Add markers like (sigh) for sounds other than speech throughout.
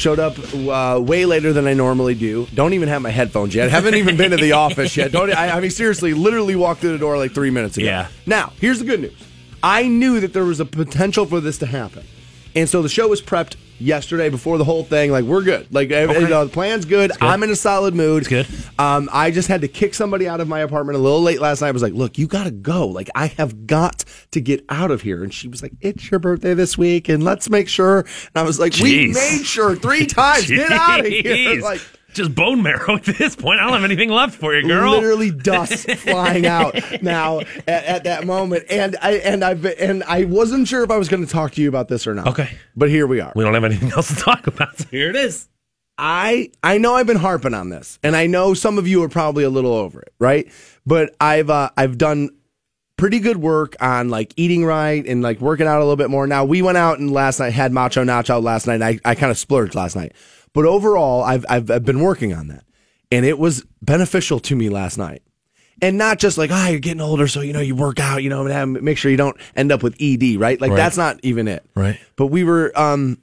Showed up uh, way later than I normally do. Don't even have my headphones yet. Haven't even been to the (laughs) office yet. Don't. I, I mean, seriously, literally walked through the door like three minutes ago. Yeah. Now, here's the good news. I knew that there was a potential for this to happen, and so the show was prepped yesterday before the whole thing. Like we're good. Like ev- you know, the plan's good. I'm in a solid mood. It's good. Um, I just had to kick somebody out of my apartment a little late last night. I was like, "Look, you got to go. Like I have got to get out of here." And she was like, "It's your birthday this week, and let's make sure." And I was like, "We made sure three times. Get out of here!" (laughs) Like just bone marrow (laughs) at this point. I don't have anything left for you, girl. literally (laughs) dust flying out now at, at that moment. And I and I and I wasn't sure if I was going to talk to you about this or not. Okay. but here we are. We don't have anything (laughs) else to talk about. So here it is. I I know I've been harping on this, and I know some of you are probably a little over it, right? But I've uh, I've done pretty good work on like eating right and like working out a little bit more. Now we went out and last night had macho nacho last night. And I I kind of splurged last night, but overall I've, I've I've been working on that, and it was beneficial to me last night. And not just like, ah, you're getting older, so you know you work out, you know, and make sure you don't end up with ED, right? Like Right. that's not even it, Right. But we were, um,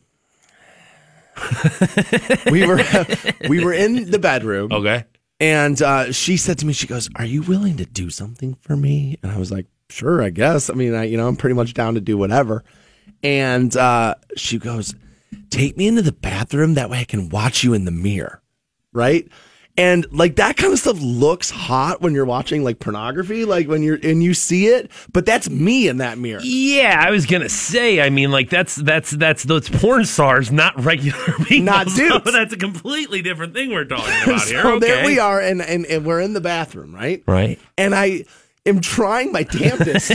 (laughs) we were, (laughs) we were in the bedroom, Okay. and uh, she said to me, she goes, "Are you willing to do something for me?" And I was like, "Sure, I guess. I mean, I, you know, I'm pretty much down to do whatever." And uh, she goes, "Take me into the bathroom. That way, I can watch you in the mirror." Right. And like that kind of stuff looks hot when you're watching like pornography, like when you're and you see it, but that's me in that mirror. Yeah, I was gonna say. I mean, like that's that's that's those porn stars, not regular (laughs) people. Not So (laughs) that's a completely different thing we're talking about (laughs) here. so okay. there we are, and, and and we're in the bathroom, right? Right. And I am trying my damnedest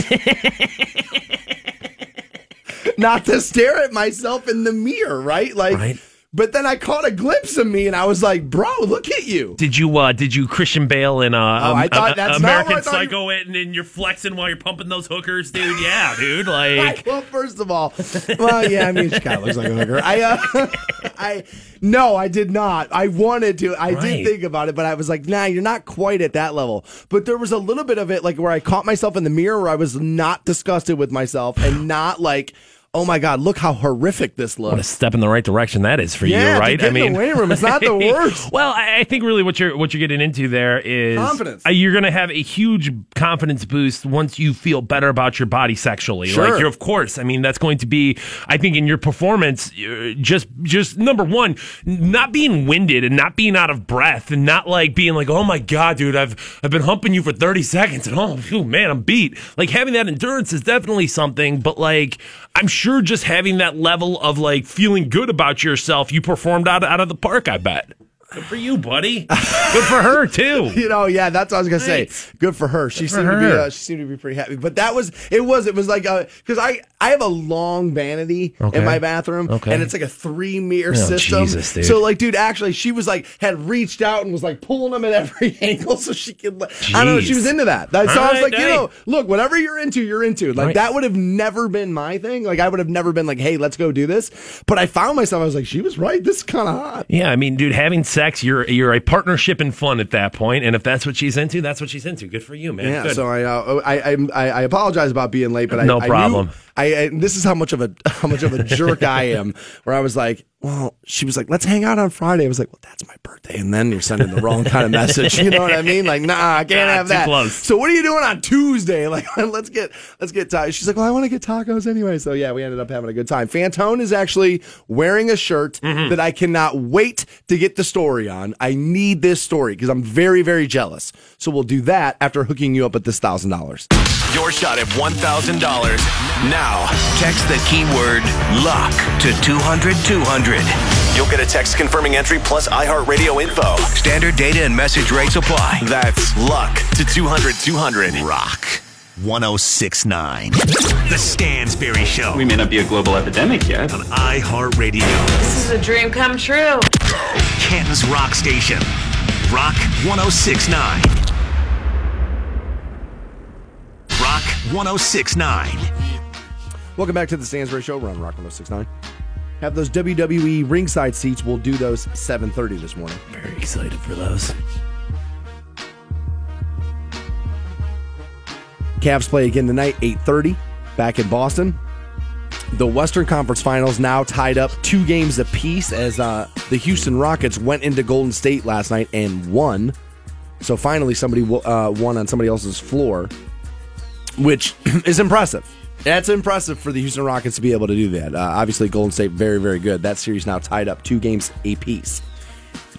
not to stare at myself in the mirror, right? Like, Right. but then I caught a glimpse of me, and I was like, "Bro, look at you." Did you uh did you Christian Bale in uh Oh, I thought- that's American where I thought you- Psycho it and then you're flexing while you're pumping those hookers, dude? Yeah, dude. (laughs) Like well, first of all, well, yeah, I mean, she kind of looks like a hooker. I, uh, (laughs) I, no, I did not. I wanted to. I Right. did think about it, but I was like, nah, you're not quite at that level. But there was a little bit of it, like where I caught myself in the mirror, where I was not disgusted with myself and not like, oh my god, look how horrific this looks. what a step in the right direction that is for Yeah, you, right? get in the weight room, it's not the (laughs) worst. well, I, I think really what you're what you're getting into there is Confidence. uh, You're going to have a huge confidence boost once you feel better about your body sexually. Sure. Like you're, of course. I mean, that's going to be. I think in your performance, uh, just just number one, not being winded and not being out of breath and not like being like, oh my god, dude, I've I've been humping you for 30 seconds and oh phew, man, I'm beat. Like having that endurance is definitely something, but like I'm sure just having that level of like feeling good about yourself, you performed out out of the park. I bet. Good for you, buddy. Good for her too. (laughs) You know, yeah, that's what I was gonna say. Good for her. She for seemed to be, uh, she seemed to be pretty happy. But that was, it was, it was like, because I, I have a long vanity Okay. in my bathroom, Okay. and it's like a three mirror Oh, system. Jesus, dude. So, like, dude, actually, she was like, had reached out and was like pulling them at every (laughs) angle so she could. Like, I don't know. She was into that. That- so I was like, you know, look, whatever you're into, you're into. Like Right. that would have never been my thing. Like I would have never been like, hey, let's go do this. But I found myself. I was like, she was right. This is kind of hot. Yeah, I mean, dude, having sex, you're you're a partnership in fun at that point, and if that's what she's into, that's what she's into. Good for you, man. Yeah, Good. so I, uh, I, I I apologize about being late, but I No I knew- problem. I, I this is how much of a (laughs) how much of a jerk I am. Where I was like, well, she was like, let's hang out on Friday. I was like, well, that's my birthday, and then you're sending the wrong kind of message. (laughs) You know what I mean? Like, nah, I can't Ah, have that. close. So what are you doing on Tuesday? (laughs) Like, let's get let's get ta- She's like, well, I want to get tacos anyway. So yeah, we ended up having a good time. Fantone is actually wearing a shirt Mm-hmm. that I cannot wait to get the story on. I need this story because I'm very very jealous. So we'll do that after hooking you up with this thousand dollars. Your shot at $1,000. Now, text the keyword luck to 200 200. You'll get a text confirming entry plus iHeartRadio info. Standard data and message rates apply. That's luck to 200 200. Rock 1069. The Stansbury Show. We may not be a global epidemic yet. On iHeartRadio. This is a dream come true. Canton's Rock Station. Rock 1069. Rock 1069. Welcome back to the Stansbury Show. We're on Rock 1069. Have those WWE ringside seats. We'll do those 7:30 this morning. very excited for those. Cavs play again tonight, 8:30, back in Boston. The Western Conference Finals now tied up two games apiece as uh, the Houston Rockets went into Golden State last night and won. So finally, somebody uh, won on somebody else's floor, which (clears throat) is impressive. That's impressive for the Houston Rockets to be able to do that. Uh, obviously, Golden State very, very good. That series now tied up two games apiece.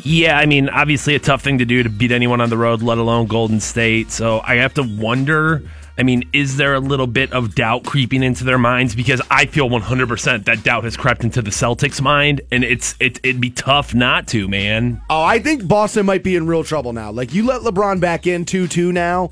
Yeah, I mean, obviously a tough thing to do to beat anyone on the road, let alone Golden State. So I have to wonder. I mean, is there a little bit of doubt creeping into their minds? Because I feel 100% that doubt has crept into the Celtics' mind, and it's it, it'd be tough not to, man. Oh, I think Boston might be in real trouble now. Like, you let LeBron back in 2 2 now.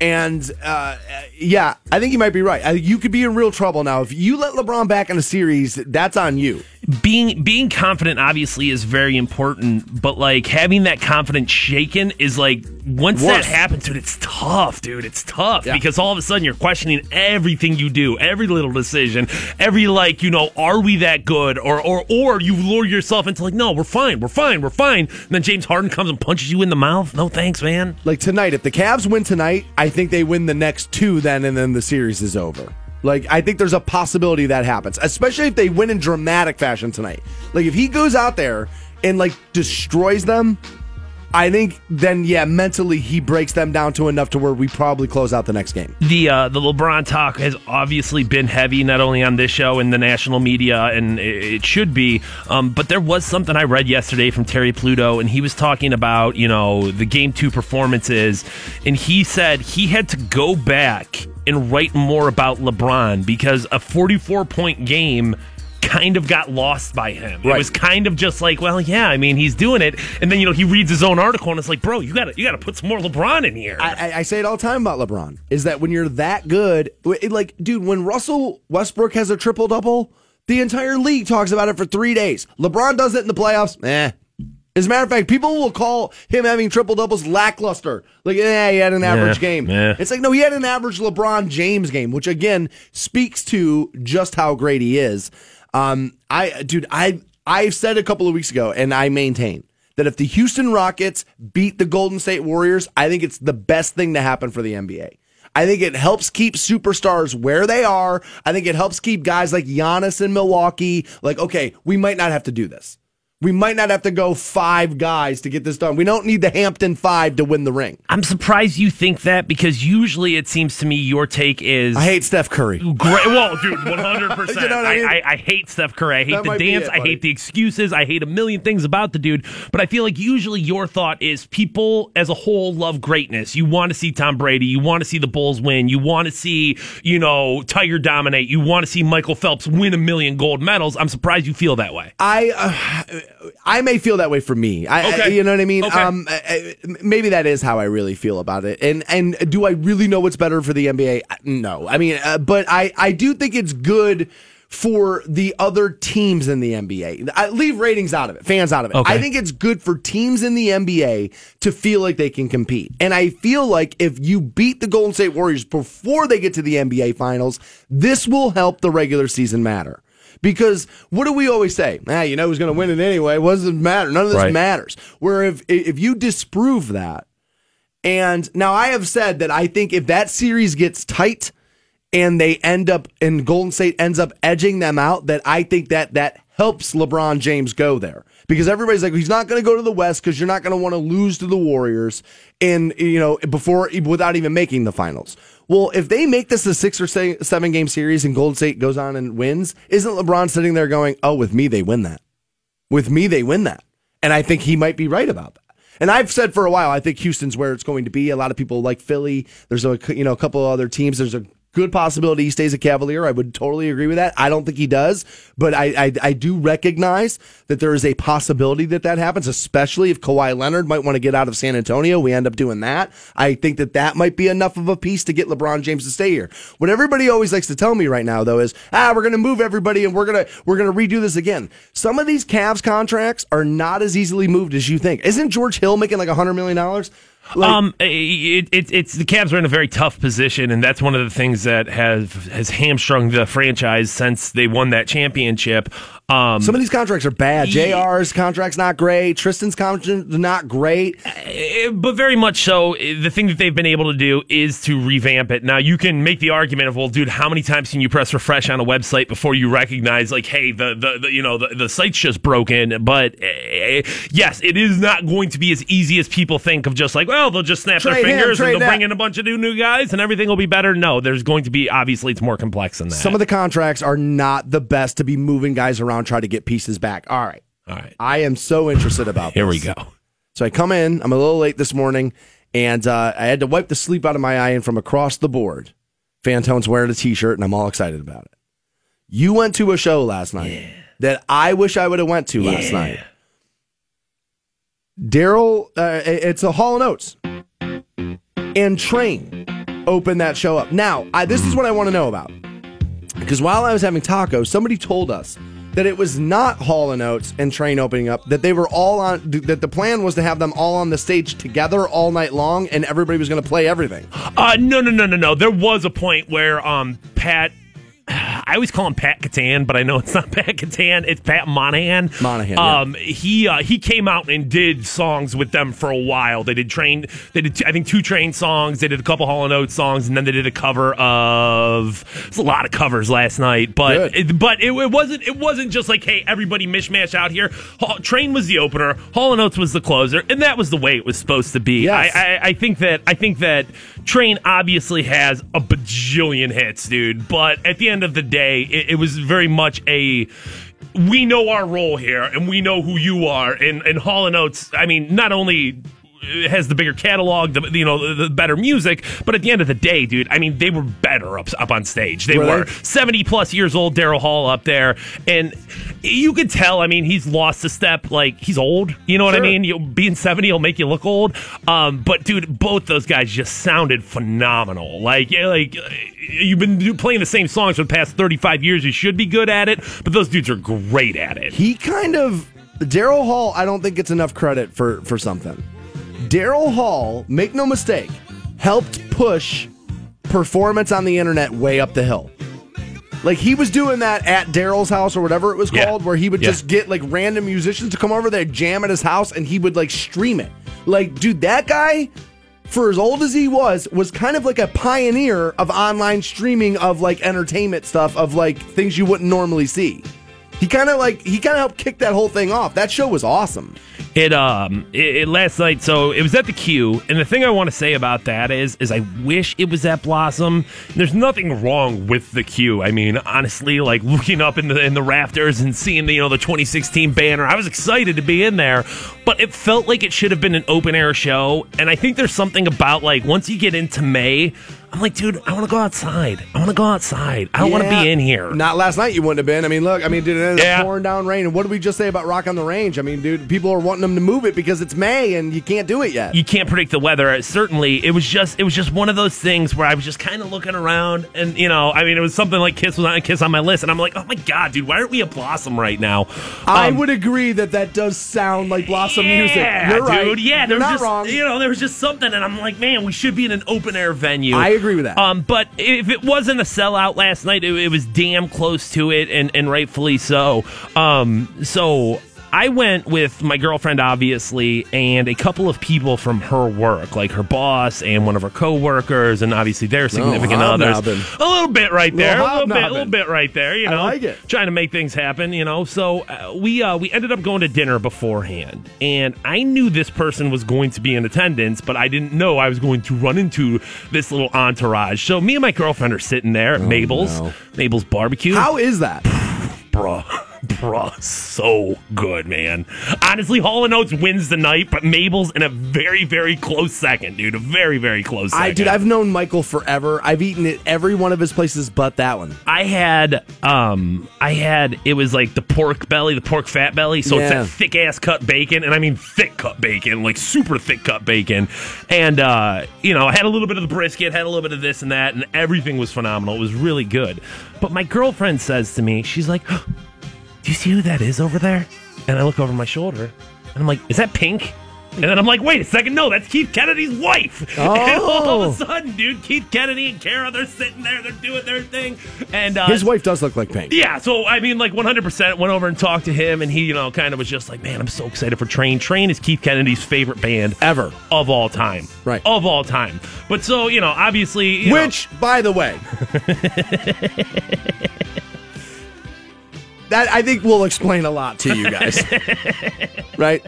And uh, yeah, I think you might be right. You could be in real trouble now if you let LeBron back in a series. That's on you being being confident obviously is very important, but like having that confidence shaken is like once Worse. that happens, dude, it's tough, dude. It's tough yeah. because all of a sudden you're questioning everything you do, every little decision, every like, you know, are we that good? Or or or you lure yourself into like, no, we're fine, we're fine, we're fine. And then James Harden comes and punches you in the mouth. No thanks, man. Like tonight, if the Cavs win tonight, I think they win the next two then and then the series is over. Like, I think there's a possibility that happens, especially if they win in dramatic fashion tonight. Like, if he goes out there and, like, destroys them, I think then, yeah, mentally he breaks them down to enough to where we probably close out the next game. The uh, the LeBron talk has obviously been heavy, not only on this show and the national media, and it should be. Um, but there was something I read yesterday from Terry Pluto, and he was talking about you know the game two performances, and he said he had to go back and write more about LeBron because a 44 point game kind of got lost by him. Right. It was kind of just like, well, yeah, I mean, he's doing it, and then you know he reads his own article and it's like, bro, you got to you got to put some more LeBron in here. I, I, say it all the time about LeBron is that when you're that good, it, like, dude, when Russell Westbrook has a triple double. The entire league talks about it for three days. LeBron does it in the playoffs. Eh, as a matter of fact, people will call him having triple doubles lackluster. Like, yeah, he had an average yeah, game. Yeah. It's like, no, he had an average LeBron James game, which again speaks to just how great he is. Um, I, dude, I, I said a couple of weeks ago, and I maintain that if the Houston Rockets beat the Golden State Warriors, I think it's the best thing to happen for the NBA. I think it helps keep superstars where they are. I think it helps keep guys like Giannis in Milwaukee like, okay, we might not have to do this. We might not have to go five guys to get this done. We don't need the Hampton five to win the ring. I'm surprised you think that because usually it seems to me your take is I hate Steph Curry. Great. Well, dude, 100. (laughs) percent you know I, mean? I, I, hate Steph Curry. I hate that the dance. It, I hate the excuses. I hate a million things about the dude. But I feel like usually your thought is people as a whole love greatness. You want to see Tom Brady. You want to see the Bulls win. You want to see you know Tiger dominate. You want to see Michael Phelps win a million gold medals. I'm surprised you feel that way. I. Uh, I may feel that way for me. I, okay. I, you know what I mean? Okay. Um, I, maybe that is how I really feel about it. And and do I really know what's better for the NBA? No. I mean, uh, but I I do think it's good for the other teams in the NBA. I leave ratings out of it, fans out of it. Okay. I think it's good for teams in the NBA to feel like they can compete. And I feel like if you beat the Golden State Warriors before they get to the NBA finals, this will help the regular season matter. Because what do we always say? Ah, you know who's going to win it anyway. What does it matter? None of this right. matters. Where if if you disprove that, and now I have said that I think if that series gets tight and they end up and Golden State ends up edging them out, that I think that that helps LeBron James go there because everybody's like he's not going to go to the West because you're not going to want to lose to the Warriors in you know before without even making the finals. Well, if they make this a six or seven game series and Golden State goes on and wins, isn't LeBron sitting there going, "Oh, with me they win that. With me they win that." And I think he might be right about that. And I've said for a while, I think Houston's where it's going to be. A lot of people like Philly. There's a you know a couple of other teams. There's a good possibility he stays a Cavalier. I would totally agree with that. I don't think he does, but I, I, I do recognize that there is a possibility that that happens, especially if Kawhi Leonard might want to get out of San Antonio. We end up doing that. I think that that might be enough of a piece to get LeBron James to stay here. What everybody always likes to tell me right now, though, is ah, we're going to move everybody and we're going to we're going to redo this again. Some of these Cavs contracts are not as easily moved as you think. Isn't George Hill making like hundred million dollars? Like, um, it, it, it's the Cavs are in a very tough position, and that's one of the things that has has hamstrung the franchise since they won that championship. Um, some of these contracts are bad. JR's contract's not great. Tristan's contract's not great. Eh, but very much so. The thing that they've been able to do is to revamp it. Now you can make the argument of, well, dude, how many times can you press refresh on a website before you recognize, like, hey, the the, the you know the, the site's just broken? But eh, yes, it is not going to be as easy as people think of just like, well, they'll just snap Trade their fingers trade and they'll that. bring in a bunch of new new guys and everything will be better. No, there's going to be obviously it's more complex than that. Some of the contracts are not the best to be moving guys around, try to get pieces back. All right. all right, I am so interested about here we go. So I come in, I'm a little late this morning, and uh, I had to wipe the sleep out of my eye, and from across the board, Fantone's wearing a t shirt, and I'm all excited about it. You went to a show last night that I wish I would have went to last night. Daryl, uh, it's a Hall and Oates and Train opened that show up. Now, I, this is what I want to know about because while I was having tacos, somebody told us that it was not Hall and Oates and Train opening up. That they were all on. That the plan was to have them all on the stage together all night long, and everybody was going to play everything. Uh, no, no, no, no, no. There was a point where um, Pat. (sighs) I always call him Pat Catan, but I know it's not (laughs) Pat Catan. It's Pat Monahan. Monahan, yeah. Um, he uh, he came out and did songs with them for a while. They did train. They did I think two train songs. They did a couple Hall and Oates songs, and then they did a cover of. There's a lot of covers last night, but it, but it, it wasn't it wasn't just like hey everybody mishmash out here. Hall, train was the opener. Hall and Oates was the closer, and that was the way it was supposed to be. Yes. I, I, I think that I think that Train obviously has a bajillion hits, dude. But at the end of the day, it, it was very much a we know our role here and we know who you are. And and Hall and Oates, I mean, not only has the bigger catalog, the you know the, the better music, but at the end of the day, dude, I mean, they were better up up on stage. They Were were seventy plus years old, Daryl Hall up there, and you could tell. I mean, he's lost a step. Like he's old. You know what I mean? You, being seventy will make you look old. Um, but dude, both those guys just sounded phenomenal. Like like uh, you've been playing the same songs for the past thirty five years. You should be good at it. But those dudes are great at it. He kind of Daryl Hall. I don't think gets enough credit for for something. Daryl Hall, make no mistake, helped push performance on the internet way up the hill. Like he was doing that at Daryl's house or whatever it was Yeah. called, where he would Yeah. just get like random musicians to come over there, jam at his house, and he would like stream it. Like, dude, that guy, for as old as he was, was kind of like a pioneer of online streaming of like entertainment stuff, of like things you wouldn't normally see. He kind of like he kind of helped kick that whole thing off. That show was awesome. It um it, it last night so it was at the Q and the thing I want to say about that is is I wish it was at Blossom. There's nothing wrong with the Q. I mean honestly like looking up in the in the rafters and seeing the you know the 2016 banner I was excited to be in there but it felt like it should have been an open air show and I think there's something about like once you get into May I'm like dude I want to go outside. I want to go outside. I don't want to be in here. Not last night. You wouldn't have been. I mean, look. I mean, dude, it ended up Yeah. pouring down rain. And what did we just say about Rock on the Range? I mean, dude, people are wanting them to move it because it's May and you can't do it yet. you can't predict the weather. Certainly, it was just it was just one of those things where I was just kind of looking around, and you know, I mean, it was something like Kiss was on Kiss on my list, and I'm like, oh my god, dude, why aren't we a Blossom right now? I Um, would agree that that does sound like Blossom music. yeah, You're right. dude. Yeah, You're there was not just wrong. you know there was just something, and I'm like, man, we should be in an open air venue. I agree with that. Um, but if it wasn't a sellout last night, it, it was damn close to it, and and rightfully so. Um, so. I went with my girlfriend, obviously, and a couple of people from her work, like her boss and one of her coworkers, and obviously their significant others. A little bit right there, a little bit, a little bit right there. You I know, like it. trying to make things happen. You know, so uh, we uh, we ended up going to dinner beforehand, and I knew this person was going to be in attendance, but I didn't know I was going to run into this little entourage. So me and my girlfriend are sitting there at Mabel's, no. Mabel's barbecue. How is that? bruh, (laughs) bruh, so good, man. Honestly, Hall and Oates wins the night, but Mabel's in a very, very close second, dude. A very, very close second. I dude, I've known Michael forever. I've eaten at every one of his places but that one. I had um I had it was like the pork belly, the pork fat belly. So it's Yeah. that thick ass cut bacon, and I mean thick cut bacon, like super thick cut bacon. And uh, you know, I had a little bit of the brisket, had a little bit of this and that, and everything was phenomenal. It was really good. But my girlfriend says to me, she's like, Do you see who that is over there? And I look over my shoulder and I'm like, Is that pink? And then I'm like, wait a second, no, that's Keith Kennedy's wife. (laughs) And all Oh. of a sudden, dude, Keith Kennedy and Kara, they're sitting there, they're doing their thing. And uh, His wife does look like Pink. yeah, so I mean, like 100% went over and talked to him, and he, you know, kind of was just like, man, I'm so excited for Train. Train is Keith Kennedy's favorite band Ever. of all time. Right. Of all time. But so, you know, obviously. you know- Which, by the way, (laughs) that I think will explain a lot to you guys. (laughs) right?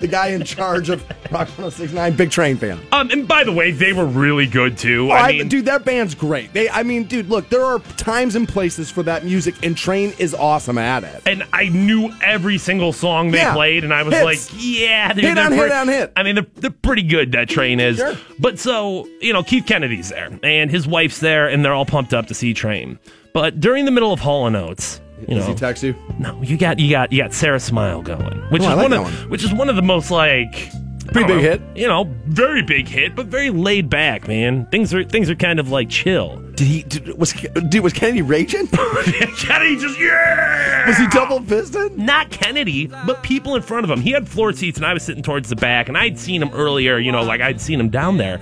The guy in charge of Rock 1069, big train fan. Um, and by the way, they were really good too. Oh, I mean, dude, that band's great. They, I mean, dude, look, there are times and places for that music, and Train is awesome at it. and I knew every single song they Yeah. played, and I was Hits. like, yeah, they're, Hit they're on hit on hit. I mean, they're, they're pretty good, that train is. Sure. But so, you know, Keith Kennedy's there, and his wife's there, and they're all pumped up to see Train. But during the middle of Hall and Oates, you Does know, he text you? no, you got you got you got Sara Smile going, which Oh, is I like one that of one. which is one of the most like Pretty don't big know, hit. You know, very big hit, but very laid back, man. Things are things are kind of like chill. Did he? Did, was dude? Was Kennedy raging? (laughs) Kennedy just yeah. was he double fisted? not Kennedy, but people in front of him. He had floor seats, and I was sitting towards the back, and I'd seen him earlier, you know, like I'd seen him down there.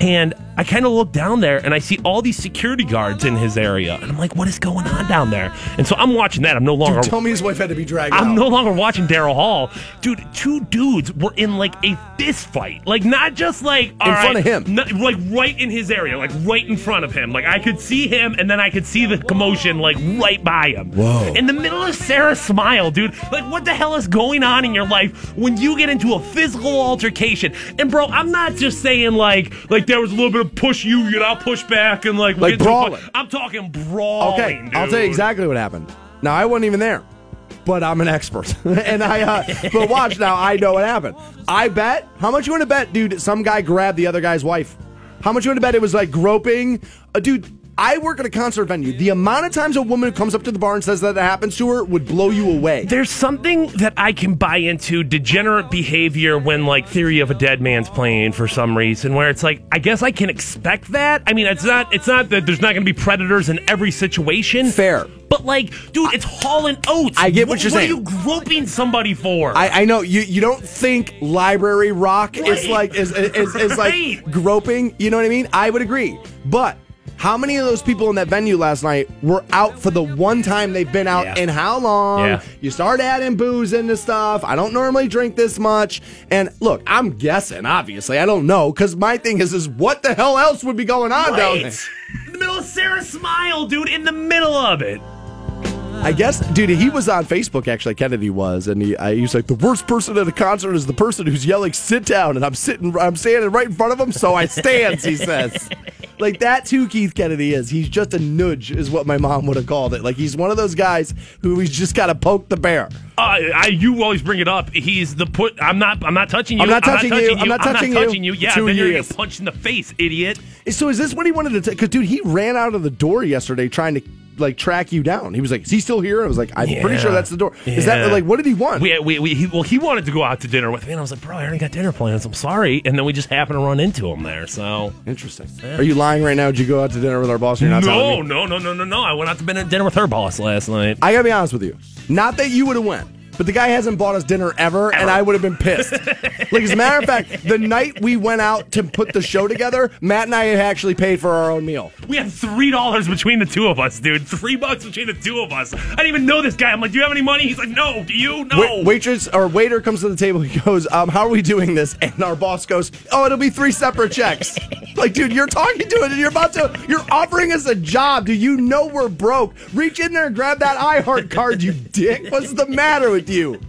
And I kind of look down there, and I see all these security guards in his area. And I'm like, what is going on down there? And so I'm watching that. I'm no longer. Tell me his wife had to be dragged I'm out. no longer watching Daryl Hall. Dude, two dudes were in like a fist fight. Like, not just like. In front right, of him. not- like, right in his area. Like, right in front of him. Like, I could see him, and then I could see the commotion, like, right by him. Whoa. In the middle of Sara's smile, dude. Like, what the hell is going on in your life when you get into a physical altercation? And, bro, I'm not just saying, like, like there was a little bit of push you, get out, push back, and, like, Like get into a fight. brawling. I'm talking brawling, Okay, dude. I'll tell you exactly what happened. Now I wasn't even there, but I'm an expert, (laughs) and I. Uh, but watch now, I know what happened. I bet. How much you want to bet, dude? Some guy grabbed the other guy's wife. How much you want to bet it was like groping? Uh, dude, I work at a concert venue. The amount of times a woman comes up to the bar and says that that happens to her would blow you away. There's something that I can buy into degenerate behavior when like Theory of a Deadman's playing for some reason where it's like I guess I can expect that. I mean it's not it's not that there's not going to be predators in every situation. Fair. But like dude, it's Hall and Oates. I get what you're saying. What are you groping somebody for? I, I know you. You don't think library rock is Right. like is is, is Right. like groping. You know what I mean? I would agree. But how many of those people in that venue last night were out for the one time they've been out Yeah. and how long? Yeah. You start adding booze into stuff. I don't normally drink this much. And look, I'm guessing. Obviously, I don't know because my thing is is what the hell else would be going on down there? In (laughs) the middle of Sara's smile, dude, in the middle of it. I guess, dude, he was on Facebook actually. Kennedy was, and he, I, he was like, the worst person at a concert is the person who's yelling, "Sit down!" And I'm sitting, I'm standing right in front of him, so I stands. he says, (laughs) like that's who Keith Kennedy is. He's just a nudge, is what my mom would have called it. Like he's one of those guys who he's just got to poke the bear. Uh, I, you always bring it up. He's the put. I'm not. I'm not touching you. I'm not touching you. I'm not touching you. touching you. Yeah, It's who then he you're gonna get punched in the face, idiot. So is this what he wanted to? Because dude, he ran out of the door yesterday trying to like track you down. He was like, "Is he still here?" I was like, "I'm pretty sure that's the door." Is that like what did he want? We, we, we, he, well, he wanted to go out to dinner with me, and I was like, bro, I already got dinner plans. I'm sorry. And then we just happened to run into him there. So Interesting. Are you lying right now? Did you go out to dinner with our boss? You're not no, me? no, no, no, no, no. I went out to dinner with her boss last night. I gotta be honest with you. Not that you would have went, but the guy hasn't bought us dinner ever, and I would have been pissed. like as a matter of fact, the night we went out to put the show together, Matt and I had actually paid for our own meal. We had three dollars between the two of us, dude. Three bucks between the two of us. I didn't even know this guy. I'm like, do you have any money? He's like, no. Do you? No. Wait, waitress or waiter comes to the table. He goes, um, "How are we doing this?" And our boss goes, "Oh, it'll be three separate checks." like, dude, you're talking to it, and you're about to, you're offering us a job. Do you know we're broke? Reach in there and grab that iHeart card, you dick. What's the matter with you?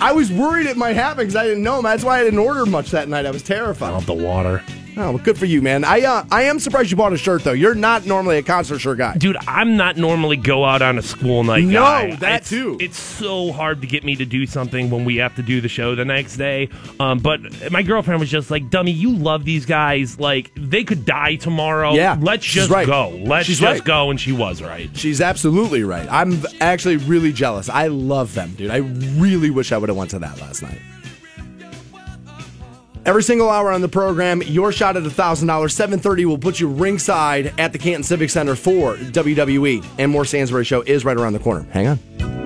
I was worried it might happen because I didn't know him. That's why I didn't order much that night. I was terrified. Out the water. Oh, well, good for you, man. I uh, I am surprised you bought a shirt though. You're not normally a concert shirt guy. Dude, I'm not normally go out on a school night No, guy. that It's- too. It's so hard to get me to do something when we have to do the show the next day. Um, but my girlfriend was just like, "Dummy, you love these guys. Like they could die tomorrow. Yeah, let's just right. go. Let's She's just right. go." And she was right. She's absolutely right. I'm actually really jealous. I love them, dude. I really wish I would have went to that last night. Every single hour on the program, your shot at $1,000. 730 will put you ringside at the Canton Civic Center for WWE. And more Stansbury Show is right around the corner. Hang on.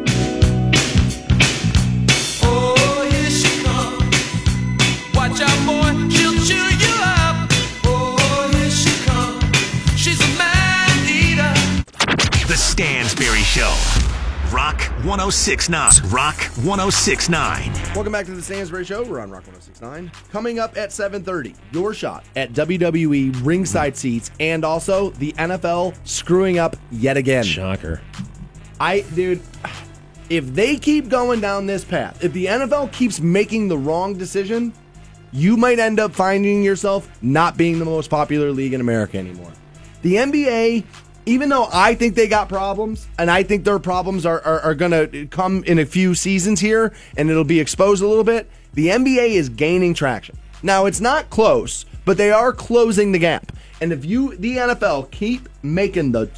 1069. Rock 1069. Welcome back to the Stansbury Show. We're on Rock 1069. Coming up at 7:30, your shot at WWE ringside seats and also the NFL screwing up yet again. Shocker. I dude, if they keep going down this path, if the NFL keeps making the wrong decision, you might end up finding yourself not being the most popular league in America anymore. The NBA, even though I think they got problems, and I think their problems are, are, are going to come in a few seasons here, and it'll be exposed a little bit, the NBA is gaining traction. Now, it's not close, but they are closing the gap. And if you, the NFL, keep making the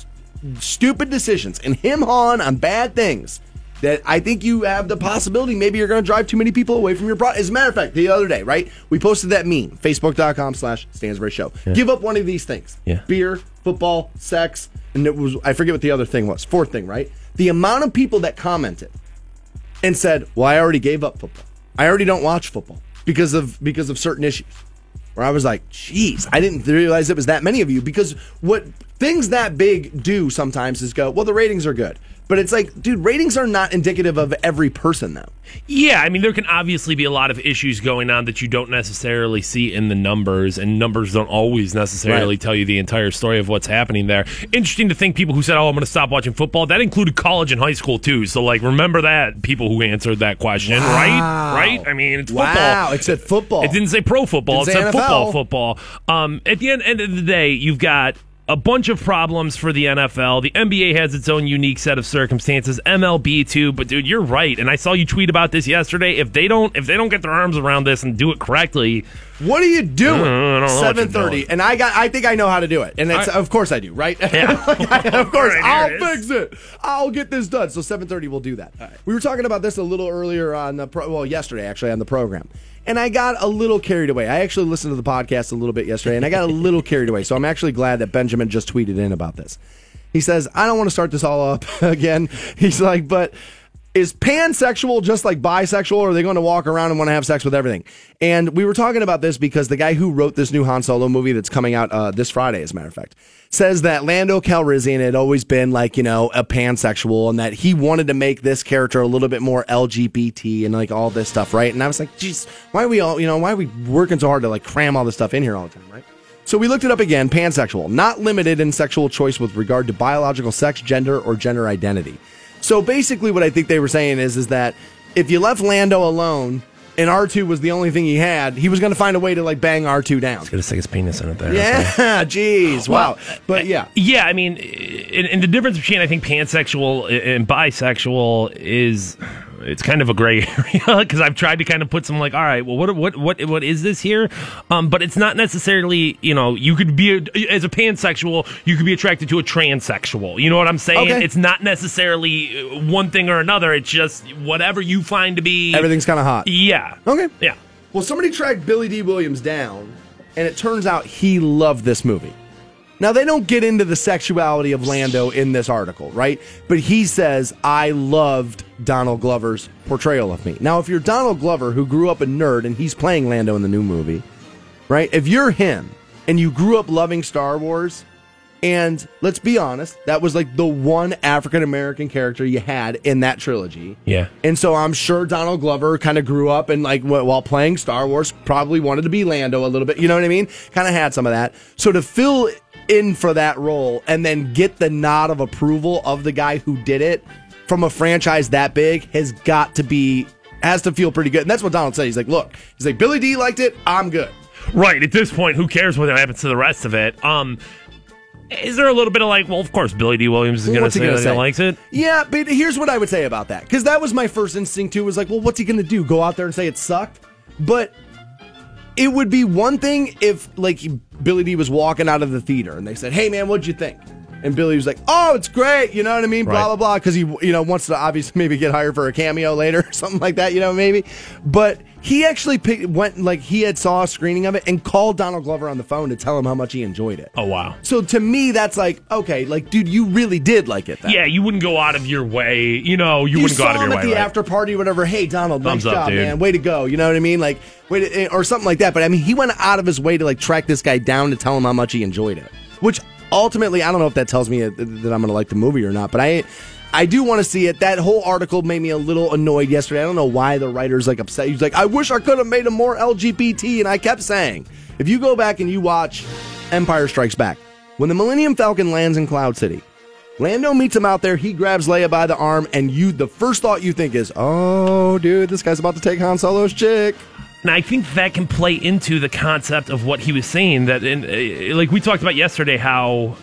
stupid decisions and him on on bad things, that I think you have the possibility maybe you're going to drive too many people away from your product. As a matter of fact, the other day, right, we posted that meme, facebook.com slash Stansbury Show. Give up one of these things. Yeah. Beer, football, sex, and it was, I forget what the other thing was, fourth thing, right? The amount of people that commented and said, well, I already gave up football. I already don't watch football because of because of certain issues. Where I was like, "Jeez, I didn't realize it was that many of you because what things that big do sometimes is go, well, the ratings are good. But it's like, dude, ratings are not indicative of every person, though. Yeah, I mean, there can obviously be a lot of issues going on that you don't necessarily see in the numbers, and numbers don't always necessarily Right. tell you the entire story of what's happening there. Interesting to think people who said, Oh, I'm going to stop watching football, that included college and high school, too. So, like, remember that, people who answered that question, right? Right? I mean, it's football. Wow, it said football. It didn't say pro football. It, Didn't say said football. Football. Um, at the end, end of the day, you've got a bunch of problems for the NFL. The NBA has its own unique set of circumstances. MLB too. But dude, you're right. And I saw you tweet about this yesterday. If they don't, if they don't get their arms around this and do it correctly, What are you doing? Mm, I don't know what you're Seven thirty, and I got. I think I know how to do it, and it's I- of course I do, right? Yeah. (laughs) of course, (laughs) Right, I'll it fix it. I'll get this done. So seven thirty, we'll do that. We were talking about this a little earlier on the pro, well yesterday actually on the program, and I got a little carried away. I actually listened to the podcast a little bit yesterday, and I got a little (laughs) carried away. So I'm actually glad that Benjamin just tweeted in about this. He says, "I don't want to start this all up (laughs) again." He's like, but is pansexual just like bisexual or are they going to walk around and want to have sex with everything? And we were talking about this because the guy who wrote this new han solo movie that's coming out uh, this friday as a matter of fact says that lando calrissian had always been like you know a pansexual and that he wanted to make this character a little bit more lgbt and like all this stuff right? And i was like geez why are we all you know why are we working so hard to like cram all this stuff in here all the time right? So we looked it up again pansexual, not limited in sexual choice with regard to biological sex, gender, or gender identity. So basically, what I think they were saying is, is that if you left Lando alone and R2 was the only thing he had, he was going to find a way to like bang R2 down. He's gonna stick his penis in it there. Yeah, (laughs) jeez, wow. But eh, yeah, Yeah, I mean, and, and the difference between I think pansexual and bisexual is it's kind of a gray (laughs) area because I've tried to kind of put some like, all right, well, what what what what is this here? Um, but it's not necessarily, you know, you could be a, as a pansexual, you could be attracted to a transsexual. You know what I'm saying? Okay. It's not necessarily uh, one thing or another. It's just whatever you find to be. everything's kind of hot. Yeah. Okay. Yeah. Well, somebody tracked Billy Dee Williams down, and it turns out he loved this movie. Now, they don't get into the sexuality of Lando in this article, right? But he says, I loved Donald Glover's portrayal of me. Now, if you're Donald Glover, who grew up a nerd and he's playing Lando in the new movie, right? If you're him and you grew up loving Star Wars, and let's be honest, that was like the one African American character you had in that trilogy. Yeah. And so I'm sure Donald Glover kind of grew up and like while playing Star Wars, probably wanted to be Lando a little bit. You know what I mean? Kind of had some of that. So to fill in for that role and then get the nod of approval of the guy who did it from a franchise that big has got to be has to feel pretty good. And that's what Donald said. He's like, look, he's like Billy Dee liked it. I'm good. Right. At this point, who cares what happens to the rest of it? Um, is there a little bit of like, well, of course, Billy Dee Williams is going to say that he likes it? Yeah, but here's what I would say about that. Because that was my first instinct too, was like, well, what's he gonna do? Go out there and say it sucked? But it would be one thing if like Billy Dee was walking out of the theater and they said, Hey man, what'd you think? And Billy was like, "Oh, it's great," you know what I mean? Blah blah blah, because he, you know, wants to obviously (laughs) maybe get hired for a cameo later (laughs) or something like that, you know, maybe. But he actually picked, went like he had saw a screening of it and called Donald Glover on the phone to tell him how much he enjoyed it. Oh wow. So to me, that's like, okay, like, dude, you really did like it. Then. Yeah, you wouldn't go out of your way. You know, you, you wouldn't go out of him your at way. the right? after party, whatever. Hey, Donald, Thumbs nice up, job, dude. man. Way to go. You know what I mean? Like, wait, eh, or something like that. But I mean, he went out of his way to like track this guy down to tell him how much he enjoyed it. Which ultimately, I don't know if that tells me that that I'm going to like the movie or not. But I, I do want to see it. That whole article made me a little annoyed yesterday. I don't know why the writer's like upset. He's like, I wish I could have made him more LGBT. And I kept saying, if you go back and you watch Empire Strikes Back, when the Millennium Falcon lands in Cloud City, Lando meets him out there. He grabs Leia by the arm, and you, the first thought you think is, "Oh, dude, this guy's about to take Han Solo's chick." And I think that can play into the concept of what he was saying. That, in, uh, like we talked about yesterday, how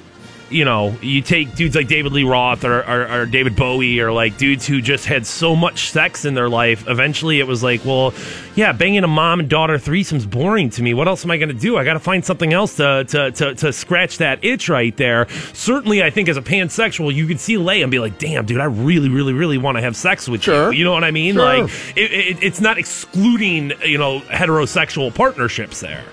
you know you take dudes like David Lee Roth or, or, or David Bowie or like dudes who just had so much sex in their life. Eventually, it was like, well, yeah, banging a mom and daughter threesome's boring to me. What else am I going to do? I got to find something else to, to to to scratch that itch right there. Certainly, I think as a pansexual, you could see Leia and be like, damn, dude, I really, really, really want to have sex with Sure. you. You know what I mean? Sure. Like, it, it, it's not excluding you know heterosexual partnerships there.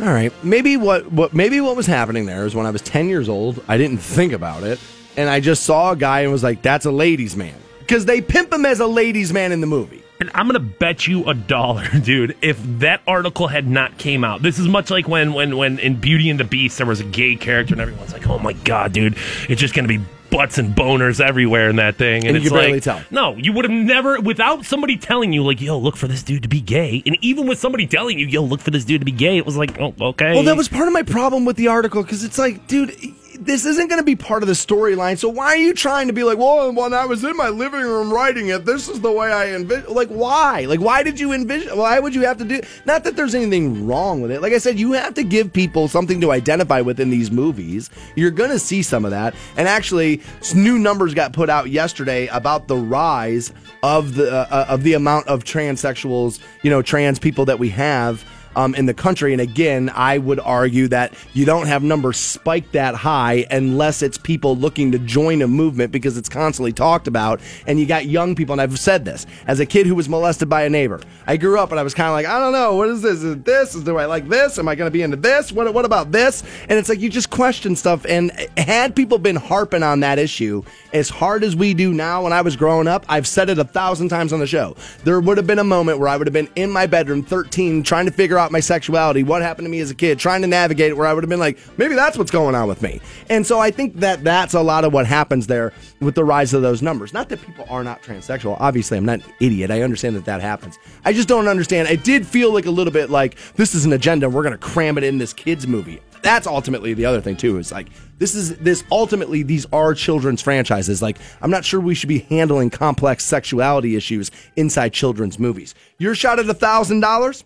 All right, maybe what what maybe what was happening there is when I was ten years old, I didn't think about it, and I just saw a guy and was like, "That's a ladies' man," because they pimp him as a ladies' man in the movie. And I'm gonna bet you a dollar, (laughs) dude, if that article had not came out. This is much like when when when in Beauty and the Beast there was a gay character and everyone's like, "Oh my god, dude, it's just gonna be butts and boners everywhere in that thing." And it's you could like, barely tell. No, you would have never without somebody telling you like, "Yo, look for this dude to be gay," and even with somebody telling you, "Yo, look for this dude to be gay," it was like, "Oh, okay." Well, that was part of my problem with the article because it's like, dude, this isn't going to be part of the storyline. So why are you trying to be like, well, when I was in my living room writing it, this is the way I envision? Like, why? Like, why did you envision? Why would you have to do? Not that there's anything wrong with it. Like I said, you have to give people something to identify with in these movies. You're going to see some of that. And actually, new numbers got put out yesterday about the rise of the uh, of the amount of transsexuals, you know, trans people that we have um, in the country. And again, I would argue that you don't have numbers spike that high unless it's people looking to join a movement because it's constantly talked about. And you got young people, and I've said this as a kid who was molested by a neighbor. I grew up and I was kind of like, I don't know, what is this? Is this? Is do I like this? Am I going to be into this? What what about this? And it's like you just question stuff. And had people been harping on that issue as hard as we do now when I was growing up, I've said it a thousand times on the show. There would have been a moment where I would have been in my bedroom, 13, trying to figure out my sexuality, what happened to me as a kid, trying to navigate it, where I would have been like, maybe that's what's going on with me. And so I think that that's a lot of what happens there with the rise of those numbers. Not that people are not transsexual. Obviously, I'm not an idiot. I understand that that happens. I just don't understand. It did feel like a little bit like this is an agenda. We're going to cram it in this kids movie. That's ultimately the other thing too. Is like this is this ultimately these are children's franchises. Like I'm not sure we should be handling complex sexuality issues inside children's movies. Your shot at a thousand dollars.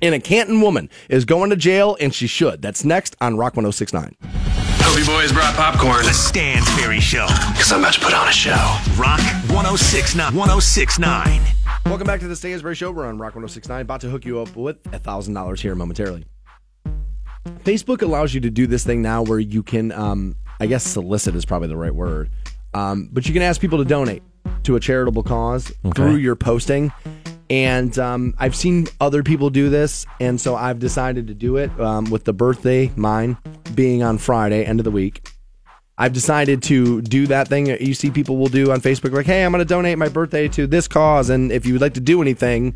And a Canton woman is going to jail, and she should. That's next on Rock 1069. Hope you boys brought popcorn. The Stansbury Show. Because I'm about to put on a show. Rock 1069. 1069. Welcome back to the Stansbury Show. We're on Rock 1069, about to hook you up with $1,000 here momentarily. Facebook allows you to do this thing now where you can, um, I guess solicit is probably the right word, um, but you can ask people to donate to a charitable cause through your posting. And um, I've seen other people do this, and so I've decided to do it um, with the birthday, mine being on Friday, end of the week. I've decided to do that thing that you see people will do on Facebook, like, hey, I'm going to donate my birthday to this cause. And if you would like to do anything,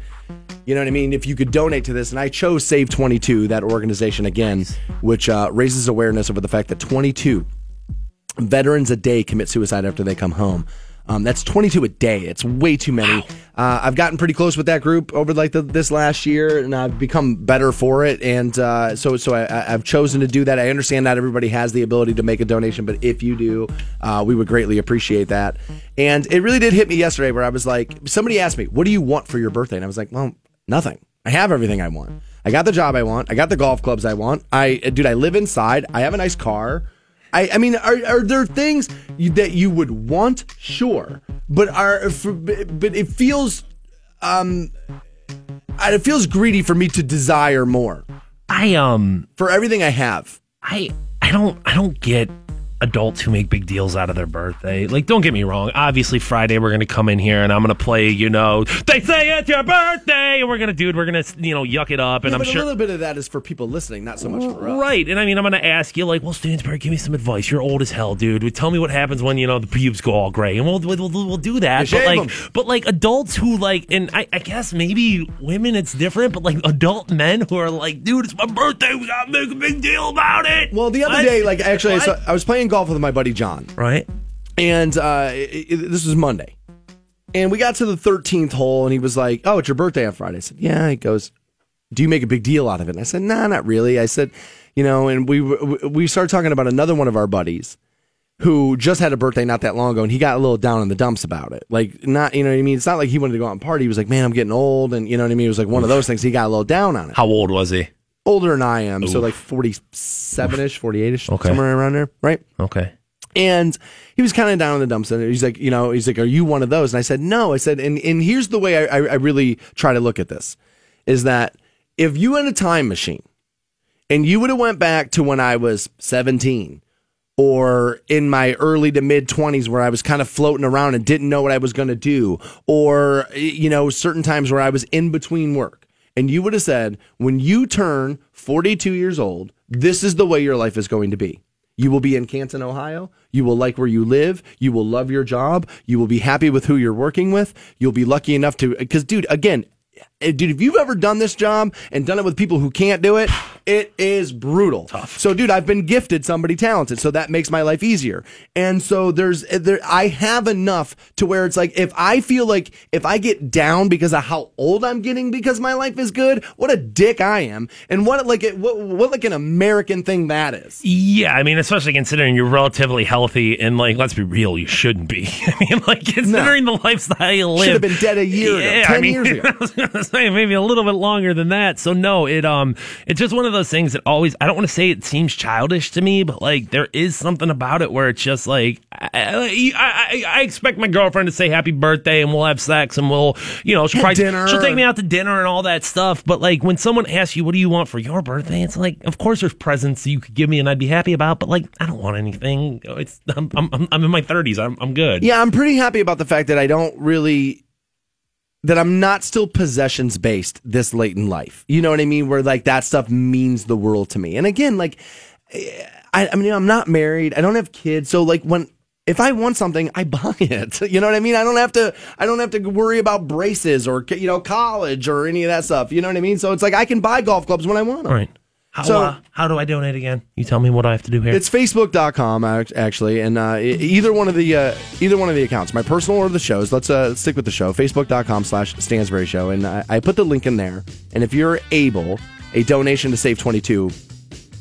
you know what I mean? If you could donate to this. And I chose Save 22, that organization again, which uh, raises awareness over the fact that 22 veterans a day commit suicide after they come home. Um, that's 22 a day. It's way too many. Uh, I've gotten pretty close with that group over like the, this last year, and I've become better for it. And uh, so, so I, I've chosen to do that. I understand not everybody has the ability to make a donation, but if you do, uh, we would greatly appreciate that. And it really did hit me yesterday, where I was like, somebody asked me, "What do you want for your birthday?" And I was like, "Well, nothing. I have everything I want. I got the job I want. I got the golf clubs I want. I, dude, I live inside. I have a nice car." I, I mean, are, are there things you, that you would want? Sure, but are but it feels um, it feels greedy for me to desire more I um for everything I have. I I don't I don't get adults who make big deals out of their birthday. Like, don't get me wrong. Obviously, Friday we're gonna come in here and I'm gonna play. You know, they say it's your birthday, and we're gonna, dude, we're gonna, you know, yuck it up, and Yeah, I'm sure. a little bit of that is for people listening, not so much for us. Right, and I mean, I'm gonna ask you, like, well, Stansbury, give me some advice. You're old as hell, dude. Tell me what happens when you know the pubes go all gray, and we'll we'll, we'll, we'll do that. But like, 'em. but like adults who like, and I, I guess maybe women it's different, but like adult men who are like, dude, it's my birthday, we gotta make a big deal about it. Well, the other What? day, like actually, saw, I was playing golf with my buddy John, right, And uh, it, it- this was Monday. And we got to the 13th hole, and he was like, Oh, it's your birthday on Friday. I said, Yeah. He goes, Do you make a big deal out of it? And I said, Nah, not really. I said, You know, and we, we started talking about another one of our buddies who just had a birthday not that long ago, and he got a little down in the dumps about it. Like, not, you know what I mean? It's not like he wanted to go out and party. He was like, Man, I'm getting old. And, you know what I mean? It was like one of those things. He got a little down on it. How old was he? Older than I am. So, like 47 ish, 48 ish, Okay. somewhere around there, right? Okay. And he was kind of down in the dumps. And he's like, you know, he's like, are you one of those? And I said, no. I said, and, and here's the way I, I, I really try to look at this is that if you had a time machine and you would have went back to when I was 17 or in my early to mid 20s where I was kind of floating around and didn't know what I was going to do or you know certain times where I was in between work and you would have said when you turn 42 years old this is the way your life is going to be you will be in Canton, Ohio. You will like where you live. You will love your job. You will be happy with who you're working with. You'll be lucky enough to, because, dude, again, dude, if you've ever done this job and done it with people who can't do it, it is brutal. Tough. So, dude, I've been gifted somebody talented, so that makes my life easier. And so there's, eh, there, I have enough to where it's like if I feel like if I get down because of how old I'm getting because my life is good, what a dick I am, and what like it, what, what like an American thing that is. Yeah, I mean, especially considering you're relatively healthy and like, let's be real, you shouldn't be. (laughs) I mean, like considering the lifestyle you live, Should have been dead a year ago, 10 years (laughs) ago. (laughs) Maybe a little bit longer than that. So no, it um, it's just one of those things that always. I don't want to say it seems childish to me, but like there is something about it where it's just like I, I, I, expect my girlfriend to say happy birthday and we'll have sex and we'll you know she'll, probably, she'll take me out to dinner and all that stuff. But like when someone asks you what do you want for your birthday, it's like of course there's presents you could give me and I'd be happy about, but like I don't want anything. It's I'm I'm, I'm in my 30s. I'm I'm good. Yeah, I'm pretty happy about the fact that I don't really that I'm not still possessions based this late in life. You know what I mean? Where like that stuff means the world to me. And again, like I, I mean, I'm not married. I don't have kids. So like when if I want something, I (laughs) buy it. You know what I mean? I don't have to. I don't have to worry about braces or you know college or any of that stuff. You know what I mean? So it's like I can buy golf clubs when I want them. Right. How, So- uh, how do I donate again? You tell me what I have to do here. It's facebook.com act- actually, and uh, either one of the uh, either one of the accounts, my personal or the shows. Let's uh, stick with the show. Facebook.com slash Stansbury Show, and I, I put the link in there. And if you're able, a donation to Save 22,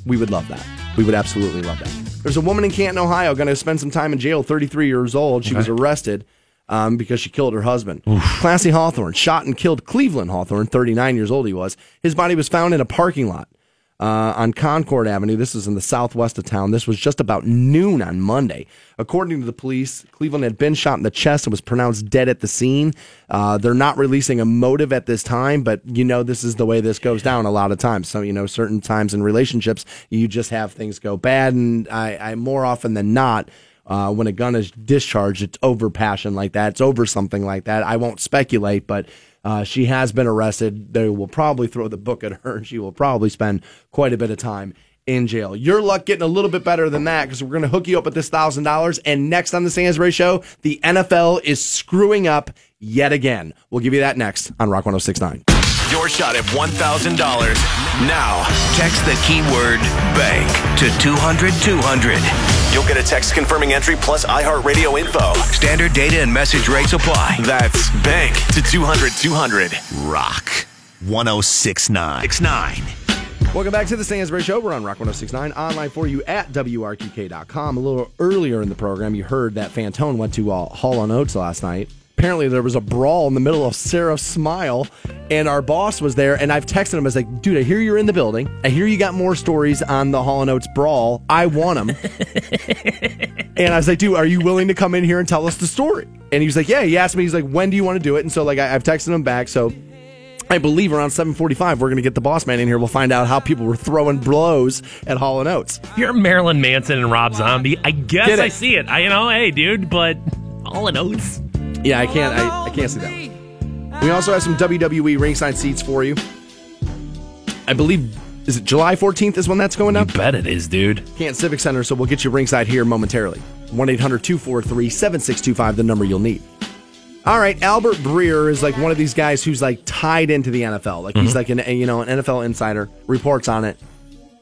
we would love that. We would absolutely love that. There's a woman in Canton, Ohio, going to spend some time in jail. 33 years old. She was arrested. Um, because she killed her husband. Classy Hawthorne shot and killed Cleveland Hawthorne, 39 years old he was. His body was found in a parking lot uh, on Concord Avenue. This is in the southwest of town. This was just about noon on Monday. According to the police, Cleveland had been shot in the chest and was pronounced dead at the scene. Uh, they're not releasing a motive at this time, but you know this is the way this goes down a lot of times. So you know, certain times in relationships, you just have things go bad, and I, I more often than not. Uh, when a gun is discharged, it's over passion like that. It's over something like that. I won't speculate, but uh, she has been arrested. They will probably throw the book at her, and (laughs) she will probably spend quite a bit of time in jail. Your luck getting a little bit better than that because we're going to hook you up with this thousand dollars. And next on the Stansbury Show, the NFL is screwing up yet again. We'll give you that next on Rock 1069. Your shot at $1,000. Now, text the keyword bank to 200 200. You'll get a text confirming entry plus iHeartRadio info. Standard data and message rates apply. That's bank to 200 200. Rock 1069. 69. Welcome back to the Stansbury Show. We're on Rock 1069 online for you at WRQK.com. A little earlier in the program, you heard that Fantone went to uh, Hall on Oates last night. Apparently, there was a brawl in the middle of Sara Smile, and our boss was there. And I've texted him. I was like, dude, I hear you're in the building. I hear you got more stories on the Hall and Oates brawl. I want them. (laughs) and I was like, dude, are you willing to come in here and tell us the story? And he was like, yeah. He asked me, he's like, when do you want to do it? And so, like, I, I've texted him back. So, I believe around 7:45 we're going to get the boss man in here. We'll find out how people were throwing blows at Hall and Oates. You're Marilyn Manson and Rob Zombie. I guess I see it. I, you know, hey, dude, but Hall in Oates. Yeah, I can't I, I can't see that one. We also have some WWE ringside seats for you. I believe is it July 14th is when that's going up? You bet it is, dude. Canton Civic Center, so we'll get you ringside here momentarily. 1-800-243-7625 the number you'll need. All right, Albert Breer is like one of these guys who's like tied into the NFL. Like he's like an you know an NFL insider, reports on it.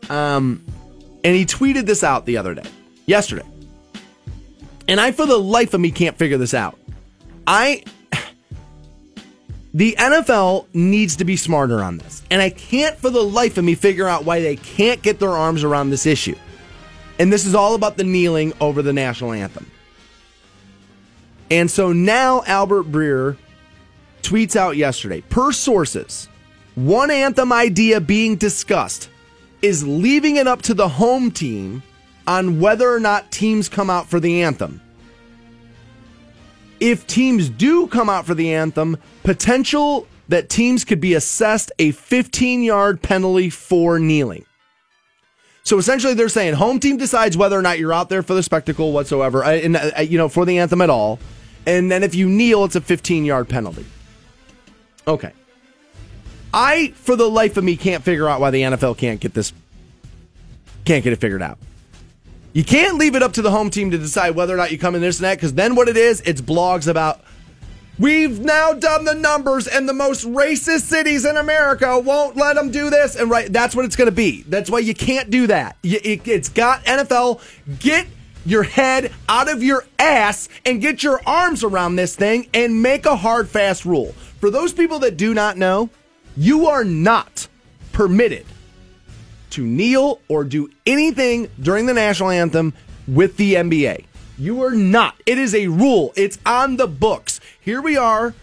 Um, and he tweeted this out the other day, yesterday. And I, for the life of me, can't figure this out. I. The NFL needs to be smarter on this. And I can't for the life of me figure out why they can't get their arms around this issue. And this is all about the kneeling over the national anthem. And so now Albert Breer tweets out yesterday per sources, one anthem idea being discussed is leaving it up to the home team on whether or not teams come out for the anthem. If teams do come out for the anthem, potential that teams could be assessed a 15 yard penalty for kneeling. So essentially, they're saying home team decides whether or not you're out there for the spectacle whatsoever, uh, and uh, you know for the anthem at all, and then if you kneel, it's a 15 yard penalty. Okay. I, for the life of me, can't figure out why the NFL can't get this, can't get it figured out. You can't leave it up to the home team to decide whether or not you come in this and that, because then what it is, it's blogs about we've now done the numbers and the most racist cities in America won't let them do this. And right, that's what it's going to be. That's why you can't do that. You, it, it's got NFL, get your head out of your ass and get your arms around this thing and make a hard, fast rule. For those people that do not know, you are not permitted to kneel or do anything during the national anthem with the NBA. You are not. It is a rule. It's on the books. Here we are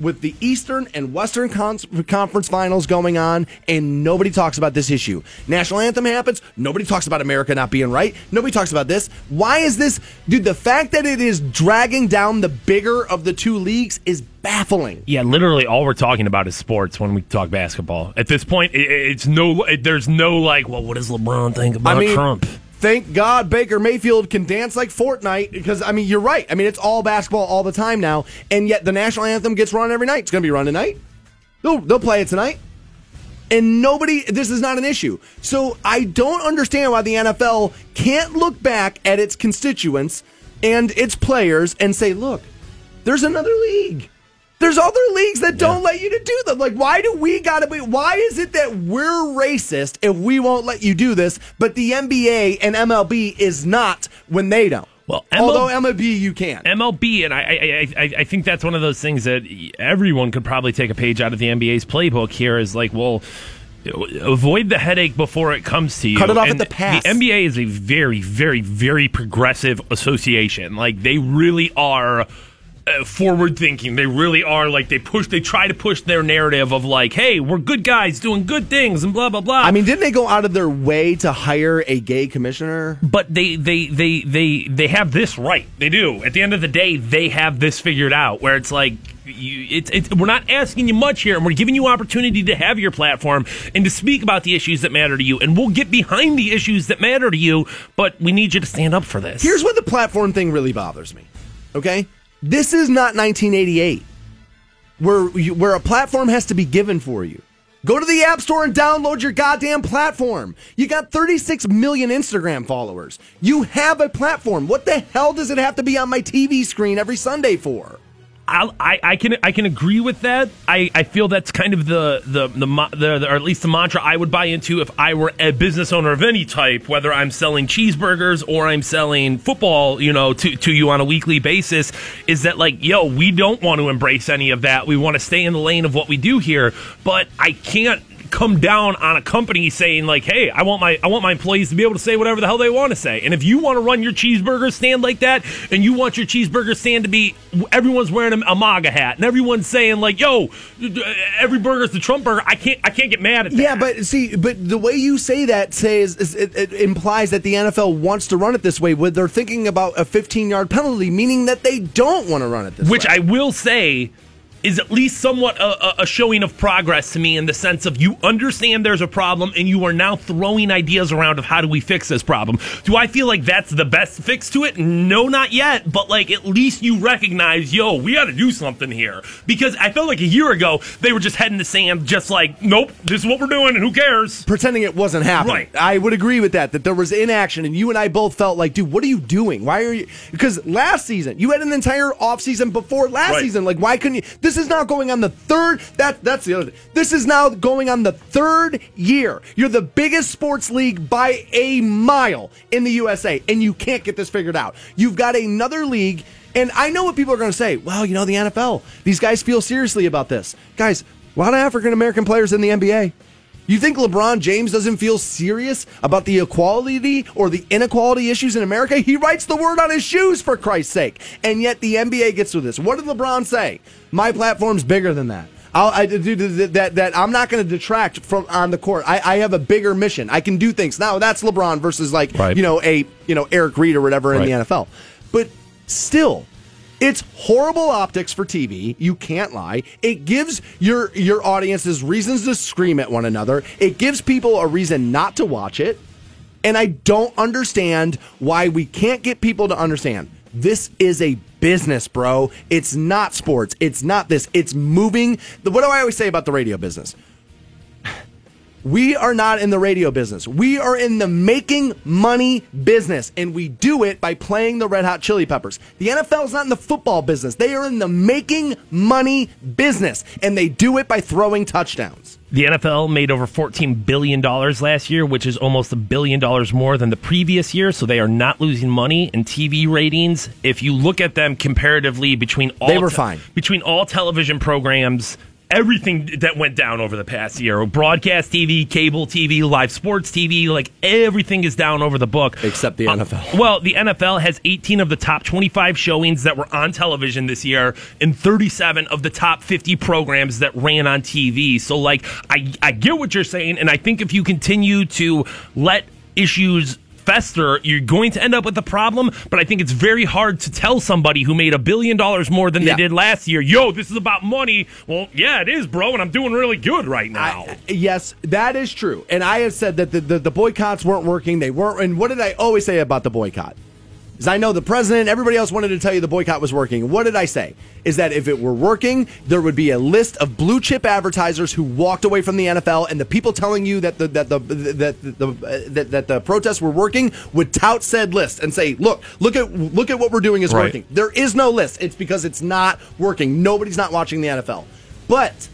with the Eastern and Western Con- Conference Finals going on, and nobody talks about this issue. National anthem happens. Nobody talks about America not being right. Nobody talks about this. Why is this, dude? The fact that it is dragging down the bigger of the two leagues is baffling. Yeah, literally all we're talking about is sports when we talk basketball. At this point, it, it's no. It, there's no like, well, what does LeBron think about I mean, Trump? Thank God Baker Mayfield can dance like Fortnite because I mean you're right. I mean it's all basketball all the time now, and yet the national anthem gets run every night. It's going to be run tonight. They'll they'll play it tonight, and nobody. This is not an issue. So I don't understand why the NFL can't look back at its constituents and its players and say, look, there's another league. There's other leagues that don't let you to do them. Like, why do we gotta be? Why is it that we're racist if we won't let you do this, but the NBA and MLB is not when they don't? Well, ML- although MLB you can. MLB, and I, I, I, I think that's one of those things that everyone could probably take a page out of the NBA's playbook. Here is like, well, avoid the headache before it comes to you. Cut it off And at the pass. The NBA is a very, very, very progressive association. Like they really are. Uh, forward thinking. They really are like they push. They try to push their narrative of like, "Hey, we're good guys doing good things," and blah blah blah. I mean, didn't they go out of their way to hire a gay commissioner? but they they they they they have this right. They do. At the end of the day, they have this figured out. Where it's like. You, it's, it's, we're not asking you much here, and we're giving you opportunity to have your platform and to speak about the issues that matter to you. And we'll get behind the issues that matter to you, but we need you to stand up for this. Here's what the platform thing really bothers me. Okay, this is not 1988, where where a platform has to be given for you. Go to the App Store and download your goddamn platform. You got 36 million Instagram followers. You have a platform. What the hell does it have to be on my TV screen every Sunday for? I'll, I, I can I can agree with that. I, I feel that's kind of the the, the the the or at least the mantra I would buy into if I were a business owner of any type, whether I'm selling cheeseburgers or I'm selling football, you know, to to you on a weekly basis. Is that like, yo, we don't want to embrace any of that. We want to stay in the lane of what we do here, but I can't come down on a company saying like, "Hey, I want my I want my employees to be able to say whatever the hell they want to say." And if you want to run your cheeseburger stand like that, and you want your cheeseburger stand to be everyone's wearing a, a MAGA hat, and everyone's saying like, "Yo, every burger's the Trump burger," I can't I can't get mad at that. Yeah, but see, but the way you say that says it, it implies that the NFL wants to run it this way. Where they're thinking about a 15 yard penalty, meaning that they don't want to run it this which way. I will say is at least somewhat a, a- showing of progress to me in the sense of you understand there's a problem and you are now throwing ideas around of how do we fix this problem. Do I feel like that's the best fix to it? No, not yet. But like at least you recognize, yo, we got to do something here because I felt like a year ago they were just heading in the sand, just like, nope, this is what we're doing and who cares? pretending it wasn't happening. Right. I would agree with that. That there was inaction, and you and I both felt like, dude, what are you doing? Why are you? Because last season you had an entire off season before last Right. season. Like, why couldn't you? This This is now going on the third. That that's the other. This is now going on the third year. You're the biggest sports league by a mile in the USA, and you can't get this figured out. You've got another league. And I know what people are going to say. Well, you know, the NFL, these guys feel seriously about this. Guys, a lot of African American players in the NBA. You think LeBron James doesn't feel serious about the equality or the inequality issues in America? He writes the word on his shoes, for Christ's sake. And yet the NBA gets with this. What did LeBron say? My platform's bigger than that. I'll, I do that, that, I'm not going to detract from on the court. I, I have a bigger mission. I can do things. Now that's LeBron versus like Right. you know a you know Eric Reid or whatever in the NFL. But still, it's horrible optics for TV. You can't lie. It gives your your audiences reasons to scream at one another. It gives people a reason not to watch it. And I don't understand why we can't get people to understand. This is a business, bro. It's not sports. It's not this. It's moving. What do I always say about the radio business? We are not in the radio business. We are in the making money business, and we do it by playing the Red Hot Chili Peppers. The NFL is not in the football business. They are in the making money business, and they do it by throwing touchdowns. The NFL made over $14 billion last year, which is almost a billion dollars more than the previous year. So they are not losing money in TV ratings. If you look at them comparatively between all They were fine. between all television programs, everything that went down over the past year, broadcast TV, cable TV, live sports TV, like everything is down over the book. Except the Uh, NFL. well, the NFL has 18 of the top 25 showings that were on television this year and 37 of the top 50 programs that ran on TV. So, like, I, I get what you're saying, and I think if you continue to let issues fester, you're going to end up with a problem. But I think it's very hard to tell somebody who made a billion dollars more than Yeah. they did last year, yo, this is about money. Well, yeah, it is, bro, and I'm doing really good right now. I- yes, that is true. And I have said that the, the, the boycotts weren't working. They weren't. And what did I always say about the boycott? Is I know the president, everybody else wanted to tell you the boycott was working. What did I say? Is that if it were working, there would be a list of blue chip advertisers who walked away from the NFL, and the people telling you that the that the that the, that, that the protests were working would tout said list and say, "Look, look at look at what we're doing is Right. working." There is no list. It's because it's not working. Nobody's not watching the NFL. But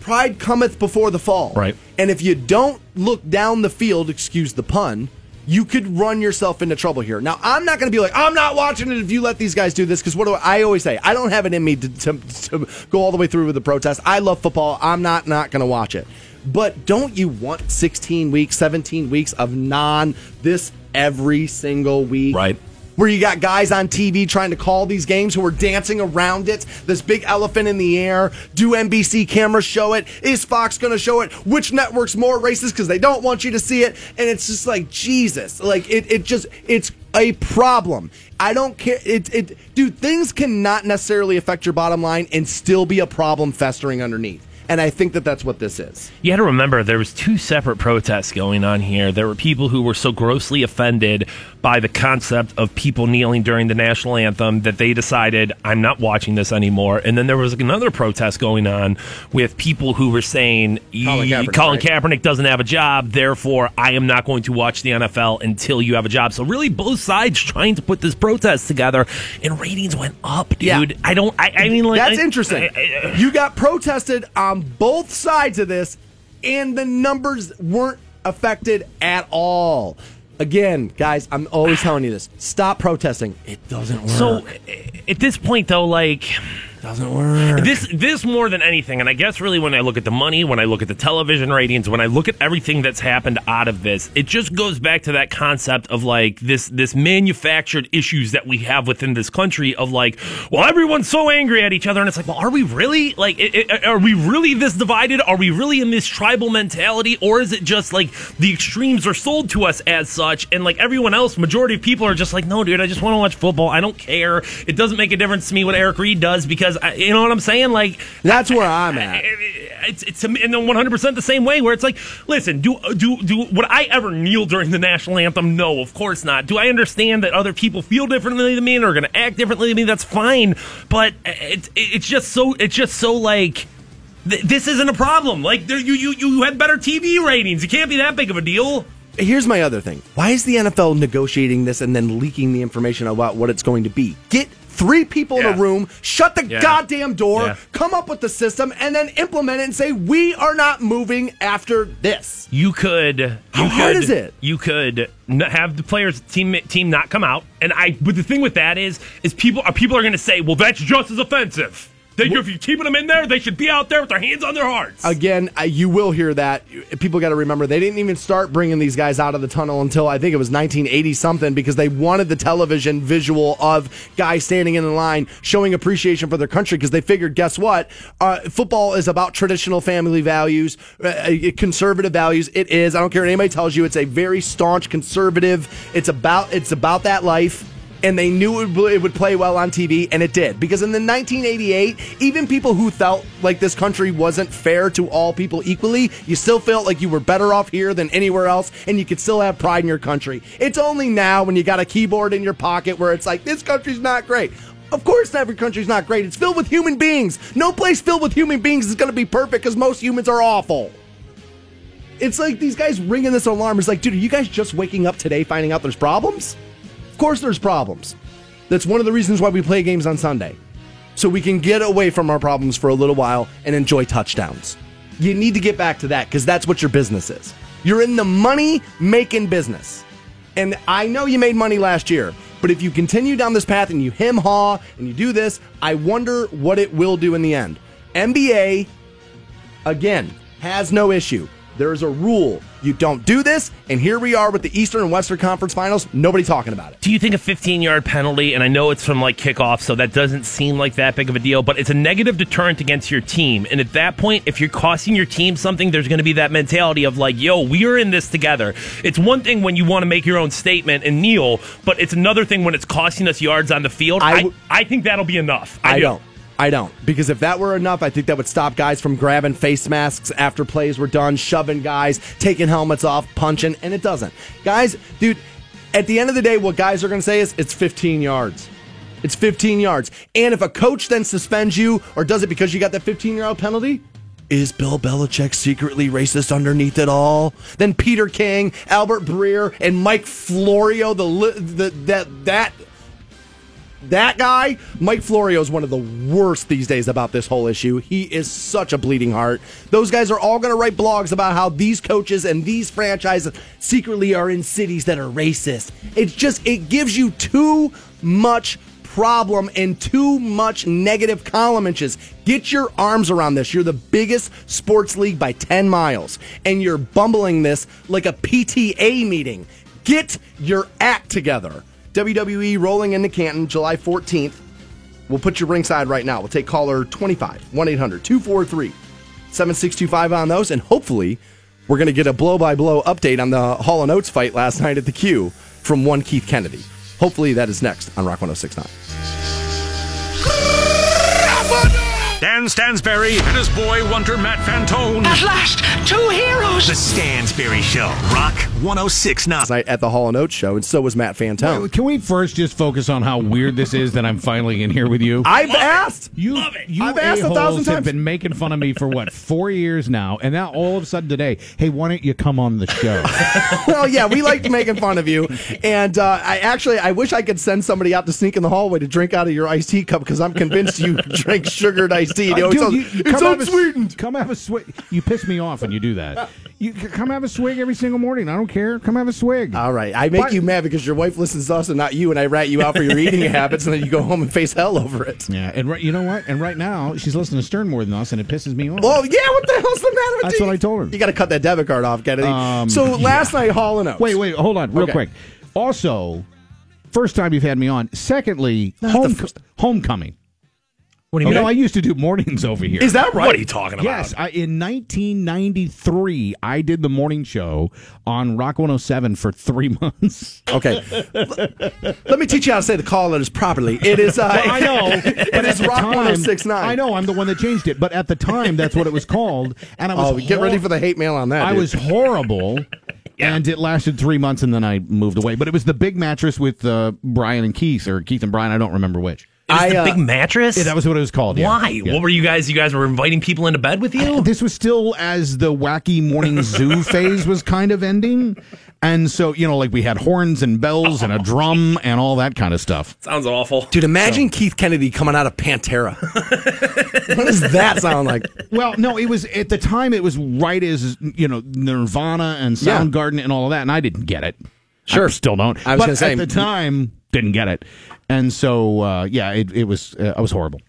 pride cometh before the fall. Right. And if you don't look down the field, excuse the pun, you could run yourself into trouble here. Now, I'm not going to be like, I'm not watching it if you let these guys do this, because what do I, I always say? I don't have it in me to, to, to go all the way through with the protest. I love football. I'm not not going to watch it. But don't you want 16 weeks, 17 weeks of non this every single week? Right. Where you got guys on TV trying to call these games who are dancing around it. This big elephant in the air. Do NBC cameras show it? Is Fox going to show it? Which network's more racist because they don't want you to see it? And it's just like Jesus. Like it, it just it's a problem. I don't care. It, it, dude. Things cannot necessarily affect your bottom line and still be a problem festering underneath. And I think that that's what this is. You had to remember there was two separate protests going on here. There were people who were so grossly offended by the concept of people kneeling during the national anthem that they decided I'm not watching this anymore. And then there was another protest going on with people who were saying Colin "E- Kaepernick, Colin right? Kaepernick doesn't have a job, therefore I am not going to watch the NFL until you have a job. So really both sides trying to put this protest together and ratings went up, dude. Yeah. I don't I, I mean like That's I- interesting. I- you got protested on both sides of this, and the numbers weren't affected at all. Again, guys, I'm always telling you this: stop protesting. It doesn't work. So at this point, though, like doesn't work. this, this more than anything, and I guess really when I look at the money, when I look at the television ratings, when I look at everything that's happened out of this, it just goes back to that concept of like this this manufactured issues that we have within this country of like, well, everyone's so angry at each other, and it's like, well, are we really like, i- i- are we really this divided? Are we really in this tribal mentality, or is it just like the extremes are sold to us as such, and like everyone else, majority of people are just like, no, dude, I just want to watch football. I don't care. It doesn't make a difference to me what Eric Reid does because I, you know what I'm saying. Like That's where I'm at. it's it's in the 100 percent the same way where it's like, listen, do do do would I ever kneel during the national anthem? No, of course not. Do I understand that other people feel differently than me and are going to act differently than me? That's fine, but it's it's just so it's just so like. This isn't a problem. Like there, you, you, you had better TV ratings. It can't be that big of a deal. Here's my other thing: Why is the NFL negotiating this and then leaking the information about what it's going to be? Get three people in a room, shut the Yeah. goddamn door, Yeah. come up with the system, and then implement it and say, we are not moving after this. You could. You How could, hard is it? You could have the players team team not come out, and I. But the thing with that is, is people are people are going to say, well, that's just as offensive. They, if you're keeping them in there, they should be out there with their hands on their hearts. Again, uh, you will hear that. People got to remember they didn't even start bringing these guys out of the tunnel until I think it was 1980 something because they wanted the television visual of guys standing in the line showing appreciation for their country because they figured, guess what? Uh, football is about traditional family values, uh, uh, conservative values. It is. I don't care what anybody tells you. It's a very staunch conservative. It's about it's about that life and they knew it would, play well on TV, and it did. Because in the 1988, even people who felt like this country wasn't fair to all people equally, you still felt like you were better off here than anywhere else, and you could still have pride in your country. It's only now when you got a keyboard in your pocket where it's like, this country's not great. Of course, every country's not great. It's filled with human beings. No place filled with human beings is going to be perfect because most humans are awful. It's like these guys ringing this alarm. It's like, dude, are you guys just waking up today finding out there's problems? Of course, there's problems. That's one of the reasons why we play games on Sunday. So we can get away from our problems for a little while and enjoy touchdowns. You need to get back to that because that's what your business is. You're in the money making business. And I know you made money last year, but if you continue down this path and you hem haw and you do this, I wonder what it will do in the end. NBA, again, has no issue. There is a rule. You don't do this, and here we are with the Eastern and Western Conference Finals. Nobody talking about it. Do you think a 15 yard penalty, and I know it's from like kickoff, so that doesn't seem like that big of a deal, but it's a negative deterrent against your team. And at that point, if you're costing your team something, there's going to be that mentality of like, yo, we are in this together. It's one thing when you want to make your own statement and kneel, but it's another thing when it's costing us yards on the field. I I, w- I think that'll be enough. I do. don't. I don't. Because if that were enough, I think that would stop guys from grabbing face masks after plays were done, shoving guys, taking helmets off, punching, and it doesn't. Guys, dude, at the end of the day, what guys are going to say is it's 15 yards. It's 15 yards. And if a coach then suspends you or does it because you got that 15 year old penalty, is Bill Belichick secretly racist underneath it all? Then Peter King, Albert Breer, and Mike Florio, the, the that that that guy, Mike Florio, is one of the worst these days about this whole issue. He is such a bleeding heart. Those guys are all going to write blogs about how these coaches and these franchises secretly are in cities that are racist. It's just, it gives you too much problem and too much negative column inches. Get your arms around this. You're the biggest sports league by 10 miles, and you're bumbling this like a PTA meeting. Get your act together. WWE rolling into Canton July 14th. We'll put you ringside right now. We'll take caller 25 1 800 243 7625 on those, and hopefully, we're going to get a blow by blow update on the Hall and Oates fight last night at the Q from one Keith Kennedy. Hopefully, that is next on Rock 1069. Dan Stansbury and his boy wonder Matt Fantone. At last, two heroes. The Stansbury Show. Rock 1069. Last night at the Hall and Oates show, and so was Matt Fantone. Can we first just focus on how weird this is that I'm finally in here with you? I've asked. You, you I've asked a a-holes thousand have been making fun of me for what four years now, and now all of a sudden today, hey, why don't you come on the show? (laughs) well, yeah, we liked making fun of you, and uh, I actually I wish I could send somebody out to sneak in the hallway to drink out of your iced tea cup because I'm convinced you (laughs) drink sugared iced tea. You know, Dude, it's, you- it's have a- unsweetened. come have a swig. You piss me off when you do that. (laughs) You come have a swig every single morning. I don't care. Come have a swig. All right, I make But- you mad because your wife listens to us and not you, and I rat you out for your (laughs) eating habits, and then you go home and face hell over it. Yeah, and right, you know what? And right now, she's listening to Stern more than us, and it pisses me off. Oh yeah, what the hell's the matter with That's you? what I told her. You got to cut that debit card off, Kennedy. Um, so last night, Hall and Oates. Wait, wait, hold on, real Okay. quick. Also, first time you've had me on. Secondly, home, first- homecoming. What do You you know, mean? I used to do mornings over here. Is that right? What are you talking about? Yes, I, in 1993, I did the morning show on Rock 107 for three (laughs) months. Okay. Let me teach you how to say the call letters properly. It is. Uh, (laughs) I know, (laughs) but it is Rock 1069. I know, I'm the one that changed it, but at the time, that's what it was called, and I was. Oh, get ready for the hate mail on that. I dude. was horrible. And it lasted three months, and then I moved away. But it was the big mattress with uh, Brian and Keith, or Keith and Brian. I don't remember which. It was I, the uh, big mattress. Yeah, that was what it was called. yeah. Why? Yeah. What were you guys? You guys were inviting people into bed with you? This was still as the wacky morning zoo (laughs) phase was kind of ending. And so, you know, like we had horns and bells and a drum and all that kind of stuff. Sounds awful. Dude, imagine Keith Kennedy coming out of Pantera. (laughs) what does that sound like? Well, no, it was at the time. It was right as you know Nirvana and Yeah. Soundgarden and all of that, and I didn't get it. Sure. I still don't. I was but gonna say- at the time, didn't get it, and so uh, yeah, it, it was. Uh, I was horrible.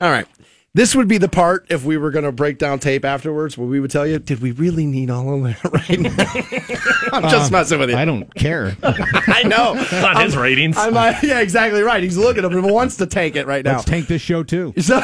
All right. This would be the part if we were going to break down tape afterwards where we would tell you, did we really need all of that (laughs) right now? (laughs) I'm just messing with you. I don't care. (laughs) I know. It's not his ratings. I'm, uh, yeah, exactly right. He's looking at him and wants to tank it right now. Let's tank this show too. So,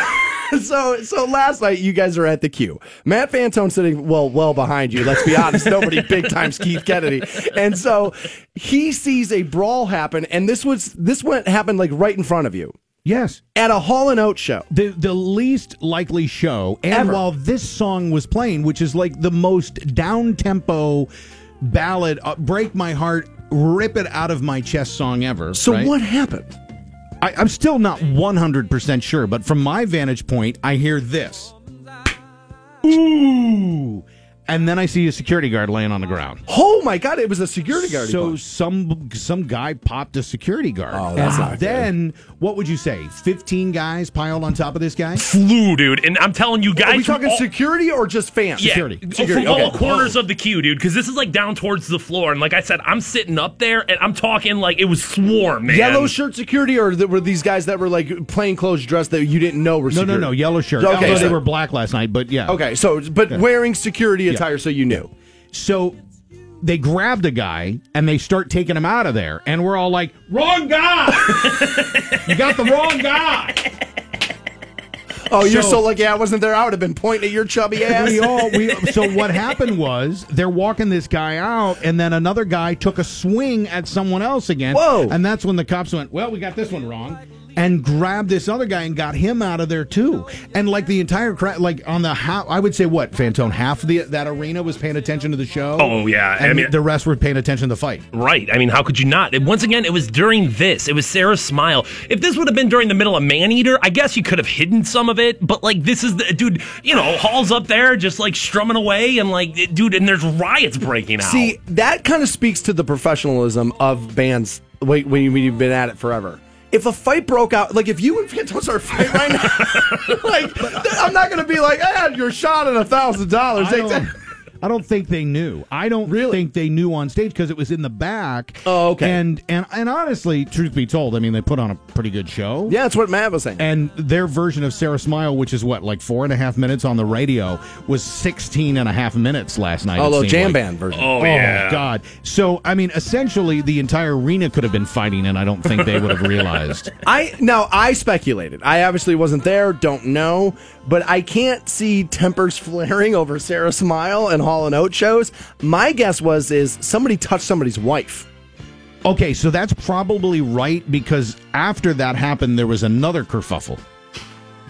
(laughs) so, so last night you guys are at the Q. Matt Fantone sitting well, well behind you. Let's be honest, nobody (laughs) big times Keith Kennedy, and so he sees a brawl happen, and this was this went happened like right in front of you Yes. at a Hall and Oates show. The the least likely show, and Ever. while this song was playing, which is like the most down tempo ballad, uh, break my heart, rip it out of my chest song ever. So right? what happened? I, I'm still not 100% sure, but from my vantage point, I hear this. Ooh. And then I see a security guard laying on the ground. Oh my God! It was a security guard. So punched. some some guy popped a security guard. Oh, that's and not good. then what would you say? Fifteen guys piled on top of this guy. Flew, dude. And I'm telling you, guys. are we talking all- security or just fans? Yeah, Security. Oh, from Security, all okay. corners of the Q, dude. Because this is like down towards the floor, and like I said, I'm sitting up there, and I'm talking like it was swarm, man. Yellow shirt security, or th- were these guys that were like plain clothes dressed that you didn't know were No, security? no, no, yellow shirt. Okay, so- they were black last night, but yeah. Okay, so but wearing security attire, so you knew. So they grabbed a guy and they start taking him out of there, and we're all like, "Wrong guy! (laughs) you got the wrong guy." Oh, you're so, So- lucky I wasn't there. I would have been pointing at your chubby ass. we all we (laughs) so what happened was they're walking this guy out and then another guy took a swing at someone else again Whoa. and that's when the cops went well we got this one wrong and grabbed this other guy and got him out of there too and like the entire crowd like on the how i would say what fantone half the that arena was paying attention to the show Oh, yeah. I mean- the rest were paying attention to the fight Right. I mean, how could you not? And once again, it was during this. It was Sara's smile. If this would have been during the middle of Man Eater, I guess you could have hidden some of it. But like, this is the dude. You know, Hall's up there just like strumming away, and like, dude, and there's riots breaking out. See, that kind of speaks to the professionalism of bands when, when you've been at it forever. If a fight broke out, like if you and Fantone start fighting right now, (laughs) like I'm not going to be like, ah, you're shot at a thousand dollars. I don't, think they knew. I don't Really? think they knew on stage because it was in the back. Oh, okay. And and and honestly, truth be told, I mean they put on a pretty good show. Yeah, that's what Matt was saying. And their version of Sara Smile, which is what, like four and a half minutes on the radio, was 16 and a half minutes last night. Oh, it little jam like. band version. oh, oh yeah. God. So, I mean, essentially, the entire arena could have been fighting, and I don't think they would have realized. (laughs) I now I speculated. I obviously wasn't there, don't know, but I can't see tempers (laughs) flaring over Sara Smile and Hall and Oates shows. My guess was is somebody touched somebody's wife. Okay, so that's probably right because after that happened, there was another kerfuffle.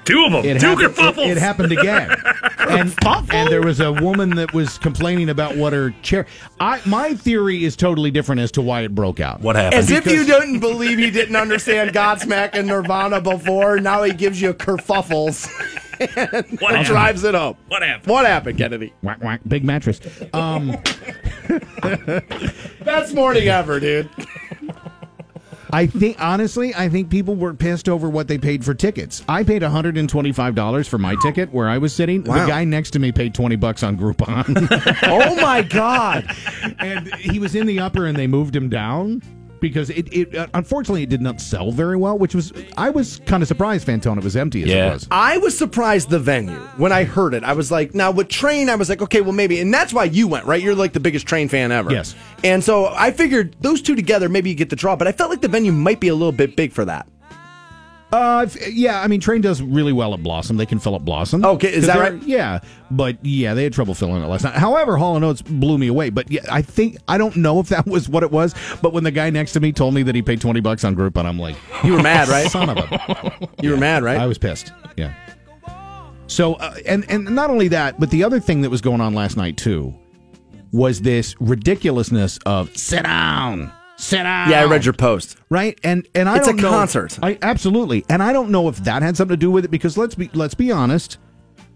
Two of them. It Two happened, kerfuffles. it, it happened again, (laughs) and, and there was a woman that was complaining about what her chair. I my theory is totally different as to why it broke out. What happened? As if you didn't believe he didn't understand Godsmack and Nirvana before, now he gives you kerfuffles and What happened? drives it home. What happened? What happened, Kennedy? Whack whack, big mattress. Um, (laughs) Best morning ever, dude. I think honestly, I think people were pissed over what they paid for tickets. I paid $125 for my ticket where I was sitting. Wow. The guy next to me paid 20 bucks on Groupon. (laughs) (laughs) Oh my God. and he was in the upper and they moved him down because it, it uh, unfortunately it did not sell very well, which was I was kind of surprised Fantone it was empty as Yeah. it was. I was surprised the venue when I heard it. I was like, now with Train, I was like, okay, well maybe, and that's why you went, right? You're like the biggest Train fan ever. Yes. And so I figured those two together, maybe you get the draw, but I felt like the venue might be a little bit big for that. Uh, if- yeah, I mean Train does really well at Blossom. They can fill up Blossom. Okay, is that right? Yeah, but yeah, they had trouble filling it last night. However, Hall and Oates blew me away. But yeah, I think I don't know if that (laughs) was what it was. But when the guy next to me told me that he paid 20 bucks on Groupon, I'm like, You were mad, right? son of a. (laughs) You were mad, right? I was pissed. Yeah. So, uh, and and not only that, but the other thing that was going on last night too was this ridiculousness of sit down, sit down. Yeah, I read your post. right? And and I It's don't a know, concert. I absolutely, and I don't know if that had something to do with it because let's be let's be honest,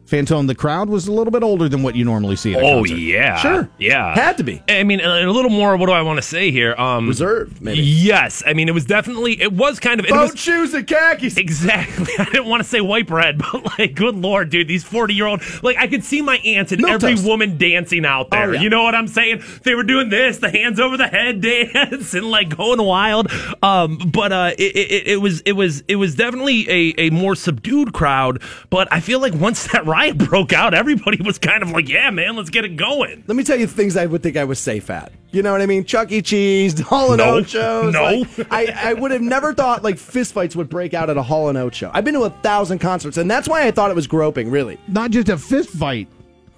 Fantone, the crowd was a little bit older than what you normally see at a Oh concert. yeah, Sure. yeah, Had to be. I mean, a little more. What do I want to say here? Um, Reserved, maybe. Yes, I mean it was definitely it was kind of it Boat was, shoes and khakis. Exactly. (laughs) I didn't want to say white bread, (laughs) but like, good lord, dude, these forty-year-old, like, I could see my aunts and Milk every toast. woman dancing out there. Oh, yeah. You know what I'm saying? They were doing this, the hands over the head (laughs) dance, and like going wild. Um, but uh, it, it, it was it was it was definitely a, a more subdued crowd. But I feel like once that riot (laughs) broke out, everybody was kind of like, yeah, man, let's get it going. Let me tell you things I would think I was safe at. You know what I mean? Chuck E. Cheese, (laughs) Hall and No. Oates shows. No. Like, I, I would have never thought like fistfights would break out at a Hall and Oates show. I've been to a thousand concerts, and that's why I thought it was groping. Really, Not just a fist fight.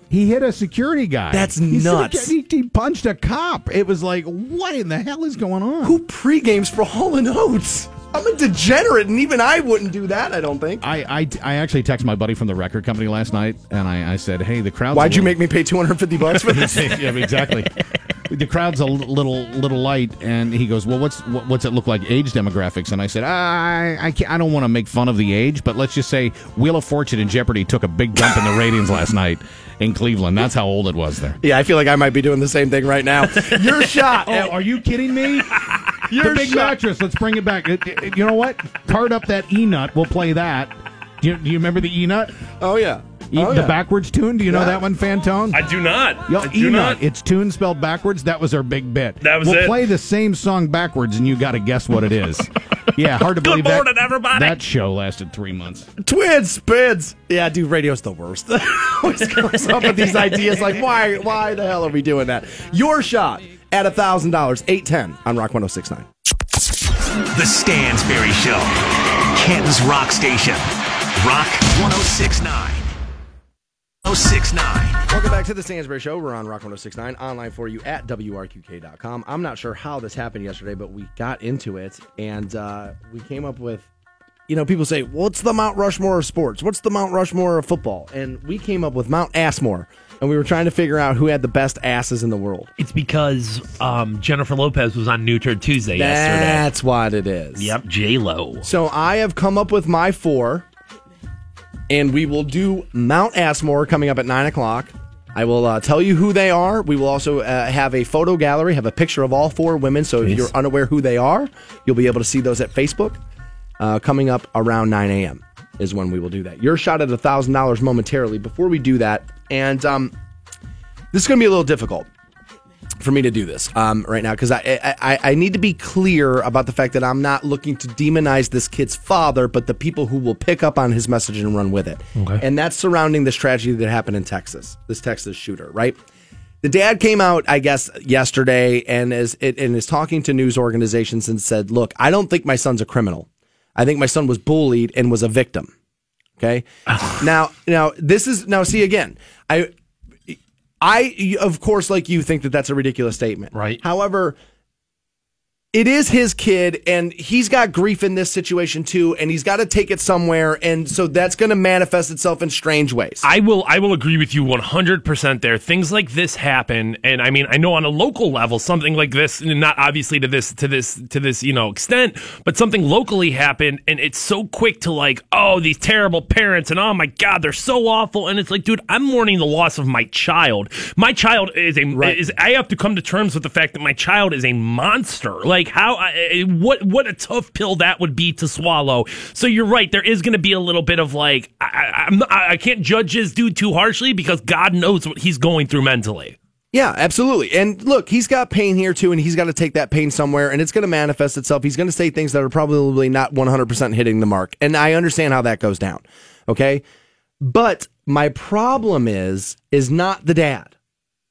He hit a security guy. That's He said nuts. He, he punched a cop. It was like, what in the hell is going on? who pre-games for Hall and Oates? I'm a degenerate, and even I wouldn't do that. I don't think. I, I, I actually texted my buddy from the record company last night, and I, I said, "Hey, the crowd." Why'd you make me pay 250 bucks for this? (laughs) yeah, exactly. the crowd's a little little light, and he goes, "Well, what's what, what's it look like age demographics?" And I said, "I I, can't, I don't want to make fun of the age, but let's just say Wheel of Fortune and Jeopardy took a big dump in the ratings last night in Cleveland. That's how old it was there." yeah, I feel like I might be doing the same thing right now. (laughs) Your shot. Oh, are you kidding me? Your the big shot. mattress. Let's bring it back. It- it- You know what? Card up that E nut. We'll play that. Do you, do you remember the E nut? Oh yeah. E, Oh, the yeah. backwards tune. Do you know that one, Fantone? I do not. Yo, I do E not. nut. It's tune spelled backwards. That was our big bit. That was we'll it. play the same song backwards, and you got to guess what it is. (laughs) yeah, hard to Good believe that. morning, everybody. That show lasted three months. Twin spins. Yeah, dude, radio's the worst. (laughs) Always comes up with these ideas like, why, why the hell are we doing that? Your shot at a thousand dollars, eight ten on Rock 1069. The Stansbury Show. Canton's Rock Station. Rock 1069. 1069. Welcome back to the Stansbury Show. We're on Rock 1069, online for you at WRQK.com. I'm not sure how this happened yesterday, but we got into it and uh, we came up with, you know, people say, what's the Mount Rushmore of sports? What's the Mount Rushmore of football? And we came up with Mount Assmore. And we were trying to figure out who had the best asses in the world. It's because um, Jennifer Lopez was on New Turd Tuesday yesterday. That's what it is. Yep, J Lo. So I have come up with my four, and we will do Mount Assmore coming up at nine o'clock. I will uh, tell you who they are. We will also uh, have a photo gallery, have a picture of all four women. So if you're unaware who they are, you'll be able to see those at Facebook. Uh, coming up around 9 a.m. is when we will do that. Your shot at $1,000 momentarily. Before we do that, and um, this is going to be a little difficult for me to do this um, right now because I, I I need to be clear about the fact that I'm not looking to demonize this kid's father, but the people who will pick up on his message and run with it. Okay. And that's surrounding this tragedy that happened in Texas, this Texas shooter, right? The dad came out, I guess, yesterday and is and is talking to news organizations and said, "Look, I don't think my son's a criminal. I think my son was bullied and was a victim." Okay. (sighs) now, now this is now see again. I I, of course, like you, think that that's a ridiculous statement. Right. However, it is his kid, and he's got grief in this situation too, and he's got to take it somewhere, and so that's going to manifest itself in strange ways. I will I will agree with you 100% there. Things like this happen and I mean I know on a local level something like this not obviously to this to this to this you know extent but something locally happened and it's so quick to like oh these terrible parents and oh my god they're so awful and it's like dude I'm mourning the loss of my child. My child is a Right. is I have to come to terms with the fact that my child is a monster. Like how I, what what a tough pill that would be to swallow. So you're right there is going to be a little bit of like I, I, I can't judge this dude too harshly because God knows what he's going through mentally. Yeah, absolutely. And look, he's got pain here too, and he's got to take that pain somewhere, and it's going to manifest itself. He's going to say things that are probably not 100% hitting the mark. And I understand how that goes down. Okay. But my problem is, is not the dad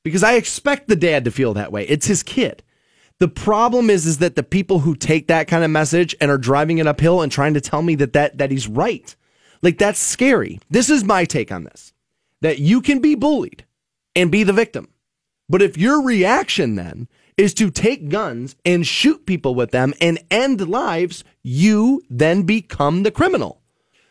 because I expect the dad to feel that way. It's his kid. The problem is, is that the people who take that kind of message and are driving it uphill and trying to tell me that, that, that he's right. Like that's scary. This is my take on this that you can be bullied and be the victim. But if your reaction then is to take guns and shoot people with them and end lives, you then become the criminal.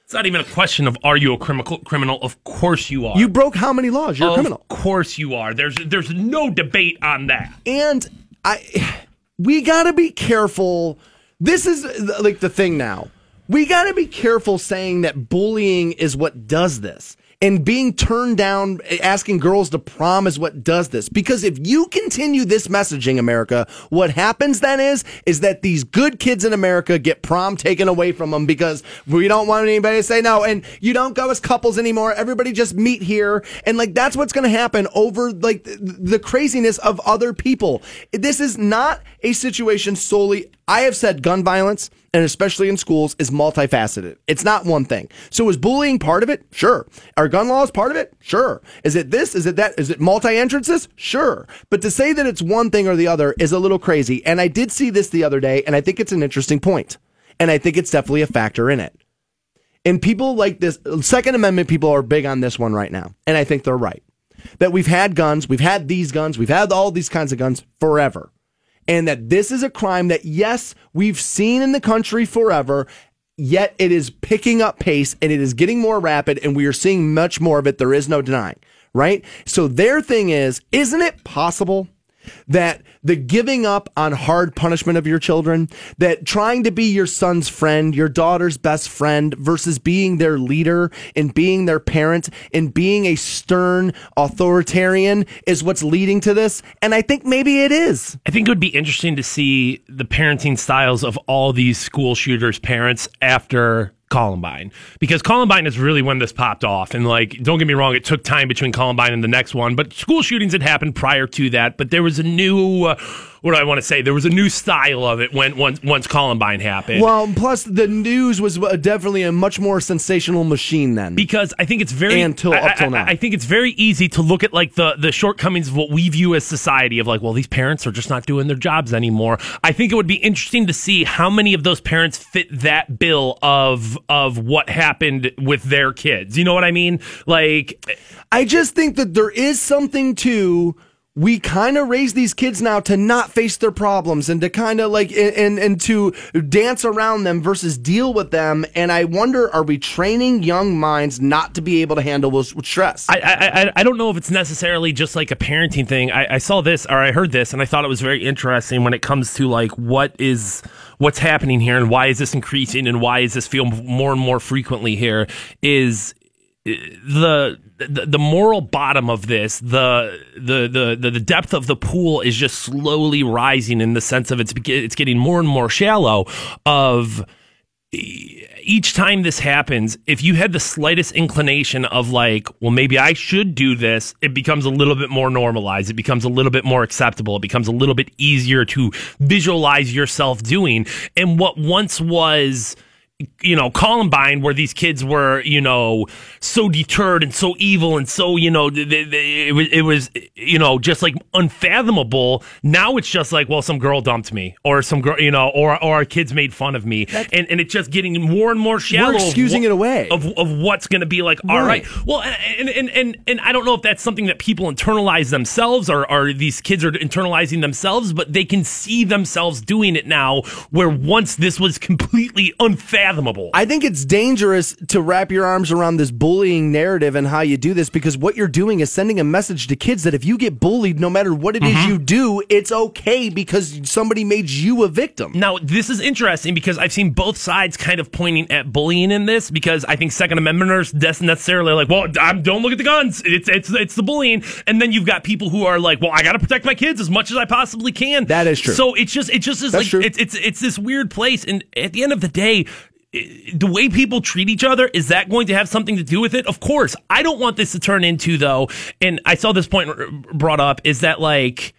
It's not even a question of are you a criminal criminal? Of course you are. You broke how many laws? You're a criminal. of course you are. There's there's no debate on that. And I we got to be careful. This is like the thing now. We got to be careful saying that bullying is what does this. And being turned down, asking girls to prom is what does this. Because if you continue this messaging, America, what happens then is, is that these good kids in America get prom taken away from them because we don't want anybody to say no. And you don't go as couples anymore. Everybody just meet here. And like, that's what's going to happen over like the craziness of other people. This is not a situation solely. I have said gun violence and especially in schools, is multifaceted. It's not one thing. So is bullying part of it? Sure. Are gun laws part of it? Sure. Is it this? Is it that? Is it multi entrances? Sure. But to say that it's one thing or the other is a little crazy. And I did see this the other day, and I think it's an interesting point. And I think it's definitely a factor in it. And people like this, Second Amendment people are big on this one right now. And I think they're right. That we've had guns, we've had these guns, we've had all these kinds of guns forever and that this is a crime that, yes, we've seen in the country forever. Yet it is picking up pace and it is getting more rapid, and we are seeing much more of it. There is no denying, right? So their thing is, isn't it possible that the giving up on hard punishment of your children, that trying to be your son's friend, your daughter's best friend, versus being their leader and being their parent and being a stern authoritarian is what's leading to this. And I think maybe it is. I think it would be interesting to see the parenting styles of all these school shooters' parents after Columbine because Columbine is really when this popped off. And like, don't get me wrong, it took time between Columbine and the next one, but school shootings had happened prior to that. But there was a new, uh, what do I want to say? There was a new style of it when once once Columbine happened. Well, plus the news was uh, definitely a much more sensational machine then. Because I think it's very until up till now. I, I, think it's very easy to look at like the the shortcomings of what we view as society of like, well, these parents are just not doing their jobs anymore. I think it would be interesting to see how many of those parents fit that bill of of what happened with their kids. You know what I mean? Like, I just think that there is something to we kind of raise these kids now to not face their problems and to kind of like and, and to dance around them versus deal with them. And i wonder are we training young minds not to be able to handle with stress? I i, I don't know if it's necessarily just like a parenting thing. I, I saw this or i heard this and i thought it was very interesting when it comes to like what is what's happening here and why is this increasing and why is this feel more and more frequently here is eh, the, the the moral bottom of this, the, the the the depth of the pool is just slowly rising in the sense of it's it's getting more and more shallow. Of each time this happens, if you had the slightest inclination of like, well, maybe I should do this, it becomes a little bit more normalized. It becomes a little bit more acceptable. It becomes a little bit easier to visualize yourself doing. And what once was you know, Columbine, where these kids were, you know, so deterred and so evil and so, you know, they, they, it was, it was, you know, just like unfathomable. Now it's just like, well, some girl dumped me, or some girl, you know, or or our kids made fun of me, and and it's just getting more and more shallow. We're excusing of, it away of of what's going to be like. All right, right. well, and, and and and I don't know if that's something that people internalize themselves, or or these kids are internalizing themselves, but they can see themselves doing it now, where once this was completely unfathomable unfathomable. I think it's dangerous to wrap your arms around this bullying narrative and how you do this because what you're doing is sending a message to kids that if you get bullied, no matter what it mm-hmm. is you do, it's okay because somebody made you a victim. Now, this is interesting because I've seen both sides kind of pointing at bullying in this because I think Second Amendmenters necessarily like, well, I'm, don't look at the guns. It's it's it's the bullying, and then you've got people who are like, well, I got to protect my kids as much as I possibly can. That is true. So it's just it just is That's like true. it's it's it's this weird place, and at the end of the day, the way people treat each other is that going to have something to do with it? Of course. I don't want this to turn into though and i saw this point brought up is that like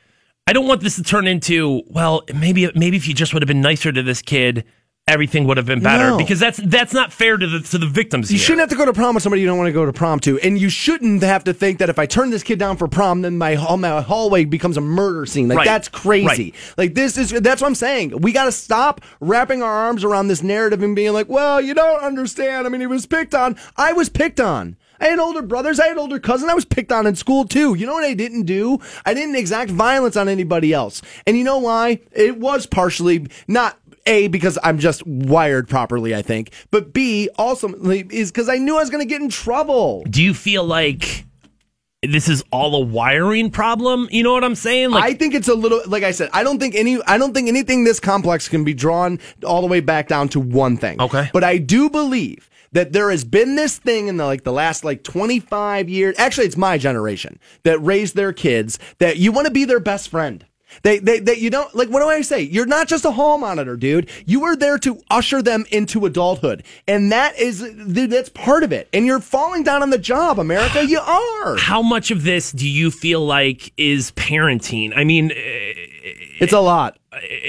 i don't want this to turn into well maybe maybe if you just would have been nicer to this kid everything would have been better no. because that's that's not fair to the to the victims. You here. shouldn't have to go to prom with somebody you don't want to go to prom to, and you shouldn't have to think that if I turn this kid down for prom, then my my hallway becomes a murder scene. Like right. that's crazy. Right. Like this is that's what I'm saying. We got to stop wrapping our arms around this narrative and being like, well, you don't understand. I mean, he was picked on. I was picked on. I had older brothers. I had older cousins. I was picked on in school too. You know what I didn't do? I didn't exact violence on anybody else. And you know why? It was partially not a, because I'm just wired properly, I think. But B, also is because I knew I was going to get in trouble. Do you feel like this is all a wiring problem. You know what I'm saying? I think it's a little like I said. I don't think any. I don't think anything this complex can be drawn all the way back down to one thing. Okay. but I do believe that there has been this thing in the like the last like 25 years. Actually, it's my generation that raised their kids that you want to be their best friend. They, they, they, you don't, like, what do I say? You're not just a hall monitor, dude. You are there to usher them into adulthood. And that is, dude, that's part of it. And you're falling down on the job, America. You are. How much of this do you feel like is parenting? I mean, It's a lot.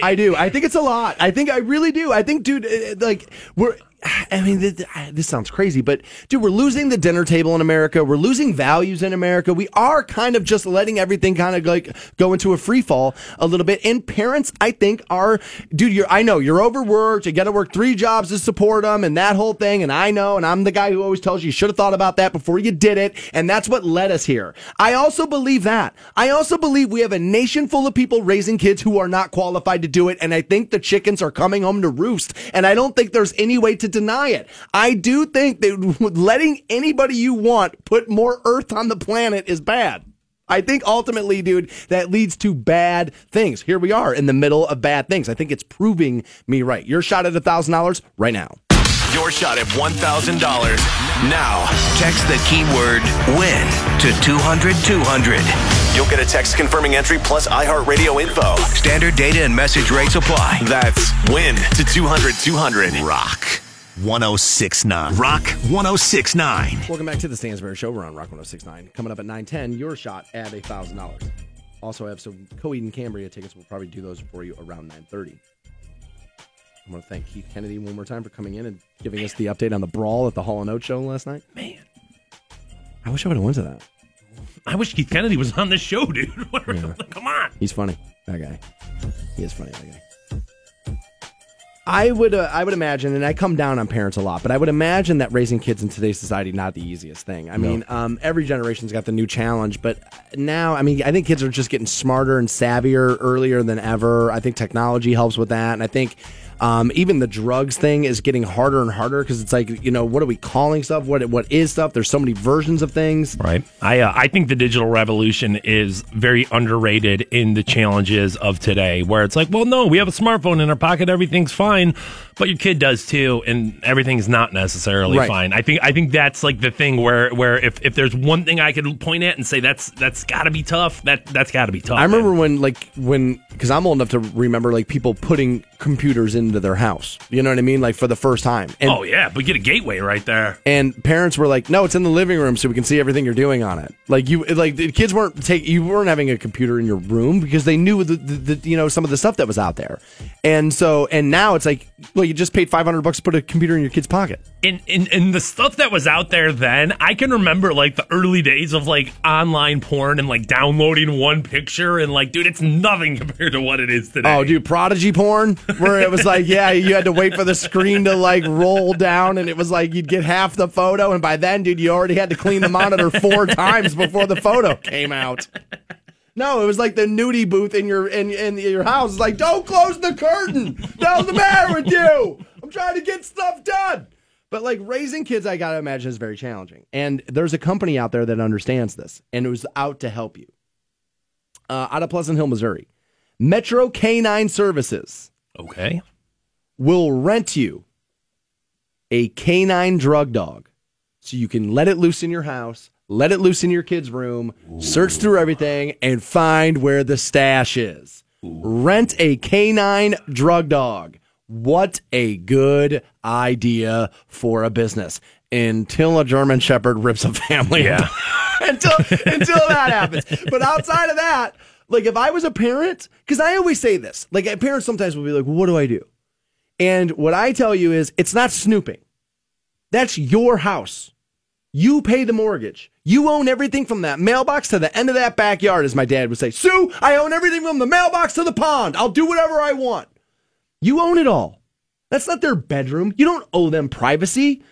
I do. I think it's a lot. I think I really do. I think, dude, uh, like we're. I mean, this, sounds crazy, but dude, we're losing the dinner table in America. We're losing values in America. We are kind of just letting everything kind of like go into a free fall a little bit. And parents, I think, are, dude, you're, I know you're overworked. You got to work three jobs to support them and that whole thing. And I know, and I'm the guy who always tells you you should have thought about that before you did it. And that's what led us here. I also believe that. I also believe we have a nation full of people raising kids who are not qualified to do it. And I think the chickens are coming home to roost. And I don't think there's any way to deny it. I do think that (laughs) letting anybody you want put more earth on the planet is bad. I think ultimately, dude, that leads to bad things. Here we are in the middle of bad things. I think it's proving me right. Your shot at a thousand dollars right now. Your shot at $1,000. Now, text the keyword WIN to 200 200. You'll get a text confirming entry plus iHeartRadio info. Standard data and message rates apply. That's WIN to 200 200. Rock 1069. Rock 1069. Welcome back to the Stansbury Show. We're on Rock 1069. Coming up at 910, your shot at a thousand dollars. Also I have some Coheed and Cambria tickets. We'll probably do those for you around 930. I want to thank Keith Kennedy one more time for coming in and giving us the update on the brawl at the Hall and Oates show last night. man, I wish I would have went to that. I wish Keith Kennedy was on this show, dude. (laughs) What are- like, (laughs) come on. He's funny. That guy. He is funny. That guy. I would, uh, I would imagine, and I come down on parents a lot, but I would imagine that raising kids in today's society not the easiest thing. I mean, um, every generation's got the new challenge, but now, I mean, I think kids are just getting smarter and savvier earlier than ever. I think technology helps with that, and I think um, even the drugs thing is getting harder and harder because it's like, you know, what are we calling stuff? What what is stuff? There's so many versions of things. Right. I uh, I think the digital revolution is very underrated in the challenges of today, where it's like, well, no, we have a smartphone in our pocket, everything's fine, but your kid does too, and everything's not necessarily Right. fine. I think I think that's like the thing where where if, if there's one thing I could point at and say that's that's got to be tough, that that's got to be tough. I remember man. when, like, when, because I'm old enough to remember, like, people putting computers into their house. You know what I mean? Like, for the first time. And, oh yeah, but get a gateway right there. and parents were like, no, it's in the living room so we can see everything you're doing on it. Like, you, like, the kids weren't take, you weren't having a computer in your room because they knew the, the, the, you know, some of the stuff that was out there. And so, and now it's like, well, you just paid 500 bucks to put a computer in your kid's pocket. and, and and the stuff that was out there then, I can remember like the early days of like online porn and like downloading one picture and like, dude, it's nothing (laughs) compared to what it is today. Oh, dude, prodigy porn, where it was like, yeah, you had to wait for the screen to like roll down, and it was like you'd get half the photo, and by then, dude, you already had to clean the monitor four (laughs) times before the photo came out. No, it was like the nudie booth in your in, in your house. It's like, don't close the curtain. What's the matter with you? I'm trying to get stuff done. But like raising kids, I gotta imagine is very challenging. And there's a company out there that understands this, and it was out to help you. Uh, out of Pleasant Hill, Missouri, Metro Canine Services okay. will rent you a canine drug dog so you can let it loose in your house, let it loose in your kid's room, search through everything, and find where the stash is. Rent a canine drug dog. What a good idea for a business until a German Shepherd rips a family. Yeah. (laughs) until until that happens. But outside of that, like if I was a parent, because I always say this, like eh, parents sometimes will be like, well, "What do I do?" And what I tell you is, it's not snooping. That's your house. You pay the mortgage. You own everything from that mailbox to the end of that backyard, as my dad would say. Sue, I own everything from the mailbox to the pond. I'll do whatever I want. You own it all. That's not their bedroom. You don't owe them privacy.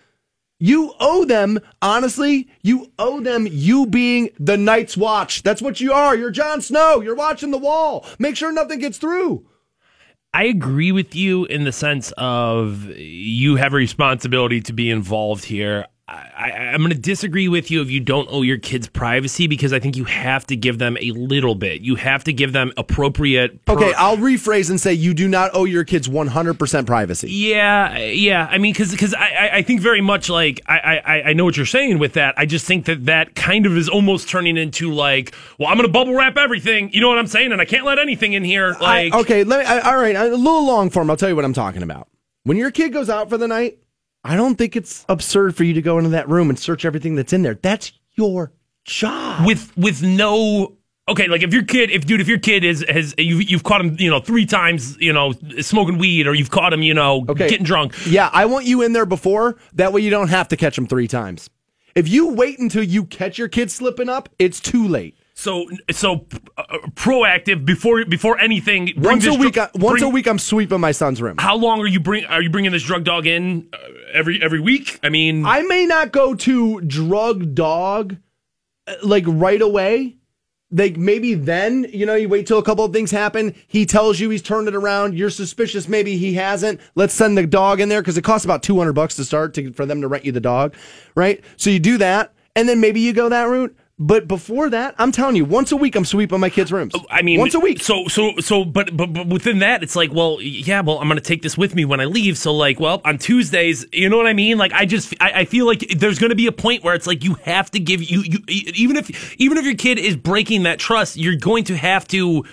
You owe them, honestly, you owe them you being the Night's Watch. That's what you are. You're Jon Snow. You're watching the wall. Make sure nothing gets through. I agree with you in the sense of you have a responsibility to be involved here. I, I'm going to disagree with you if you don't owe your kids privacy because I think you have to give them a little bit. You have to give them appropriate. per- Okay, I'll rephrase and say you do not owe your kids 100% privacy. Yeah, yeah. I mean, because because I, I I think very much like I, I I know what you're saying with that. I just think that that kind of is almost turning into like, well, I'm going to bubble wrap everything. You know what I'm saying? And I can't let anything in here. Like, I, okay, let me. I, all right, a little long form. I'll tell you what I'm talking about. When your kid goes out for the night, I don't think it's absurd for you to go into that room and search everything that's in there. That's your job. with with no. Okay, like if your kid, if dude, if your kid is has you you've caught him, you know, three times, you know, smoking weed, or you've caught him, you know, Okay. getting drunk. Yeah, I want you in there before. That way you don't have to catch him three times. If you wait until you catch your kid slipping up, it's too late. So so uh, proactive before before anything. Once a week, dr- I- once bring- a week, I'm sweeping my son's room. How long are you bring? Are you bringing this drug dog in uh, every every week? I mean, I may not go to drug dog uh, like right away. Like maybe then, you know, you wait till a couple of things happen. He tells you he's turned it around. You're suspicious. Maybe he hasn't. Let's send the dog in there because it costs about 200 bucks to start to, for them to rent you the dog. Right. So you do that. And then maybe you go that route. But before that, I'm telling you, once a week, I'm sweeping my kids' rooms. Oh, I mean, once a week. So, so, so, but, but, but within that, it's like, well, yeah, well, I'm going to take this with me when I leave. So, like, well, on Tuesdays, you know what I mean? Like, I just, I, I feel like there's going to be a point where it's like you have to give you, you, even if, even if your kid is breaking that trust, you're going to have to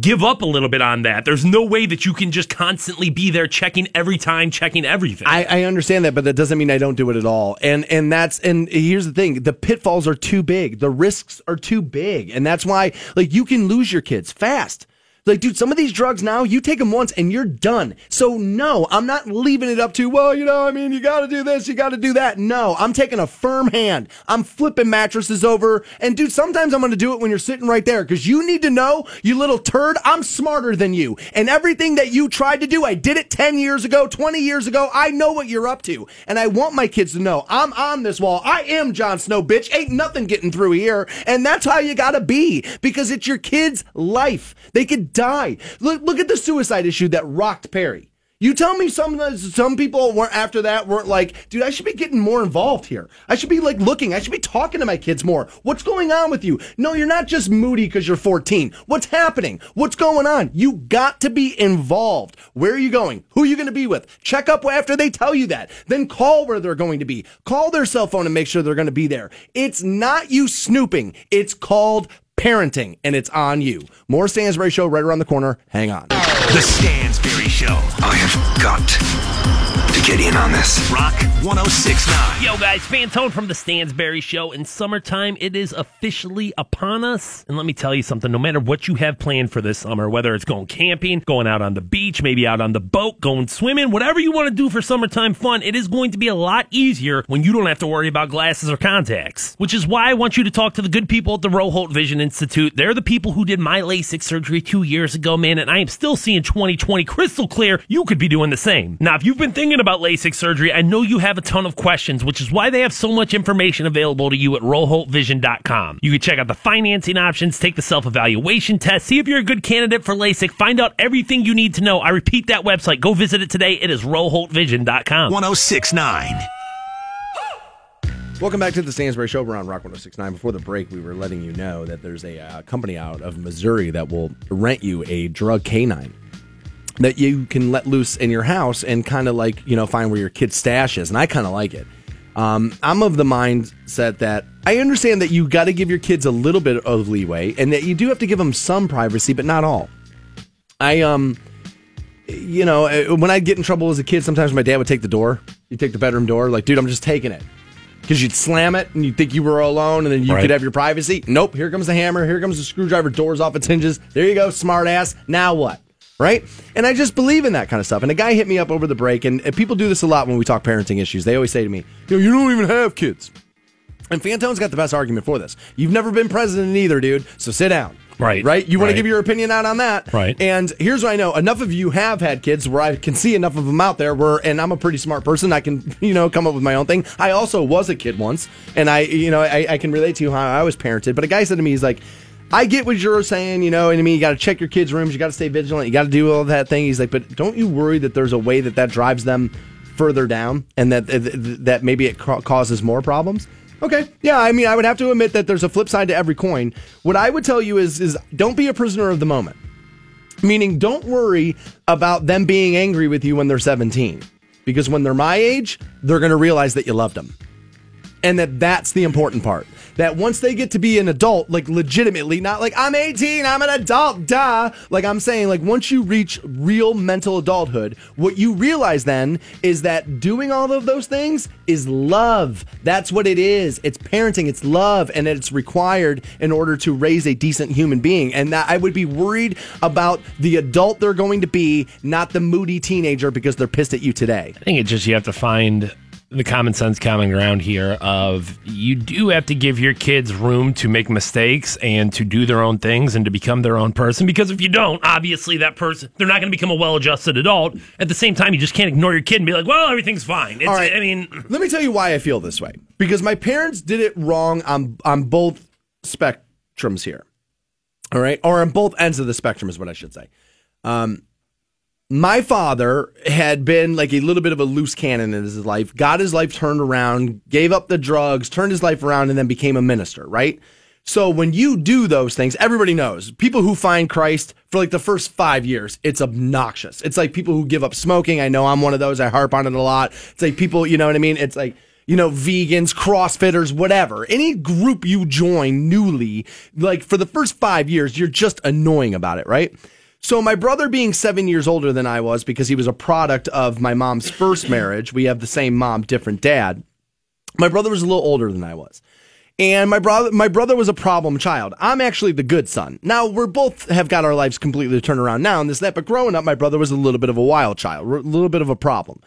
give up a little bit on that. There's no way that you can just constantly be there checking every time, checking everything. I, I understand that, but that doesn't mean I don't do it at all. And and that's and here's the thing: the pitfalls are too big, the risks are too big, and that's why like you can lose your kids fast. Like, dude, some of these drugs now, you take them once and you're done. So, no, I'm not leaving it up to, well, you know, I mean, you got to do this, you got to do that. No, I'm taking a firm hand. I'm flipping mattresses over. And, dude, sometimes I'm going to do it when you're sitting right there because you need to know, you little turd, I'm smarter than you. And everything that you tried to do, I did it 10 years ago, 20 years ago. I know what you're up to. And I want my kids to know I'm on this wall. I am Jon Snow, bitch. Ain't nothing getting through here. And that's how you got to be because it's your kid's life. They could die. Look, look at the suicide issue that rocked Perry. You tell me some some people weren't after that weren't like, dude, I should be getting more involved here. I should be like looking. I should be talking to my kids more. What's going on with you? No, you're not just moody because you're 14. What's happening? What's going on? You got to be involved. Where are you going? Who are you going to be with? Check up after they tell you that. Then call where they're going to be. Call their cell phone and make sure they're going to be there. It's not you snooping. It's called parenting, and it's on you. More Stansbury Show right around the corner. Hang on. The Stansbury Show. I have got get in on this. Rock 1069. Yo, guys, Fantone from the Stansbury Show. In summertime, it is officially upon us. And let me tell you something no matter what you have planned for this summer, whether it's going camping, going out on the beach, maybe out on the boat, going swimming, whatever you want to do for summertime fun, it is going to be a lot easier when you don't have to worry about glasses or contacts. Which is why I want you to talk to the good people at the Roholt Vision Institute. They're the people who did my LASIK surgery two years ago, man, and I am still seeing 2020 crystal clear. You could be doing the same. Now, if you've been thinking about LASIK surgery, I know you have a ton of questions, which is why they have so much information available to you at roholtvision.com. You can check out the financing options, take the self evaluation test, see if you're a good candidate for LASIK, find out everything you need to know. I repeat that website. Go visit it today. It is roholtvision.com. 1069. Welcome back to the Stansbury Show. We're on Rock 1069. Before the break, we were letting you know that there's a uh, company out of Missouri that will rent you a drug canine that you can let loose in your house and kind of like, you know, find where your kid's stash is. And I kind of like it. Um, I'm of the mindset that I understand that you got to give your kids a little bit of leeway and that you do have to give them some privacy, but not all. I, um, you know, uh, when I'd get in trouble as a kid, sometimes my dad would take the door. You take the bedroom door, like, dude, I'm just taking it. Because you'd slam it and you'd think you were alone and then you Right. could have your privacy. Nope, here comes the hammer, here comes the screwdriver, doors off its hinges. There you go, smart ass. Now what? Right? And I just believe in that kind of stuff. And a guy hit me up over the break, and, and people do this a lot when we talk parenting issues. They always say to me, you know, you don't even have kids. And Fantone's got the best argument for this. You've never been president either, dude. So sit down. Right. Right? You want Right. to give your opinion out on that. Right. And here's what I know. Enough of you have had kids where I can see enough of them out there where, and I'm a pretty smart person. I can, (laughs) you know, come up with my own thing. I also was a kid once, and I, you know, I, I can relate to how I was parented. But a guy said to me, he's like, I get what you're saying, you know, and I mean, you got to check your kids' rooms, you got to stay vigilant, you got to do all that thing. He's like, but don't you worry that there's a way that that drives them further down and that that maybe it causes more problems. Okay. Yeah, I mean, I would have to admit that there's a flip side to every coin. What I would tell you is is don't be a prisoner of the moment. Meaning don't worry about them being angry with you when they're 17 because when they're my age, they're going to realize that you loved them. And that that's the important part that once they get to be an adult, like legitimately, not like I'm 18, I'm an adult, duh. Like I'm saying, like once you reach real mental adulthood, what you realize then is that doing all of those things is love. That's what it is. It's parenting, it's love, and it's required in order to raise a decent human being. And that I would be worried about the adult they're going to be, not the moody teenager because they're pissed at you today. I think it's just you have to find the common sense common ground here of you do have to give your kids room to make mistakes and to do their own things and to become their own person because if you don't obviously that person they're not going to become a well-adjusted adult at the same time you just can't ignore your kid and be like well everything's fine it's, All right. i mean Let me tell you why I feel this way. Because my parents did it wrong on on both spectrums here. All right, or on both ends of the spectrum is what I should say. Um, my father had been like a little bit of a loose cannon in his life, got his life turned around, gave up the drugs, turned his life around, and then became a minister, right? So when you do those things, everybody knows people who find Christ for like the first five years, it's obnoxious. It's like people who give up smoking. I know I'm one of those. I harp on it a lot. It's like people, you know what I mean? It's like, you know, vegans, crossfitters, whatever. Any group you join newly, like for the first five years, you're just annoying about it, right? So my brother being seven years older than I was because he was a product of my mom's first marriage. We have the same mom, different dad. My brother was a little older than I was. And my brother, my brother was a problem child. I'm actually the good son. Now we're both have got our lives completely turned around now and this that. But growing up, my brother was a little bit of a wild child, a little bit of a problem.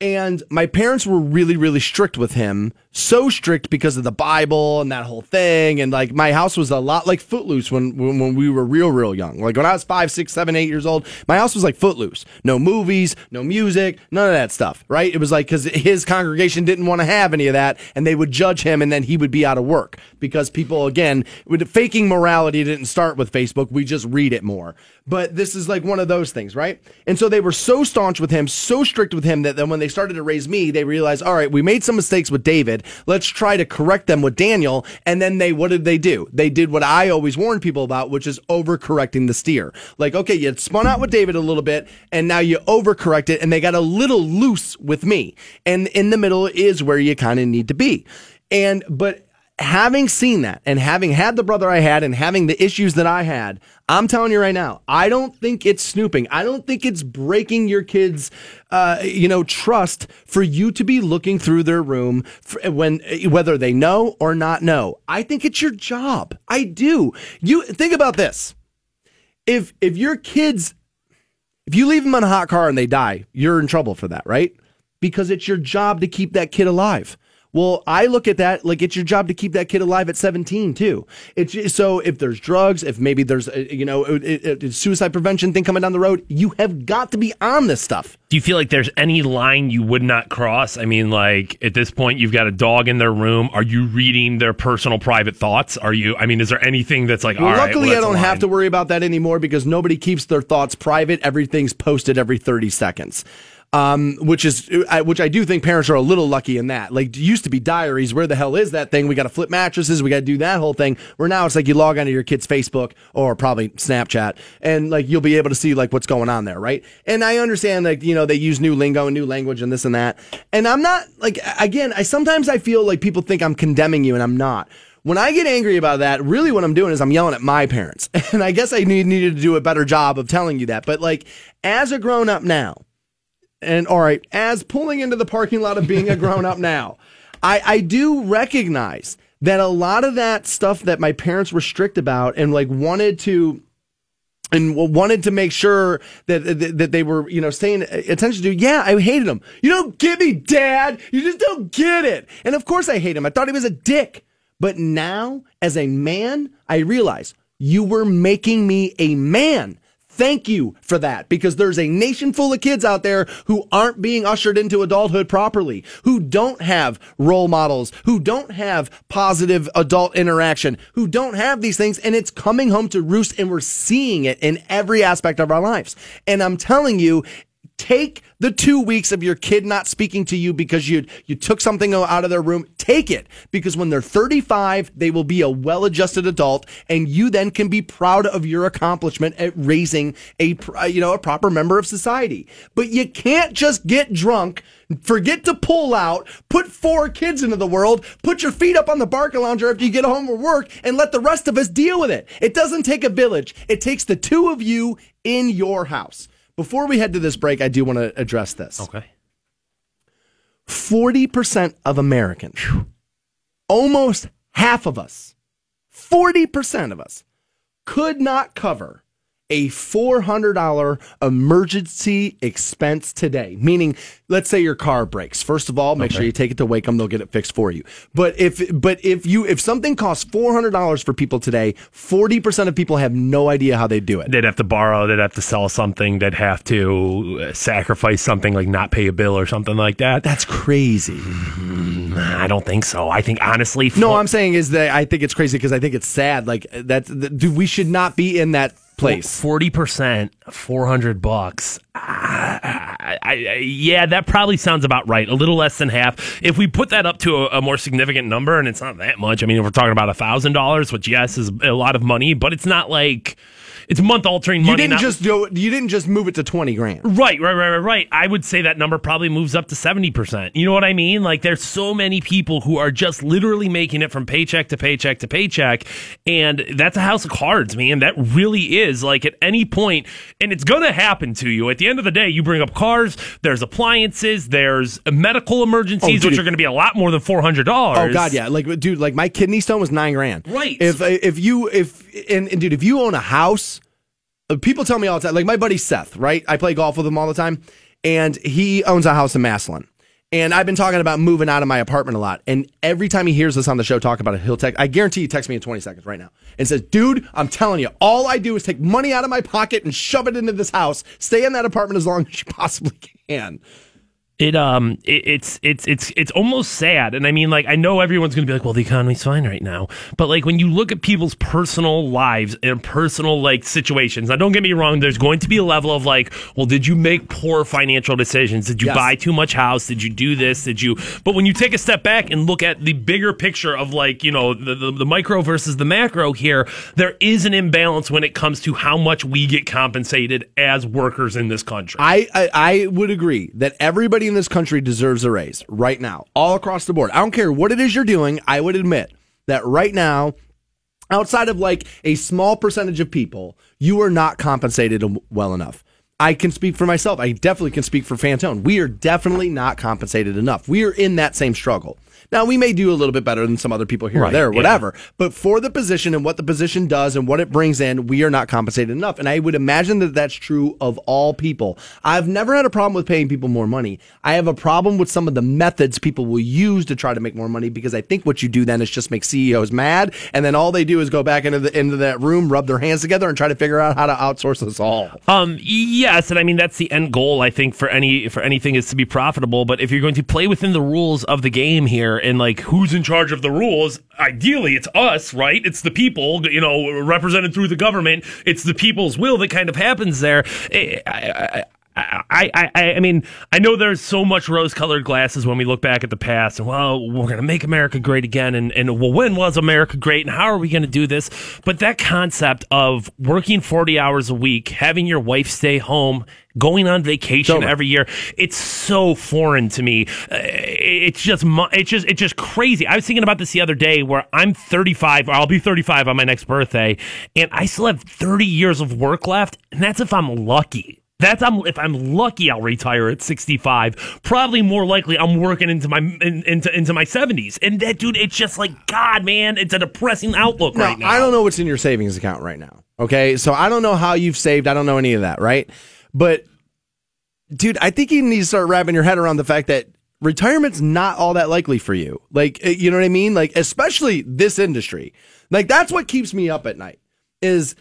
And my parents were really, really strict with him. So strict because of the Bible and that whole thing. And like my house was a lot like Footloose when, when when we were real, real young. Like when I was five, six, seven, eight years old, my house was like Footloose. No movies, no music, none of that stuff. Right? It was like because his congregation didn't want to have any of that, and they would judge him, and then he would be out of work because people again, with faking morality didn't start with Facebook. We just read it more. But this is like one of those things, right? And so they were so staunch with him, so strict with him that then when they started to raise me, they realized, all right, we made some mistakes with David. Let's try to correct them with Daniel. And then they, what did they do? They did what I always warn people about, which is overcorrecting the steer. Like, okay, you spun out with David a little bit and now you overcorrect it and they got a little loose with me. And in the middle is where you kind of need to be. And, but having seen that and having had the brother I had and having the issues that I had, I'm telling you right now, I don't think it's snooping. I don't think it's breaking your kids, uh, you know, trust for you to be looking through their room for when whether they know or not know. I think it's your job. I do. You think about this. If if your kids if you leave them in a hot car and they die, you're in trouble for that, right? Because it's your job to keep that kid alive. Well, I look at that like it's your job to keep that kid alive at 17 too. It's so if there's drugs, if maybe there's a, you know a, a suicide prevention thing coming down the road, you have got to be on this stuff. do you feel like there's any line you would not cross i mean like at this point you've got a dog in their room are you reading their personal private thoughts are you i mean is there anything that's like Well, all right, luckily, well, I don't have to worry about that anymore because nobody keeps their thoughts private. Everything's posted every 30 seconds. Um, which is, which I do think parents are a little lucky in that. Like, used to be diaries. Where the hell is that thing? We got to flip mattresses. We got to do that whole thing. Where now it's like you log onto your kid's Facebook or probably Snapchat and like you'll be able to see like what's going on there, right? And I understand like, you know, they use new lingo and new language and this and that. And I'm not like, again, I sometimes I feel like people think I'm condemning you and I'm not. When I get angry about that, really what I'm doing is I'm yelling at my parents. (laughs) And I guess I need, needed to do a better job of telling you that. But like, as a grown up now, and all right, as pulling into the parking lot of being a grown up (laughs) now, I, I do recognize that a lot of that stuff that my parents were strict about and like wanted to and wanted to make sure that, that that they were you know staying uh, attention to. Yeah, I hated him. You don't get me, Dad. You just don't get it. And of course, I hate him. I thought he was a dick. But now, as a man, I realize you were making me a man. Thank you for that because there's a nation full of kids out there who aren't being ushered into adulthood properly, who don't have role models, who don't have positive adult interaction, who don't have these things. And it's coming home to roost and we're seeing it in every aspect of our lives. And I'm telling you, take the two weeks of your kid not speaking to you because you you took something out of their room. Take it because when they're 35, they will be a well-adjusted adult, and you then can be proud of your accomplishment at raising a uh, you know a proper member of society. But you can't just get drunk. Forget to pull out, put four kids into the world, put your feet up on the barca lounger after you get home from work, and let the rest of us deal with it. It doesn't take a village. It takes the two of you in your house. Before we head to this break, I do want to address this. Okay. 40% of Americans, almost half of us, 40% of us could not cover a $400 emergency expense today. Meaning, let's say your car breaks. First of all, make sure you take it to Wacom, they'll get it fixed for you. But if but if you if something costs $400 for people today, 40% of people have no idea how they do it. They'd have to borrow. They'd have to sell something. They'd have to uh, sacrifice something like not pay a bill or something like that. That's crazy. I don't think so. I think honestly, No, I'm saying is that I think it's crazy because I think it's sad. Like that's that, dude, we should not be in that place. Forty percent, four hundred bucks. Ah, I, I, yeah, that probably sounds about right. A little less than half. If we put that up to a, a more significant number, and it's not that much. I mean, if we're talking about a thousand dollars, which yes is a lot of money, but it's not like it's month altering money. You didn't not- just do it. you didn't just move it to 20 grand. Right, right, right, right, right. I would say that number probably moves up to 70%. You know what I mean? Like there's so many people who are just literally making it from paycheck to paycheck to paycheck. And that's a house of cards, man. That really is like at any point, and it's going to happen to you. At the end of the day, you bring up cars, there's appliances, there's medical emergencies, oh, dude. which are going to be a lot more than $400. Oh god, yeah. Like dude, like my kidney stone was 9 grand. Right. If if you if and, and dude, if you own a house, uh, people tell me all the time like my buddy Seth, right? I play golf with him all the time and he owns a house in Massillon. And I've been talking about moving out of my apartment a lot. And every time he hears us on the show talk about it, he'll text. I guarantee he texts me in 20 seconds right now and says, Dude, I'm telling you, all I do is take money out of my pocket and shove it into this house. Stay in that apartment as long (laughs) as you possibly can. It um it, it's it's it's it's almost sad. And i mean like i know everyone's gonna be like well the economy's fine right now. But like when you look at people's personal lives and personal like situations now don't get me wrong there's going to be a level of like well did you make poor financial decisions? Did you Yes. buy too much house? Did you do this? Did you but when you take a step back and look at the bigger picture of like you know the, the, the micro versus the macro here there is an imbalance when it comes to how much we get compensated as workers in this country. I, I I would agree that everybody in this country deserves a raise right now, all across the board. I don't care what it is you're doing. I would admit that right now, outside of like a small percentage of people, you are not compensated well enough. I can speak for myself. I definitely can speak for Fantone. We are definitely not compensated enough. We are in that same struggle. Now we may do a little bit better than some other people here or there, or yeah. whatever. But for the position and what the position does and what it brings in, we are not compensated enough. And I would imagine that that's true of all people. I've never had a problem with paying people more money. I have a problem with some of the methods people will use to try to make more money because I think what you do then is just make CEOs mad, and then all they do is go back into the into that room, rub their hands together, and try to figure out how to outsource us all. Um, yes, and I mean that's the end goal. I think for any for anything is to be profitable. But if you're going to play within the rules of the game here, and like who's in charge of the rules, ideally it's us, right? It's the people, you know, represented through the government. It's the people's will that kind of happens there. Eh, I, I, I, I, I, mean, I know there's so much rose-colored glasses when we look back at the past, and well, we're going to make America great again, and, and well, when was America great, and how are we going to do this? But that concept of working 40 hours a week, having your wife stay home, going on vacation every year, it's so foreign to me. Uh, It's just, it's just, it's just crazy. I was thinking about this the other day, where I'm 35, or I'll be 35 on my next birthday, and I still have 30 years of work left, and that's if I'm lucky. That's I'm if I'm lucky I'll retire at 65. Probably more likely I'm working into my in, into into my 70s. And that dude, it's just like God, man, it's a depressing outlook Now, right now. I don't know what's in your savings account right now. Okay. So I don't know how you've saved. I don't know any of that. Right. But, dude, I think you need to start wrapping your head around the fact that retirement's not all that likely for you. Like, eh, you know what I mean? Like, especially this industry. Like, that's what keeps me up at night is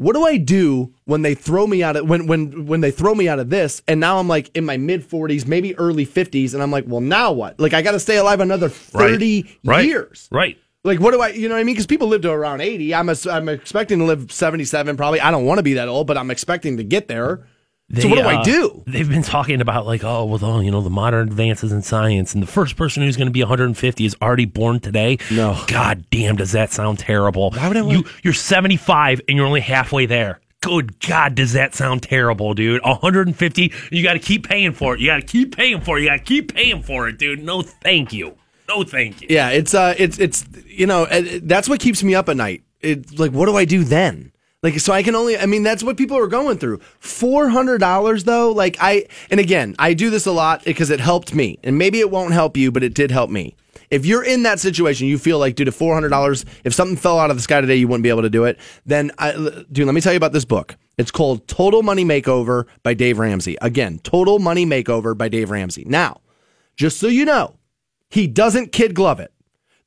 what do I do when they throw me out of when when when they throw me out of this and now I'm like in my mid 40s, maybe early 50s and I'm like, well, now what? Like I got to stay alive another 30 Right. years. Right. Like, what do I, you know what I mean? Because people live to around 80. I'm, a, I'm expecting to live 77 probably. I don't want to be that old, but I'm expecting to get there. They, so what do I uh, do? They've been talking about like, oh, well, oh, you know, the modern advances in science, and the first person who's going to be 150 is already born today. No. God damn, does that sound terrible? Why would I You, you're 75 and you're only halfway there. Good God, does that sound terrible, dude? 150, you got to keep paying for it. You got to keep paying for it. You got to keep paying for it, dude. No, thank you. No, thank you. Yeah, it's uh, it's it's you know, uh, that's what keeps me up at night. It's like, what do I do then? Like, so I can only, I mean, that's what people are going through. $400 though, like I, and again, I do this a lot because it helped me. And maybe it won't help you, but it did help me. If you're in that situation, you feel like, due to $400, if something fell out of the sky today, you wouldn't be able to do it, then, I, dude, let me tell you about this book. It's called Total Money Makeover by Dave Ramsey. Again, Total Money Makeover by Dave Ramsey. Now, just so you know, he doesn't kid glove it.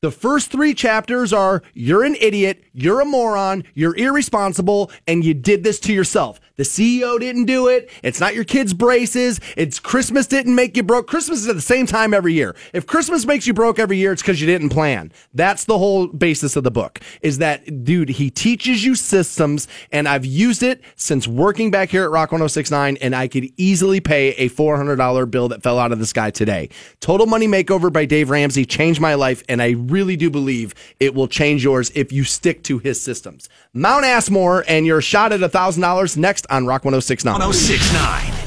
The first three chapters are you're an idiot, you're a moron, you're irresponsible, and you did this to yourself. The CEO didn't do it. It's not your kids' braces. It's Christmas didn't make you broke. Christmas is at the same time every year. If Christmas makes you broke every year, it's because you didn't plan. That's the whole basis of the book. Is that dude? He teaches you systems, and I've used it since working back here at Rock 1069, and I could easily pay a $400 bill that fell out of the sky today. Total Money Makeover by Dave Ramsey changed my life, and I really do believe it will change yours if you stick to his systems. Mount Assmore, and you're shot at $1,000 next on Rock 1069. 1069.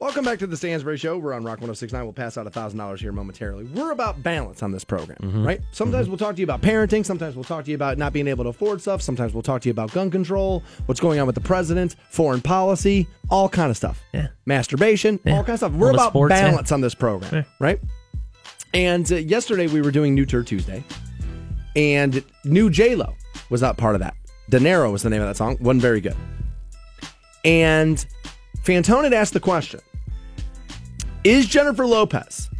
Welcome back to the Stansbury Show. We're on Rock 1069. We'll pass out $1,000 here momentarily. We're about balance on this program, right? Sometimes we'll talk to you about parenting. Sometimes we'll talk to you about not being able to afford stuff. Sometimes we'll talk to you about gun control, what's going on with the president, foreign policy, all kind of stuff. Yeah. Masturbation, Yeah. all kind of stuff. We're All about sports, yeah. balance on this program, right? And uh, yesterday we were doing New Tour Tuesday, and New J Lo was not part of that. De Niro was the name of that song. wasn't very good. And Fantone had asked the question: Is Jennifer Lopez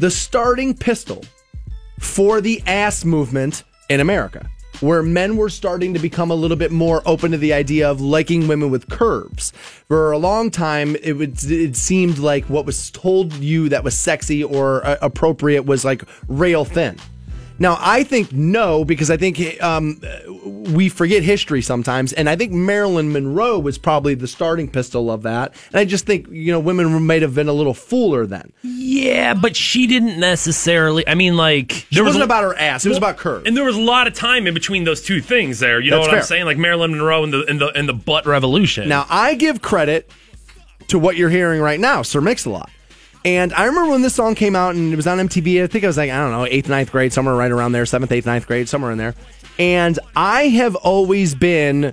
the starting pistol for the ass movement in America, where men were starting to become a little bit more open to the idea of liking women with curves. For a long time, it would it seemed like what was told you that was sexy or uh, appropriate was like rail thin. Now, I think no, because I think um, we forget history sometimes, and I think Marilyn Monroe was probably the starting pistol of that. And I just think you know women might have been a little fuller then. Yeah, but she didn't necessarily. I mean, like It wasn't about her ass; it was about curves. And there was a lot of time in between those two things. There, you know That's what I'm saying? Like Marilyn Monroe and the and the and the butt revolution. Now, I give credit to what you're hearing right now, Sir Mix-a-Lot. And I remember when this song came out and it was on MTV. I think I was like, I don't know, eighth, ninth grade, somewhere right around there, seventh, eighth, ninth grade, somewhere in there. And I have always been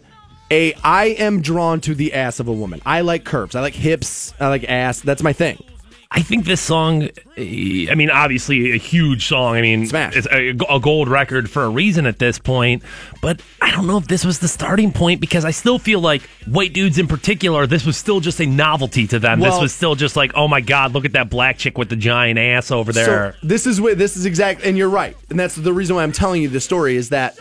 a, I am drawn to the ass of a woman. I like curves. I like hips. I like ass. That's my thing. I think this song. eh, I mean, obviously a huge song. I mean, Smash. it's a, a gold record for a reason at this point. But I don't know if this was the starting point because I still feel like white dudes in particular, this was still just a novelty to them. this was still just like, oh my god, look at that black chick with the giant ass over there. So this is what this is exact, and you're right, and that's the reason why I'm telling you this story is that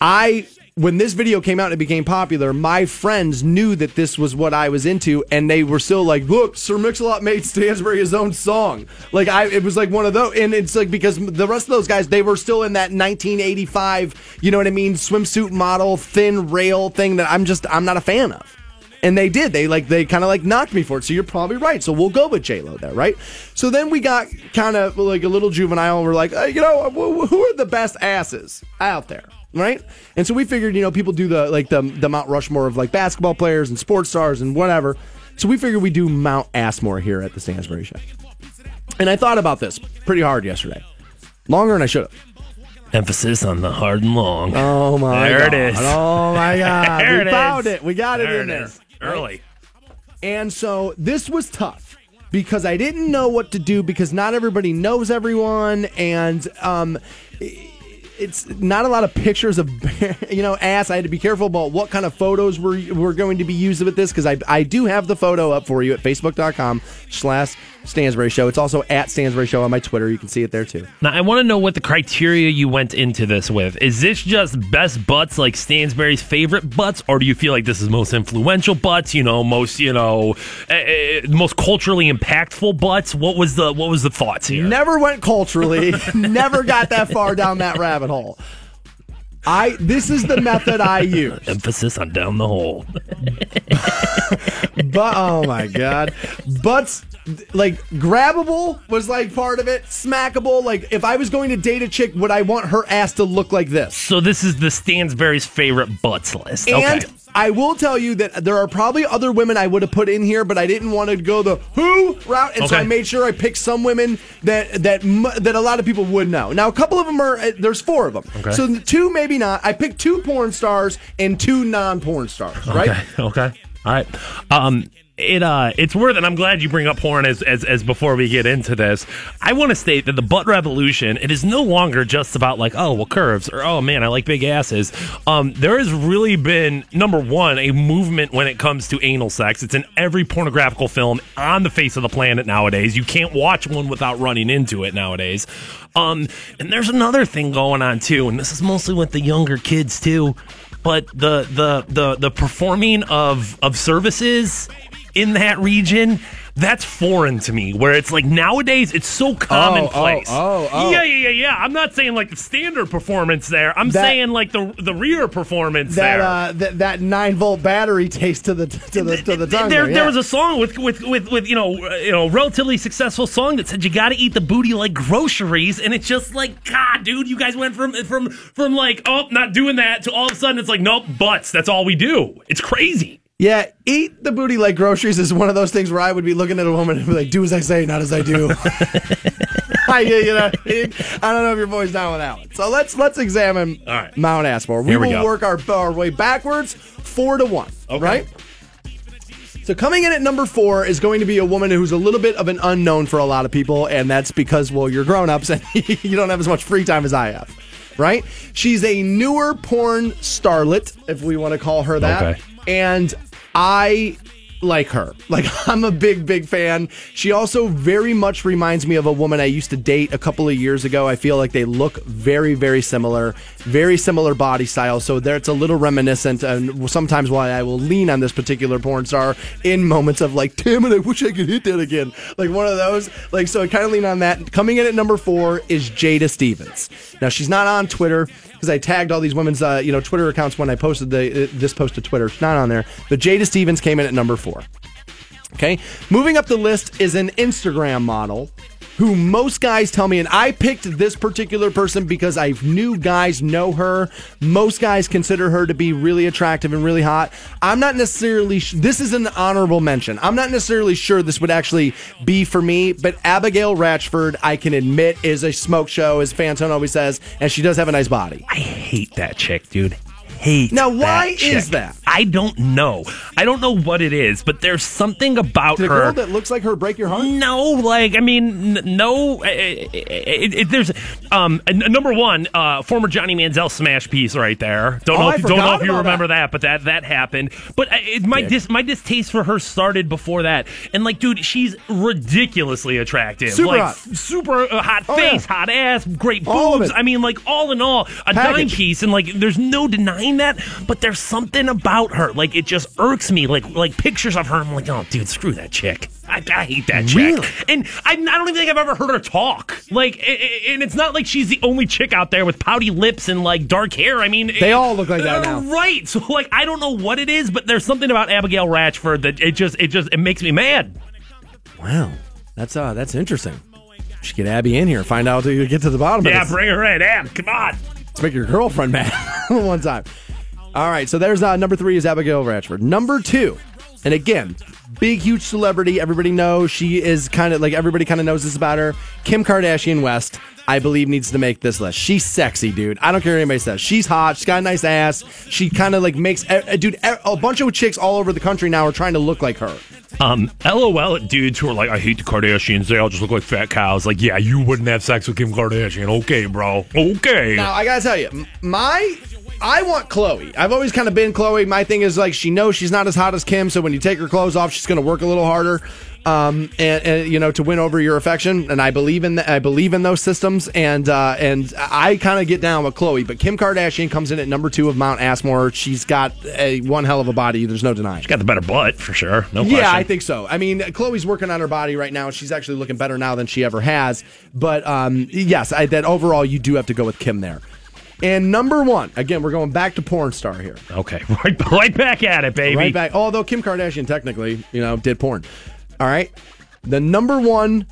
I when this video came out and it became popular, my friends knew that this was what I was into, and they were still like, "Look, Sir Mix-a-Lot made Stansbury his own song." Like I, it was like one of those, and it's like because the rest of those guys, they were still in that 1985, you know what I mean, swimsuit model, thin rail thing that I'm just, I'm not a fan of. And they did. They like they kind of like knocked me for it. So you're probably right. So we'll go with J Lo there, right? So then we got kind of like a little juvenile. And we're like, hey, you know, who are the best asses out there, right? And so we figured, you know, people do the like the the Mount Rushmore of like basketball players and sports stars and whatever. So we figured we do Mount Assmore here at the Stansbury Show. And I thought about this pretty hard yesterday, longer than I should have. Emphasis on the hard and long. Oh my There god! it is. Oh my (laughs) god! There we it found is. it. We got it in it there. Early. And so this was tough because I didn't know what to do because not everybody knows everyone and um it's not a lot of pictures of (laughs) you know ass. I had to be careful about what kind of photos were were going to be used with this because I I do have the photo up for you at facebook.com slash Stansbury Show. It's also at Stansbury Show on my Twitter. You can see it there too. Now, I want to know what the criteria you went into this with. Is this just best butts, like Stansbury's favorite butts, or do you feel like this is most influential butts? You know, most you know, uh, uh, most culturally impactful butts. What was the what was the thoughts here? Never went culturally, (laughs) never got that far down that rabbit hole. I this is the method I use. Emphasis on down the hole. (laughs) But oh my god, butts like grabbable was like part of it. Smackable, like if I was going to date a chick, would I want her ass to look like this? So this is the Stansbury's favorite butts list. And okay. I will tell you that there are probably other women I would have put in here, but I didn't want to go the who route, and so I made sure I picked some women that that that a lot of people would know. Now, a couple of them are uh, there's four of them, Okay. so the two maybe not. I picked two porn stars and two non-porn stars, right? Okay. Okay. All right. Um, it uh, it's worth, and I'm glad you bring up porn as as, as before we get into this. I want to state that the butt revolution it is no longer just about like oh well curves or oh man I like big asses. Um, there has really been number one a movement when it comes to anal sex. It's in every pornographical film on the face of the planet nowadays. You can't watch one without running into it nowadays. Um, and there's another thing going on too, and this is mostly with the younger kids too but the the the the performing of of services in that region that's foreign to me where it's like nowadays it's so commonplace oh, oh. yeah yeah yeah yeah i'm not saying like the standard performance there i'm That- saying like the the rear performance That there uh, that that nine volt battery takes to the to the to the tongue. there, there, there was a song with with with, with you know uh, you know relatively successful song that said you got to eat the booty like groceries, and it's just like God, dude, you guys went from from from like oh not doing that to all of a sudden it's like nope butts. That's all we do. It's crazy. Yeah, eat the booty like groceries is one of those things where I would be looking at a woman and be like, "Do as I say, not as I do." (laughs) I, you know, I don't know if your boy's down with that one. So let's let's examine All right. Mount Assmore. We Here we will go. work our, our way backwards, four to one. Okay. Right. So coming in at number four is going to be a woman who's a little bit of an unknown for a lot of people, and that's because well, you're grown ups and (laughs) you don't have as much free time as I have. Right? She's a newer porn starlet, if we want to call her that. Okay. And I like her. (laughs) Like I'm a big, big fan. She also very much reminds me of a woman I used to date a couple of years ago. I feel like they look very, very similar, very similar body style. So there, it's a little reminiscent. And sometimes why I will lean on this particular porn star in moments of like, damn it, I wish I could hit that again. Like one of those. Like so, I kind of lean on that. Coming in at number four is Jada Stevens. Now she's not on Twitter because I tagged all these women's, uh, you know, Twitter accounts when I posted the uh, this post to Twitter. It's not on there. But Jada Stevens came in at number four. Okay, moving up the list is an Instagram model who most guys tell me, and I picked this particular person because I knew guys know her. Most guys consider her to be really attractive and really hot. I'm not necessarily, sh- this is an honorable mention. I'm not necessarily sure this would actually be for me, but Abigail Ratchford, I can admit, is a smoke show, as Fantone always says, and she does have a nice body. I hate that chick, dude. Hate. Now, why that is that? I don't know. I don't know what it is, but there's something about The her. girl that looks like her break your heart? No, like I mean, n- no. uh, It, it, it, there's um n- number one, uh, former Johnny Manziel smash piece right there. Don't Oh, know. If, don't know if you remember that. that. but that that happened. But I- it, my dis, my distaste for her started before that. And like, dude, she's ridiculously attractive. Super like, hot. super uh, hot Oh, face, yeah. hot ass, great boobs. I mean, like all in all, a dime piece. And like, there's no denying that. But there's something about her. Like, it just irks me. Like like pictures of her. I'm like, oh, dude, screw that chick. I, I hate that chick. Really? And I, I don't even think I've ever heard her talk. Like, and it's not like she's the only chick out there with pouty lips and like dark hair. I mean, They it- all look like that uh, now. right? So like, I don't know what it is, but there's something about Abigail Ratchford that it just it just it makes me mad. Wow, that's uh, that's interesting. Should get Abby in here, find out to get to the bottom Yeah, of this. bring her in, Ab. Come on. Let's make your girlfriend mad (laughs) one time. All right, so there's uh, number three is Abigail Ratchford. Number two, and again, big huge celebrity. Everybody knows she is kind of like everybody kind of knows this about her. Kim Kardashian West, I believe, needs to make this list. She's sexy, dude. I don't care what anybody says. She's hot. She's got a nice ass. She kind of like makes, dude. A bunch of chicks all over the country now are trying to look like her. Um, LOL at dudes who are like, I hate the Kardashians. They all just look like fat cows. Like, yeah, you wouldn't have sex with Kim Kardashian. Okay, bro. Okay. Now I gotta tell you, my I want Khloe. I've always kind of been Khloe. My thing is like she knows she's not as hot as Kim, so when you take her clothes off, she's gonna work a little harder, um, and, and you know to win over your affection. And I believe in the, I believe in those systems, and uh, and I kind of get down with Khloe. But Kim Kardashian comes in at number two of Mount Assmore. She's got a one hell of a body. There's no denying. She's got the better butt for sure. No question. Yeah, I think so. I mean, Khloe's working on her body right now. She's actually looking better now than she ever has. But um, yes, I, that overall, you do have to go with Kim there. And number one, again, we're going back to porn star here. Okay, (laughs) right, right back at it, baby. Right back. Although Kim Kardashian technically, you know, did porn. All right. The number one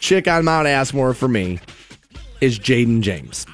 chick on Mount Assmore for me is Jaden James.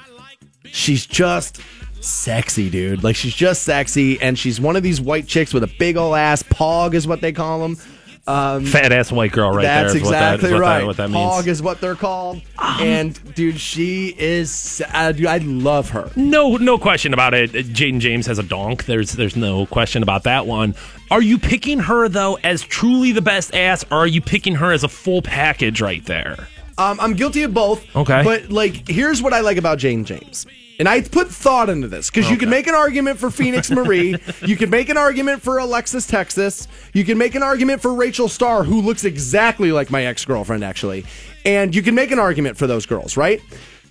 She's just sexy, dude. Like she's just sexy, and she's one of these white chicks with a big ol' ass. Pog is what they call them. Um, Fat ass white girl, right that's there. is what that- exactly what right. That, what that means. Pog is what they're called. and dude, she is. Uh, dude, I love her. No, no question about it. Jaden James has a donk. There's, there's no question about that one. Are you picking her though as truly the best ass, or are you picking her as a full package right there? Um, I'm guilty of both. Okay. But like, here's what I like about Jane James. And I put thought into this because you can make an argument for Phoenix Marie. (laughs) you can make an argument for Alexis Texas. You can make an argument for Rachel Starr, who looks exactly like my ex girlfriend, actually. And you can make an argument for those girls, right?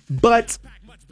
But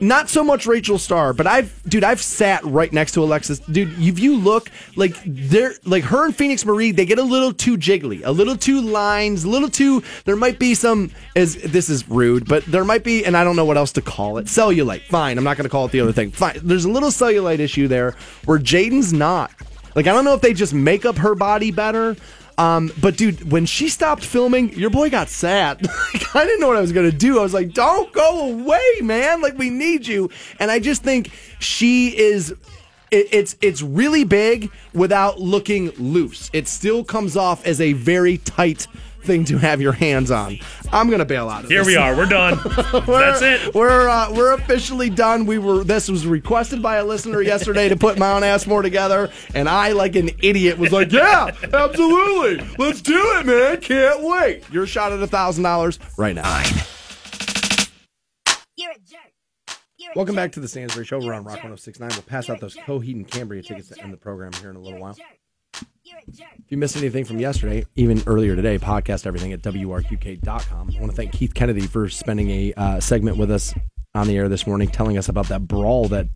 not so much Rachel Starr, but I've, dude, I've sat right next to Alexis. Dude, if you look, like, they're, like her and Phoenix Marie, they get a little too jiggly, a little too lines, a little too, there might be some, as this is rude, but there might be, and I don't know what else to call it, cellulite. Fine, I'm not to call it the other thing. Fine. There's a little cellulite issue there where Jaden's not. Like, I don't know if they just make up her body better. Um, but dude, when she stopped filming, your boy got sad. (laughs) Like, I didn't know what I was gonna do. I was like, "Don't go away, man! Like we need you." And I just think she is. It, it's it's really big without looking loose. It still comes off as a very tight thing to have your hands on. I'm gonna bail out of Here this. we are. We're done. We're- (laughs) That's it. We're uh, we're officially done. We were this was requested by a listener yesterday to put Mount Assmore together, and I, like an idiot, was like, "Yeah, absolutely, let's do it, man! Can't wait." Your shot at a thousand dollars right now. Welcome back to the Stansbury Show. We're on Rock 1069. We'll pass out those Coheed and Cambria tickets to end the program here in a little while. If you missed anything from yesterday, even earlier today, podcast everything at WRQK.com. I want to thank Keith Kennedy for spending a uh, segment with us on the air this morning, telling us about that brawl that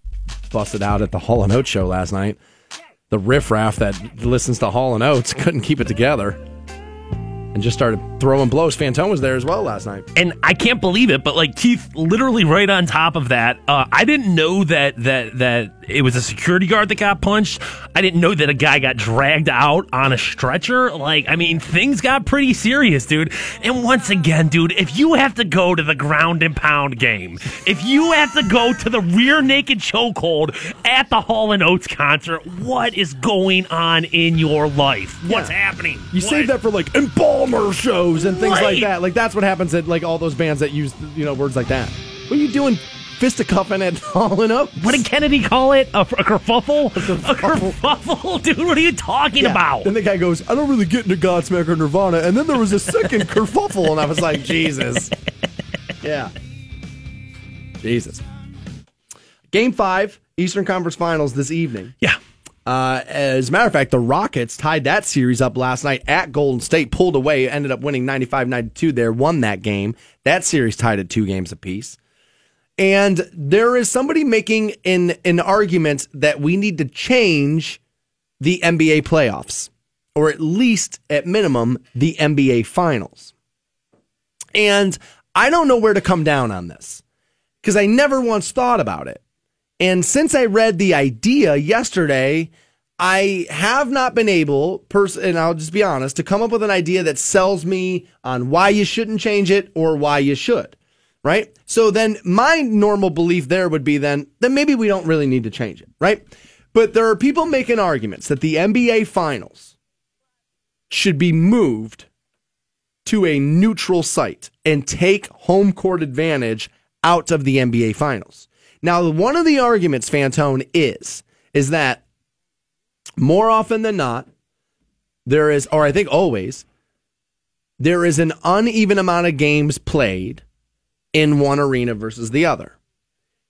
busted out at the Hall and Oates show last night. The riffraff that listens to Hall and Oates couldn't keep it together and just started throwing blows. Fantone was there as well last night. and I can't believe it, but like Keith, literally right on top of that, uh, I didn't know that that that it was a security guard that got punched. I didn't know that a guy got dragged out on a stretcher. Like, I mean, things got pretty serious, dude. And once again, dude, if you have to go to the ground and pound game, if you have to go to the rear naked chokehold at the Hall and Oates concert, what is going on in your life? What's happening? You What? save that for like embalmer shows and things like that. Like that's what happens at like all those bands that use you know words like that. What are you doing? Fisticuffing (laughs) and Oates? What did Kennedy call it? A, a kerfuffle? A kerfuffle? (laughs) Dude, what are you talking Yeah. about? Then the guy goes, I don't really get into Godsmack or Nirvana. And then there was a second (laughs) kerfuffle, and I was like, Jesus. Yeah. Jesus. Game five, Eastern Conference Finals this evening. Yeah. Uh, as a matter of fact, the Rockets tied that series up last night at Golden State, pulled away, ended up winning 95 92 there, won that game. That series tied at two games apiece. And there is somebody making an, an argument that we need to change the NBA playoffs, or at least, at minimum, the NBA finals. And I don't know where to come down on this because I never once thought about it. And since I read the idea yesterday, I have not been able, pers- and I'll just be honest, to come up with an idea that sells me on why you shouldn't change it or why you should. Right? So then my normal belief there would be then, then maybe we don't really need to change it. Right? But there are people making arguments that the NBA finals should be moved to a neutral site and take home court advantage out of the NBA finals. Now, one of the arguments, Fantone, is is that more often than not, there is, or I think always, there is an uneven amount of games played in one arena versus the other.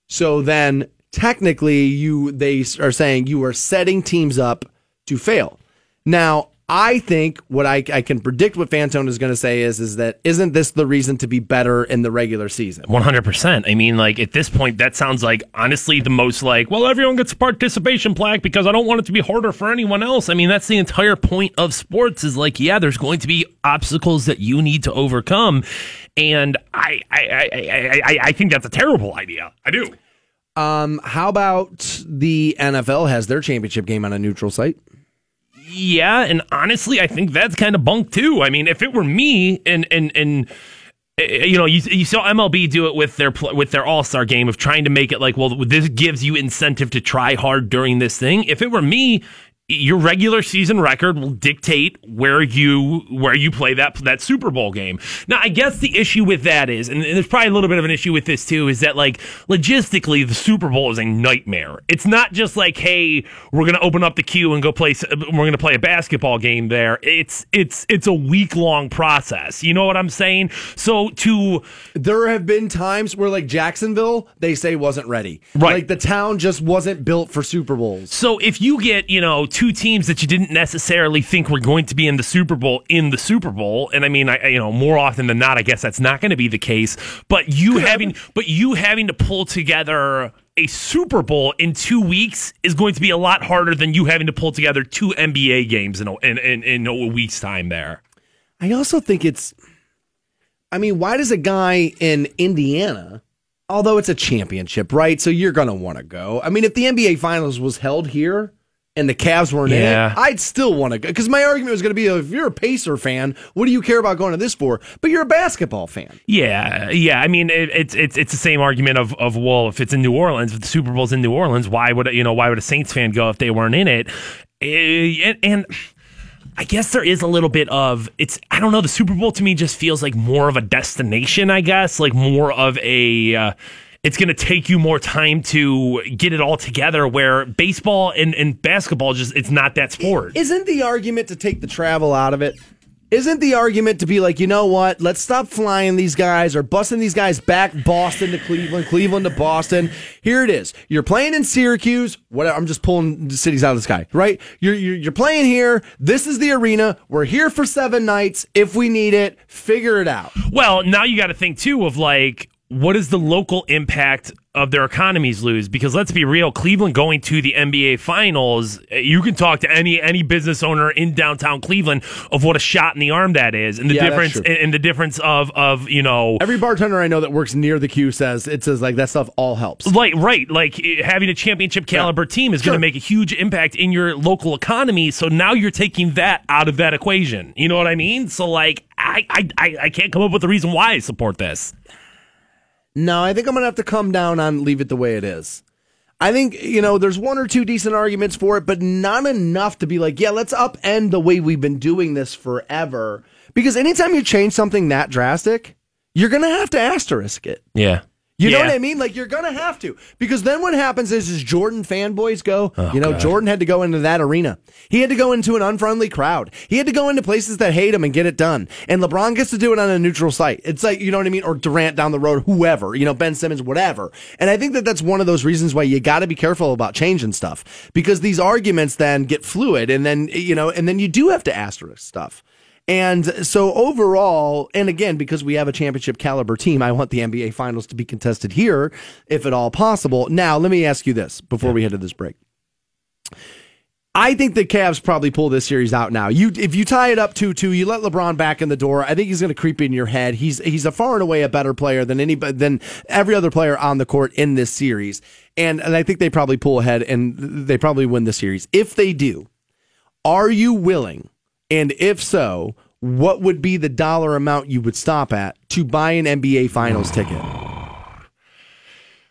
So then technically you they are saying you are setting teams up to fail. Now, I think what I, I can predict what Fantone is going to say is is that isn't this the reason to be better in the regular season? One hundred percent. I mean, like at this point, that sounds like honestly the most like, well, everyone gets a participation plaque because I don't want it to be harder for anyone else. I mean, that's the entire point of sports. Is like, yeah, there's going to be obstacles that you need to overcome, and I, I, I, I, I, I think that's a terrible idea. I do. Um, how about the NFL has their championship game on a neutral site? Yeah, and honestly, I think that's kind of bunk too. I mean, if it were me and and and uh, you know, you, you saw MLB do it with their with their All Star game of trying to make it like, well, this gives you incentive to try hard during this thing. If it were me, your regular season record will dictate where you where you play that that Super Bowl game. Now, I guess the issue with that is, and there's probably a little bit of an issue with this too, is that like logistically, the Super Bowl is a nightmare. It's not just like, hey, we're gonna open up the Q and go play. We're gonna play a basketball game there. It's it's it's a week long process. You know what I'm saying? So to there have been times where like Jacksonville, they say wasn't ready. Right. Like the town just wasn't built for Super Bowls. So if you get you know two teams that you didn't necessarily think were going to be in the Super Bowl in the Super Bowl, and I mean, I, you know, more often than not, I guess that's not going to be the case. But you having, but you having to pull together a Super Bowl in two weeks is going to be a lot harder than you having to pull together two NBA games in a, in, in, in a week's time. There, I also think it's. I mean, why does a guy in Indiana? Although it's a championship, right? So you're going to want to go. I mean, if the NBA Finals was held here, and the Cavs weren't Yeah. in it, I'd still want to go. Because my argument was going to be if you're a Pacer fan, what do you care about going to this for? But you're a basketball fan. Yeah, yeah. I mean, it, it's it's it's the same argument of of well, if it's in New Orleans, if the Super Bowl's in New Orleans, why would you know why would a Saints fan go if they weren't in it? Eh, And, and I guess there is a little bit of it's. I don't know. The Super Bowl to me just feels like more of a destination. I guess like more of a. Uh, it's going to take you more time to get it all together. Where baseball and, and basketball just it's not that sport. Isn't the argument to take the travel out of it? Isn't the argument to be like, you know what? Let's stop flying these guys or busting these guys back Boston to Cleveland, Cleveland to Boston. Here it is. You're playing in Syracuse. Whatever. I'm just pulling the cities out of the sky, right? You're, you're you're playing here. This is the arena. We're here for seven nights. If we need it, figure it out. Well, now you got to think too of like what is the local impact of their economies lose? Because let's be real, Cleveland going to the NBA Finals, you can talk to any any business owner in downtown Cleveland of what a shot in the arm that is, and the Yeah, difference and, the difference of of you know. Every bartender I know that works near the Q says it says like that stuff all helps. Like right, like eh, having a championship caliber team is going to make a huge impact in your local economy. So now you're taking that out of that equation. You know what I mean? So like, I I I, I can't come up with a reason why I support this. No, I think I'm going to have to come down on leave it the way it is. I think, you know, there's one or two decent arguments for it, but not enough to be like, yeah, let's upend the way we've been doing this forever. Because anytime you change something that drastic, you're going to have to asterisk it. Yeah. You know what I mean? Like you're gonna have to because then what happens is, is Jordan fanboys go. Oh, you know, God. Jordan had to go into that arena. He had to go into an unfriendly crowd. He had to go into places that hate him and get it done. And LeBron gets to do it on a neutral site. It's like you know what I mean, or Durant down the road, whoever. You know, Ben Simmons, whatever. And I think that that's one of those reasons why you got to be careful about changing stuff because these arguments then get fluid, and then you know, and then you do have to asterisk stuff. And so overall, and again, because we have a championship caliber team, I want the NBA finals to be contested here, if at all possible. Now, let me ask you this before we head to this break. I think the Cavs probably pull this series out now. You, if you tie it up two two, you let LeBron back in the door. I think he's going to creep in your head. He's he's a far and away a better player than anybody than every other player on the court in this series, and and I think they probably pull ahead and they probably win the series. If they do, are you willing? And if so, what would be the dollar amount you would stop at to buy an NBA Finals ticket?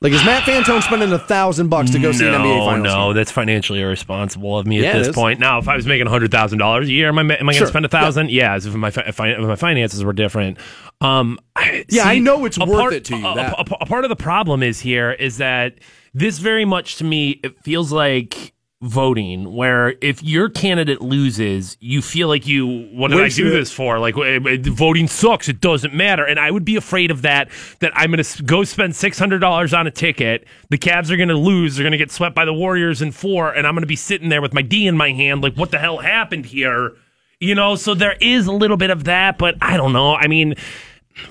Like, is Matt Fantone spending a thousand bucks to go see an NBA Finals? No, game? that's financially irresponsible of me Yeah, at this point. Now, if I was making hundred thousand dollars a year, am I, am I going to Sure. spend a thousand? Yeah, as if my if, I, if my finances were different. Um, I- Yeah, I know it's worth part- it to you, A, a- a part of the problem is here is that this very much to me it feels like voting where if your candidate loses you feel like you what did i do this for? Like eh, eh, voting sucks it doesn't matter. And i would be afraid of that that i'm going to go spend $600 on a ticket the Cavs are going to lose they're going to get swept by the warriors in four and i'm going to be sitting there with my d in my hand like what the hell happened here? You know so there is a little bit of that but i don't know. I mean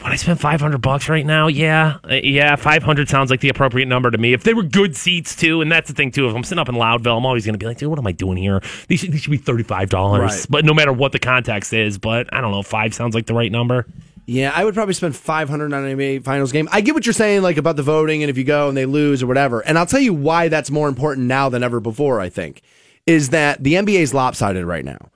would I spend 500 bucks right now? Yeah. Uh, Yeah, 500 sounds like the appropriate number to me. If they were good seats too, and that's the thing too, if I'm sitting up in Loudville, I'm always going to be like, dude, what am I doing here? These should, these should be $35. Right. But no matter what the context is, but I don't know, 5 sounds like the right number. Yeah, I would probably spend 500 on an NBA Finals game. I get what you're saying, like about the voting and if you go and they lose or whatever. And I'll tell you why that's more important now than ever before. I think is that the NBA is lopsided right now,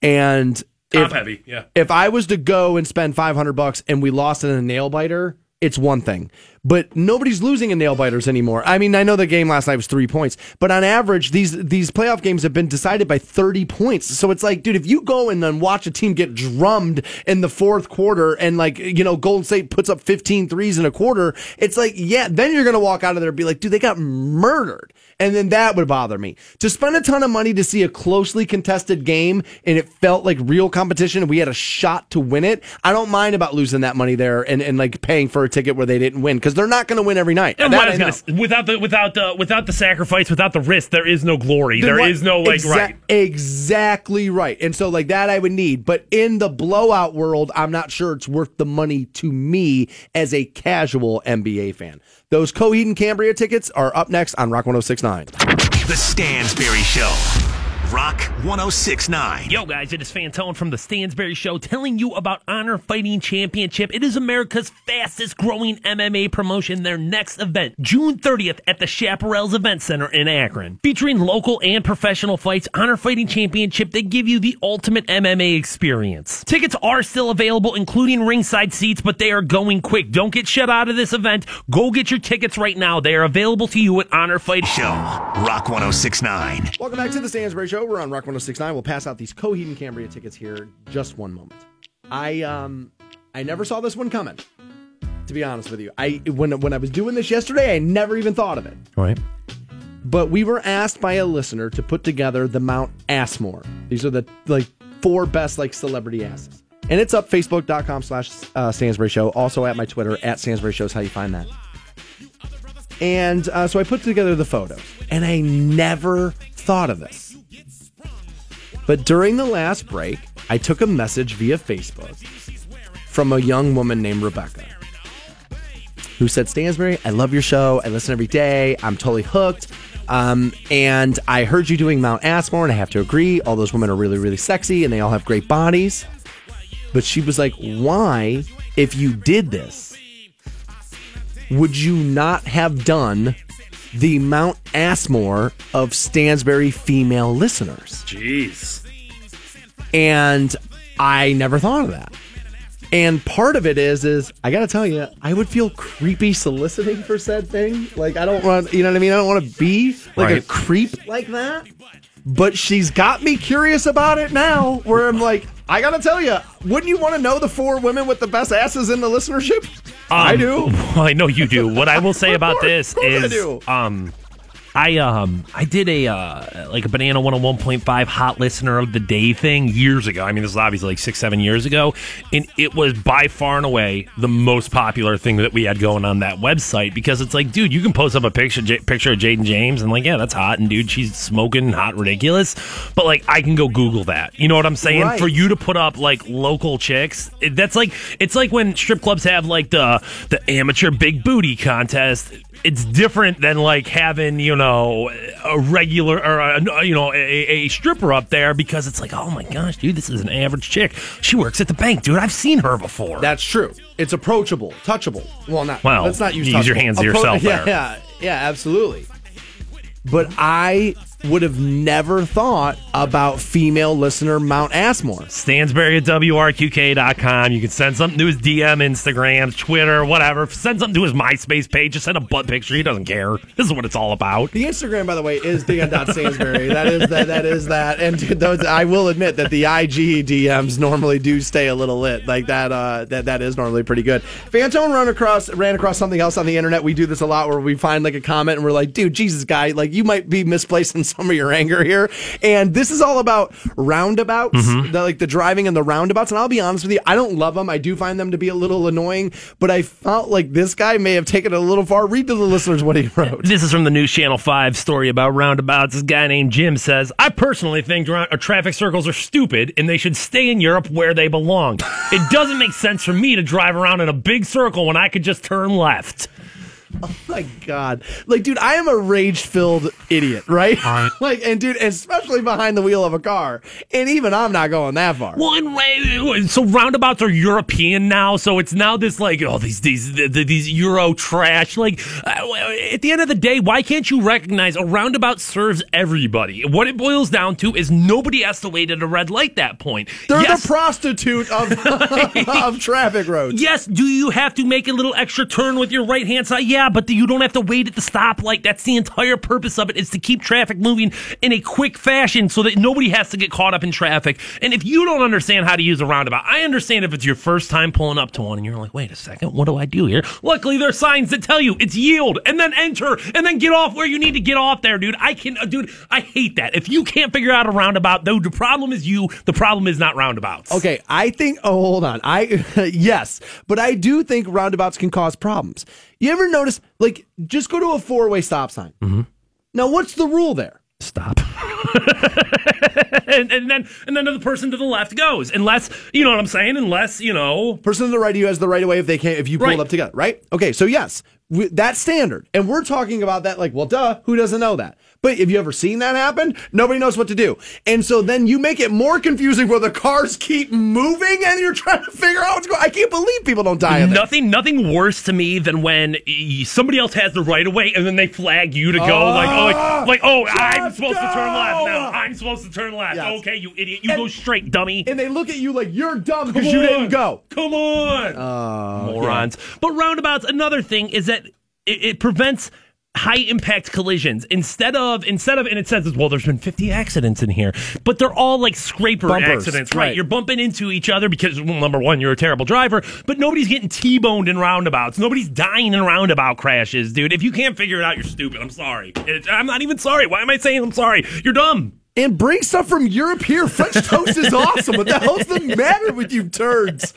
and Top if, heavy, yeah. if I was to go and spend 500 bucks and we lost in a nail biter, it's one thing. But nobody's losing in nail biters anymore. I mean, I know the game last night was three points, but on average, these these playoff games have been decided by 30 points. So it's like, dude, if you go and then watch a team get drummed in the fourth quarter and like, you know, Golden State puts up 15 threes in a quarter, it's like, yeah, then you're going to walk out of there and be like, dude, they got murdered. And then that would bother me. To spend a ton of money to see a closely contested game and it felt like real competition and we had a shot to win it, I don't mind about losing that money there and, and like paying for a ticket where they didn't win because they're not going to win every night. And That I I was gonna without the without the without the sacrifice, without the risk, there is no glory. There What- is no like Exa- right. Exactly right. And so like that I would need. But in the blowout world, I'm not sure it's worth the money to me as a casual NBA fan. Those Coheed and Cambria tickets are up next on Rock 1069. The Stansbury Show. Rock 1069. Yo, guys, it is Fantone from the Stansbury Show telling you about Honor Fighting Championship. It is America's fastest growing MMA promotion. Their next event, June 30th at the Chaparrals Event Center in Akron. Featuring local and professional fights, Honor Fighting Championship, they give you the ultimate MMA experience. Tickets are still available, including ringside seats, but they are going quick. Don't get shut out of this event. Go get your tickets right now. They are available to you at Honor Fight Show. Rock 1069. Welcome back to the Stansbury Show. We're on Rock 1069. We'll pass out these Coheed and Cambria tickets here just one moment. I um I never saw this one coming. To be honest with you. I when when I was doing this yesterday, I never even thought of it. Right. But we were asked by a listener to put together the Mount Assmore. These are the like four best like celebrity asses. And it's up facebook.com slash uh, Stansbury Show. Also at my Twitter at Stansbury Show is how you find that. And uh, so I put together the photos, and I never thought of this. But during the last break, I took a message via Facebook from a young woman named Rebecca who said, Stansbury, I love your show. I listen every day. I'm totally hooked. Um, and I heard you doing Mount Assmore, and I have to agree. All those women are really, really sexy, and they all have great bodies. But she was like, why, if you did this, would you not have done the Mount Assmore of Stansbury female listeners? Jeez. And I never thought of that. And part of it is, is I gotta tell you, I would feel creepy soliciting for said thing. Like I don't want, you know what I mean? I don't want to be like a creep like that. But she's got me curious about it now. Where I'm like, I gotta tell you, wouldn't you want to know the four women with the best asses in the listenership? I Um, do. Well, (laughs) I know you do. What I will say about this I is, do. um, I um I did a uh, like a banana 101.5 hot listener of the day thing years ago. I mean, this is obviously like six seven years ago, and it was by far and away the most popular thing that we had going on that website because it's like, dude, you can post up a picture J- picture of Jaden James and like, yeah, that's hot, and dude, she's smoking hot, ridiculous, but like I can go Google that. You know what I'm saying? Right. For you to put up like local chicks, it, that's like it's like when strip clubs have like the the amateur big booty contest. It's different than like having you know a regular or a, you know a, a stripper up there because it's like oh my gosh, dude, this is an average chick. She works at the bank, dude. I've seen her before. That's true. It's approachable, touchable. Well, not. Well, let's not use. you use your hands to yourself Yeah, (laughs) there. yeah, yeah, absolutely. But I would have never thought about female listener Mount Assmore. Stansbury at WRQK.com. You can send something to his DM, Instagram, Twitter, whatever. Send something to his MySpace page. Just send a butt picture. He doesn't care. This is what it's all about. The Instagram, by the way, is Dion.Stansbury. that is that. That is that. And (laughs) those, I will admit that the IG DMs normally do stay a little lit. Like that. Uh, that that is normally pretty good. Fantone ran across ran across something else on the internet. We do this a lot where we find like a comment and we're like, dude, Jesus, guy, like you might be misplacing some of your anger here. And this is all about roundabouts, Mm-hmm. the, like the driving and the roundabouts. And I'll be honest with you, I don't love them. I do find them to be a little annoying. But I felt like this guy may have taken it a little far. Read to the listeners what he wrote. This is from the News Channel 5 story about roundabouts. This guy named Jim says, I personally think uh, traffic circles are stupid and they should stay in Europe where they belong. It doesn't make sense for me to drive around in a big circle when I could just turn left. (laughs) my god like dude i am a rage filled idiot right (laughs) like and dude especially behind the wheel of a car and even i'm not going that far Well, and, so roundabouts are European now, so it's now this like oh these these the, the- these Euro trash. Like uh, at the end of the day, why can't you recognize a roundabout serves everybody? What it boils down to is nobody has to wait at a red light. That point, they're yes, the prostitute of, (laughs) of traffic roads Yes, do you have to make a little extra turn with your right hand side? Yeah, but you don't have to wait at the stoplight. That's the entire purpose of it is to keep traffic moving in a quick fashion so that nobody has to get caught up in traffic. And if you don't understand how to use a roundabout, I understand if it's your first time pulling up to one and you're like, wait a second, what do I do here? Luckily, there are signs that tell you it's yield and then enter and then get off where you need to get off there, dude. I can, uh, dude, I hate that. If you can't figure out a roundabout, though, the problem is you. The problem is not roundabouts. Okay, I think. Oh, hold on. I (laughs) yes, but I do think roundabouts can cause problems. You ever notice, like, just go to a four-way stop sign. Mm-hmm. Now, what's the rule there? stop. (laughs) and, and then and then the person to the left goes. Unless you know what I'm saying. Unless you know. Person to the right of you has the right of way if they can't if you pull Right. up together, right? Okay, so yes, we, that's standard, and we're talking about that. Like, well, duh, who doesn't know that? But have you ever seen that happen? Nobody knows what to do, and so then you make it more confusing where the cars keep moving, and you're trying to figure out what's going. I can't believe people don't die. Nothing, nothing worse to me than when somebody else has the right of way and then they flag you to go like, oh, like, ah! like, oh, I'm supposed to turn left go! now. I'm supposed to turn left. Yes. Okay, you idiot, you And- go straight, dummy. And they look at you like you're dumb because you didn't go. Come on, oh, morons. But roundabouts. Another thing is that it, it prevents high impact collisions instead of instead of and it says well there's been 50 accidents in here but they're all like scraper Bumpers, accidents right. right. you're bumping into each other because well, number one you're a terrible driver but nobody's getting t-boned in roundabouts nobody's dying in roundabout crashes dude if you can't figure it out you're stupid i'm sorry It- i'm not even sorry why am i saying i'm sorry you're dumb And bring stuff from Europe here. French toast is (laughs) awesome. What the hell's the matter with you turds?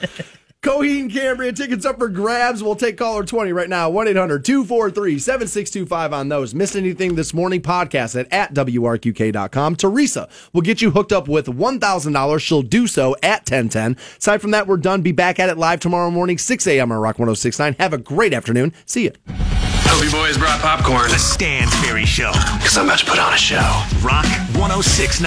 Coheed and Cambria tickets up for grabs. We'll take caller 20 right now. 1 800 243 7625 on those. Missed anything this morning? Podcast at, at WRQK.com. Teresa will get you hooked up with $1,000. She'll do so at 1010. Aside from that, we're done. Be back at it live tomorrow morning, 6 a.m. on Rock 1069. Have a great afternoon. See you. Hope you boys brought popcorn. The Stansbury Show. Because I'm about to put on a show. Rock 1069.